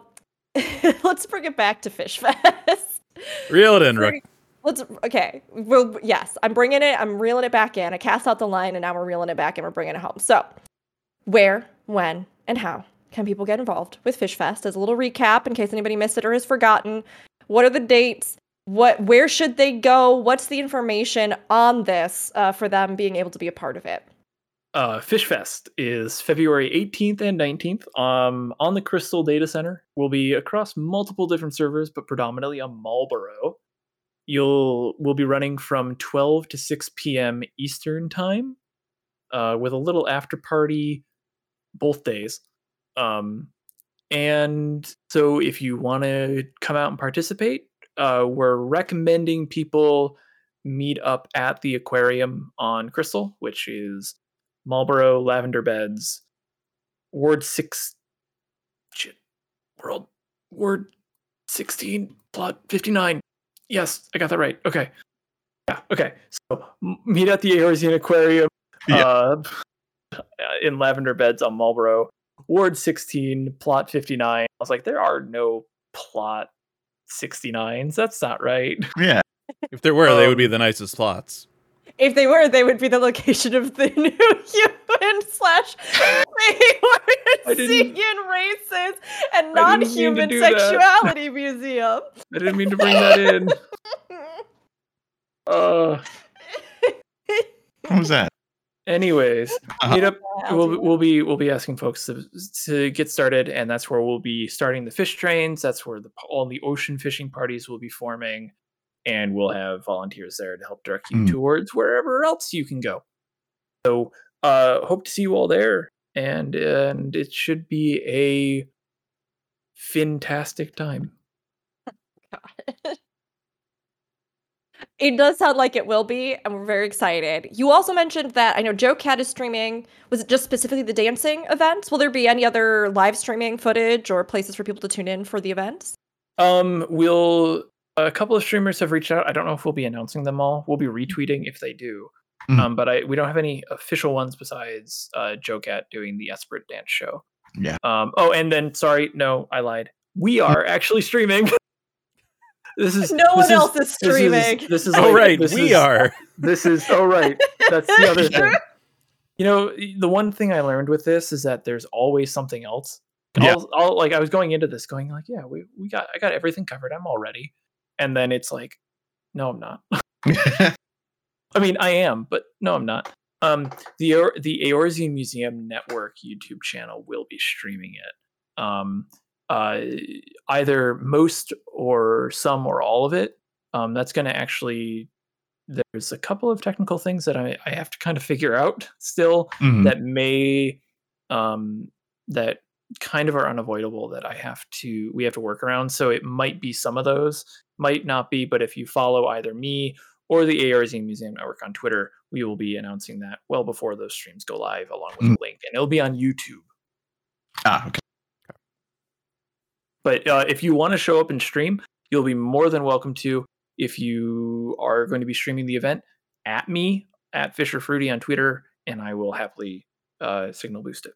let's bring it back to Fish Fest. Reel it in, Rook. Let's okay. Well, yes, I'm bringing it. I'm reeling it back in. I cast out the line, and now we're reeling it back and we're bringing it home. So, where, when, and how can people get involved with Fish Fest? As a little recap, in case anybody missed it or has forgotten, what are the dates? What, where should they go? What's the information on this uh, for them being able to be a part of it? uh, Fish Fest is February 18th and 19th um, on the Crystal Data Center. We'll be across multiple different servers, but predominantly on Malboro. You'll we'll be running from 12 to 6 p.m. Eastern time, uh, with a little after party both days. Um, and so if you want to come out and participate, uh, we're recommending people meet up at the aquarium on Crystal, which is Malboro Lavender Beds, Ward six, shit, world, Ward sixteen, plot fifty nine. Yes, I got that right. Okay, yeah, okay. So meet at the Eorzean Aquarium, Yeah. uh, in Lavender Beds on Malboro, Ward sixteen, plot fifty nine. I was like, there are no plot 69s. That's not right. Yeah. If there were, they would be Um, the nicest plots. If they were, they would be the location of the new human slash I didn't- races and I didn't mean to non-human do that. sexuality museum. I didn't mean to bring that in. Uh, What was that? anyways, Uh-huh. meet up. We'll, we'll be we'll be asking folks to, to get started, and that's where we'll be starting the fish trains. That's where the all the ocean fishing parties will be forming, and we'll have volunteers there to help direct you Mm. towards wherever else you can go. So, uh, hope to see you all there, and and it should be a fantastic time. It does sound like it will be, and we're very excited. You also mentioned that I know Joe Cat is streaming. Was it just specifically the dancing events? Will there be any other live streaming footage or places for people to tune in for the events? Um, we'll a couple of streamers have reached out. I don't know if we'll be announcing them all. We'll be retweeting if they do. Mhm. Um, but I we don't have any official ones besides uh Joe Cat doing the Esperate dance show. Yeah. Um. Oh, and then sorry, no, I lied. We are actually streaming. this is No this one is- else is this is- streaming. This is, Oh, like- right, this we is- are. This is oh right. That's the other thing. You know, the one thing I learned with this is that there's always something else. Yeah. I'll, I'll like I was going into this going like, yeah, we, we got I got everything covered. I'm all ready. And then it's like, no, I'm not. I mean, I am, but no, I'm not. Um, the the Eorzean Museum Network YouTube channel will be streaming it. Um, uh, either most or some or all of it. Um, that's going to actually. There's a couple of technical things that I, I have to kind of figure out still Mhm. that may um, that kind of are unavoidable that I have to we have to work around. So it might be some of those, might not be, but if you follow either me or the ARZ Museum Network on Twitter, we will be announcing that well before those streams go live, along with Mm. a link, and it'll be on YouTube. ah, okay. But uh, if you want to show up and stream, you'll be more than welcome to. If you are going to be streaming the event, at me at Fisher Fruity on Twitter, and I will happily uh, signal boost it.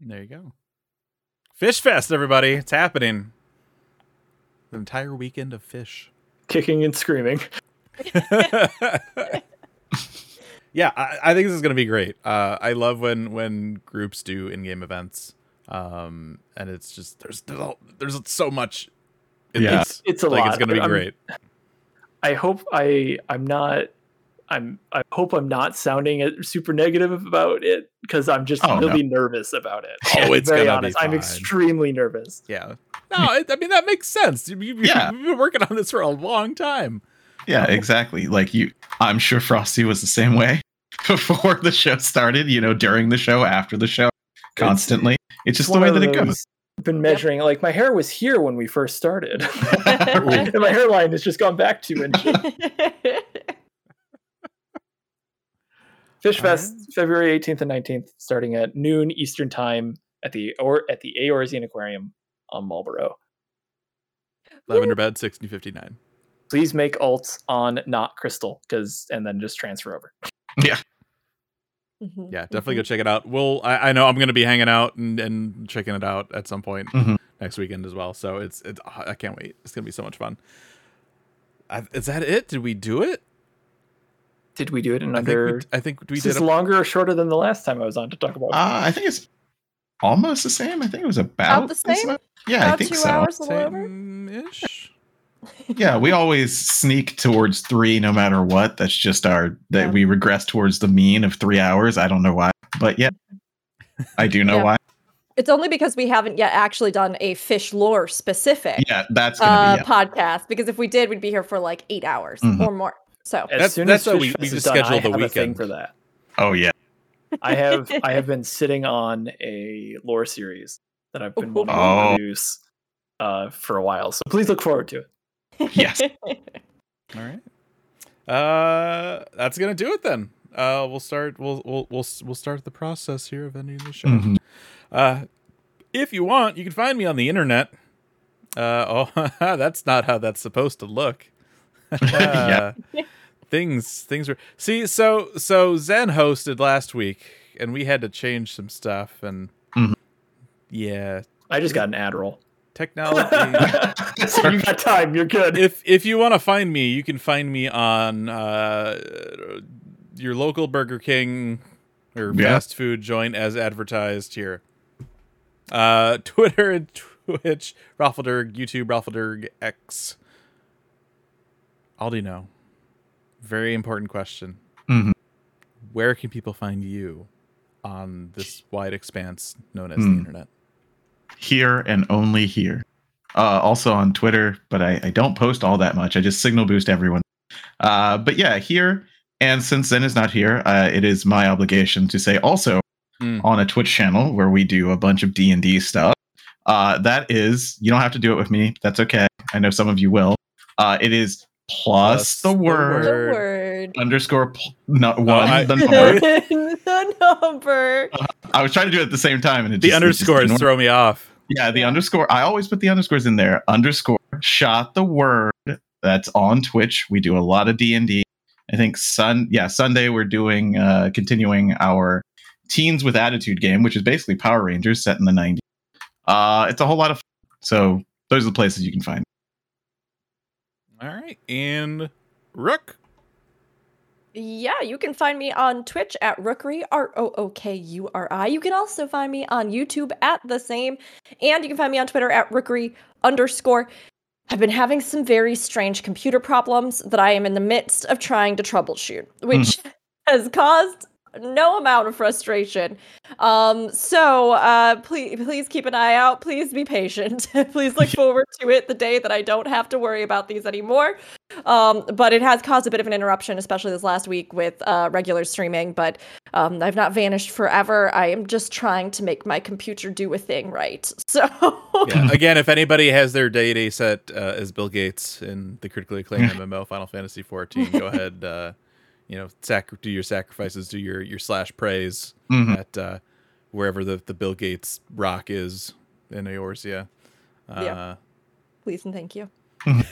There you go. Fish Fest, everybody. It's happening. The entire weekend of fish. Kicking and screaming. yeah, I, I think this is going to be great. Uh, I love when when groups do in-game events, um, and it's just there's there's, all- there's so much. in Yeah. this. It's a like lot. it's going to be I'm- great. I hope I I'm not I'm I hope I'm not sounding super negative about it because I'm just Oh, no. really nervous about it. Oh, I'll it's very gonna be honest. I'm extremely nervous. Yeah. No, I mean that makes sense. You, you, Yeah. You've been working on this for a long time. Yeah, exactly. Like you, I'm sure Frosty was the same way before the show started. You know, during the show, after the show, constantly. It's just the way that it goes. I've been measuring like my hair was here when we first started, and my hairline has just gone back two inches. Fish All Fest, February 18th and 19th, starting at noon Eastern time at the or at the Eorzean Aquarium on Malboro. Lavender Bed sixty fifty nine. Please make alts on not crystal, because and then just transfer over. Mhm, Yeah, definitely mhm. go check it out. We'll I, I know I'm going to be hanging out and, and checking it out at some point Mhm. next weekend as well. So it's it's ah, I can't wait. It's going to be so much fun. I, is that it? Did we do it? Did we do it in I think we. I think we Is did. this a- longer or shorter than the last time I was on to talk about? Uh, I think it's almost the same. I think it was about, About the this same? Much. Yeah, I think two so. hours, a little over. Same-ish. Yeah, we always sneak towards three no matter what. That's just our that Yeah. we regress towards the mean of three hours. I don't know why, but yeah, I do know Yeah. why. It's only because we haven't yet actually done a fish lore specific Yeah, that's gonna uh, be yeah. podcast. Because if we did, we'd be here for like eight hours Mhm. or more. So as That's- soon that's as we- we Fest just done, I the have a thing weekend. for that. Oh yeah, I have I have been sitting on a lore series that I've been wanting Oh. to produce uh, for a while. So please look forward to it. yes. All right. Uh, that's gonna do it then. Uh, we'll start. We'll we'll we'll we'll start the process here of ending the show. Mhm. Uh, if you want, you can find me on the internet. Uh, oh, that's not how that's supposed to look. Yeah. Uh, things things were see. So so Zen hosted last week, and we had to change some stuff, and Mhm. Yeah, I just got an Adderall. technology. so you got time. You're good. if if you want to find me, you can find me on uh, your local Burger King or Yeah. fast food joint as advertised here. Uh, Twitter and Twitch, Raffledurg, YouTube, Raffledurg X. Aldi, know. Very important question. Mhm. Where can people find you on this wide expanse known as Hmm. the internet? Here and only here. Uh, also on Twitter, but I, I don't post all that much. I just signal boost everyone. Uh, but yeah, here and since Zen is not here, uh, it is my obligation to say also Mm. on a Twitch channel where we do a bunch of D and D stuff. Uh, that is, you don't have to do it with me. That's okay. I know some of you will. Uh, it is plus, Plus the the word, the word. Word. underscore pl- no, one I- the number. the number. I was trying to do it at the same time, and it The just, it just underscores throw me off. Yeah, the underscore. I always put the underscores in there. Underscore shot the word. That's on Twitch. We do a lot of D and D. I think Sun. Yeah, Sunday we're doing uh continuing our Teens with Attitude game, which is basically Power Rangers set in the '90s. Uh, it's a whole lot of fun. So those are the places you can find. All right, and Rook. Yeah, you can find me on Twitch at Rookuri, R O O K U R I. You can also find me on YouTube at the same, and you can find me on Twitter at Rookuri underscore. I've been having some very strange computer problems that I am in the midst of trying to troubleshoot, hmm. which has caused no amount of frustration. Um, so uh, please, please keep an eye out. Please be patient. please look forward to it the day that I don't have to worry about these anymore. Um, but it has caused a bit of an interruption, especially this last week with uh, regular streaming. But um, I've not vanished forever. I am just trying to make my computer do a thing right. So Yeah. Again, if anybody has their deity set uh, as Bill Gates in the critically acclaimed MMO Final Fantasy 14, go ahead. You know, sac- do your sacrifices, do your your slash praise Mhm. at uh, wherever the the Bill Gates rock is in Eorzea. Uh, Yeah. please and thank you.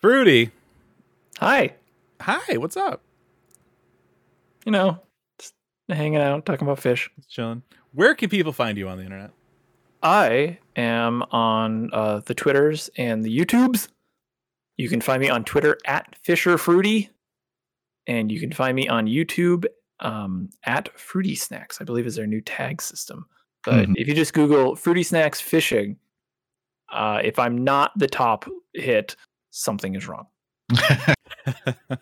Fruity, Hi. hi, what's up? You know, just hanging out, talking about fish. Just chilling. Where can people find you on the internet? I am on uh, the Twitters and the YouTubes. You can find me on Twitter at Fisher Fruity, and you can find me on YouTube um, at Fruity Snacks. I believe is their new tag system. But Mhm. if you just Google Fruity Snacks fishing, uh, if I'm not the top hit, something is wrong.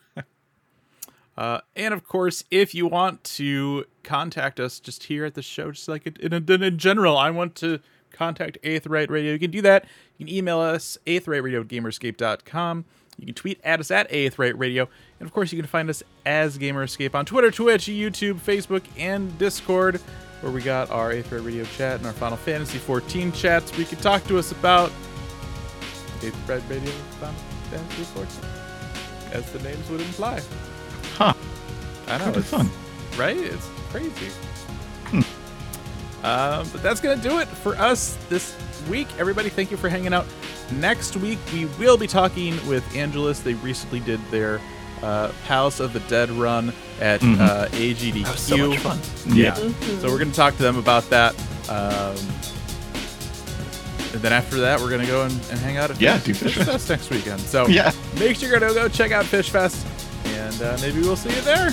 Uh, and of course, if you want to contact us just here at the show, just like in, in, in general, I want to contact Aetheryte Radio. You can do that. You can email us, aetheryteradio at gamerescape.com. You can tweet at us at Aetheryte Radio. And of course, you can find us as Gamerescape on Twitter, Twitch, YouTube, Facebook, and Discord, where we got our Aetheryte Radio chat and our Final Fantasy 14 chats We can talk to us about Eighth Right Radio Final Fantasy 14, as the names would imply. Huh. I know. It's fun. Right? It's crazy. Hmm. Um, but that's going to do it for us this week. Everybody, thank you for hanging out. Next week, we will be talking with Angelus. They recently did their uh, Palace of the Dead run at Mhm. uh, AGDQ. That was so much fun. Yeah. Mhm. So we're going to talk to them about that. Um, and then after that, we're going to go and, and hang out at Yeah, do Fish Fest. Fest next weekend. So Yeah. make sure you go check out Fish Fest, and uh, maybe we'll see you there.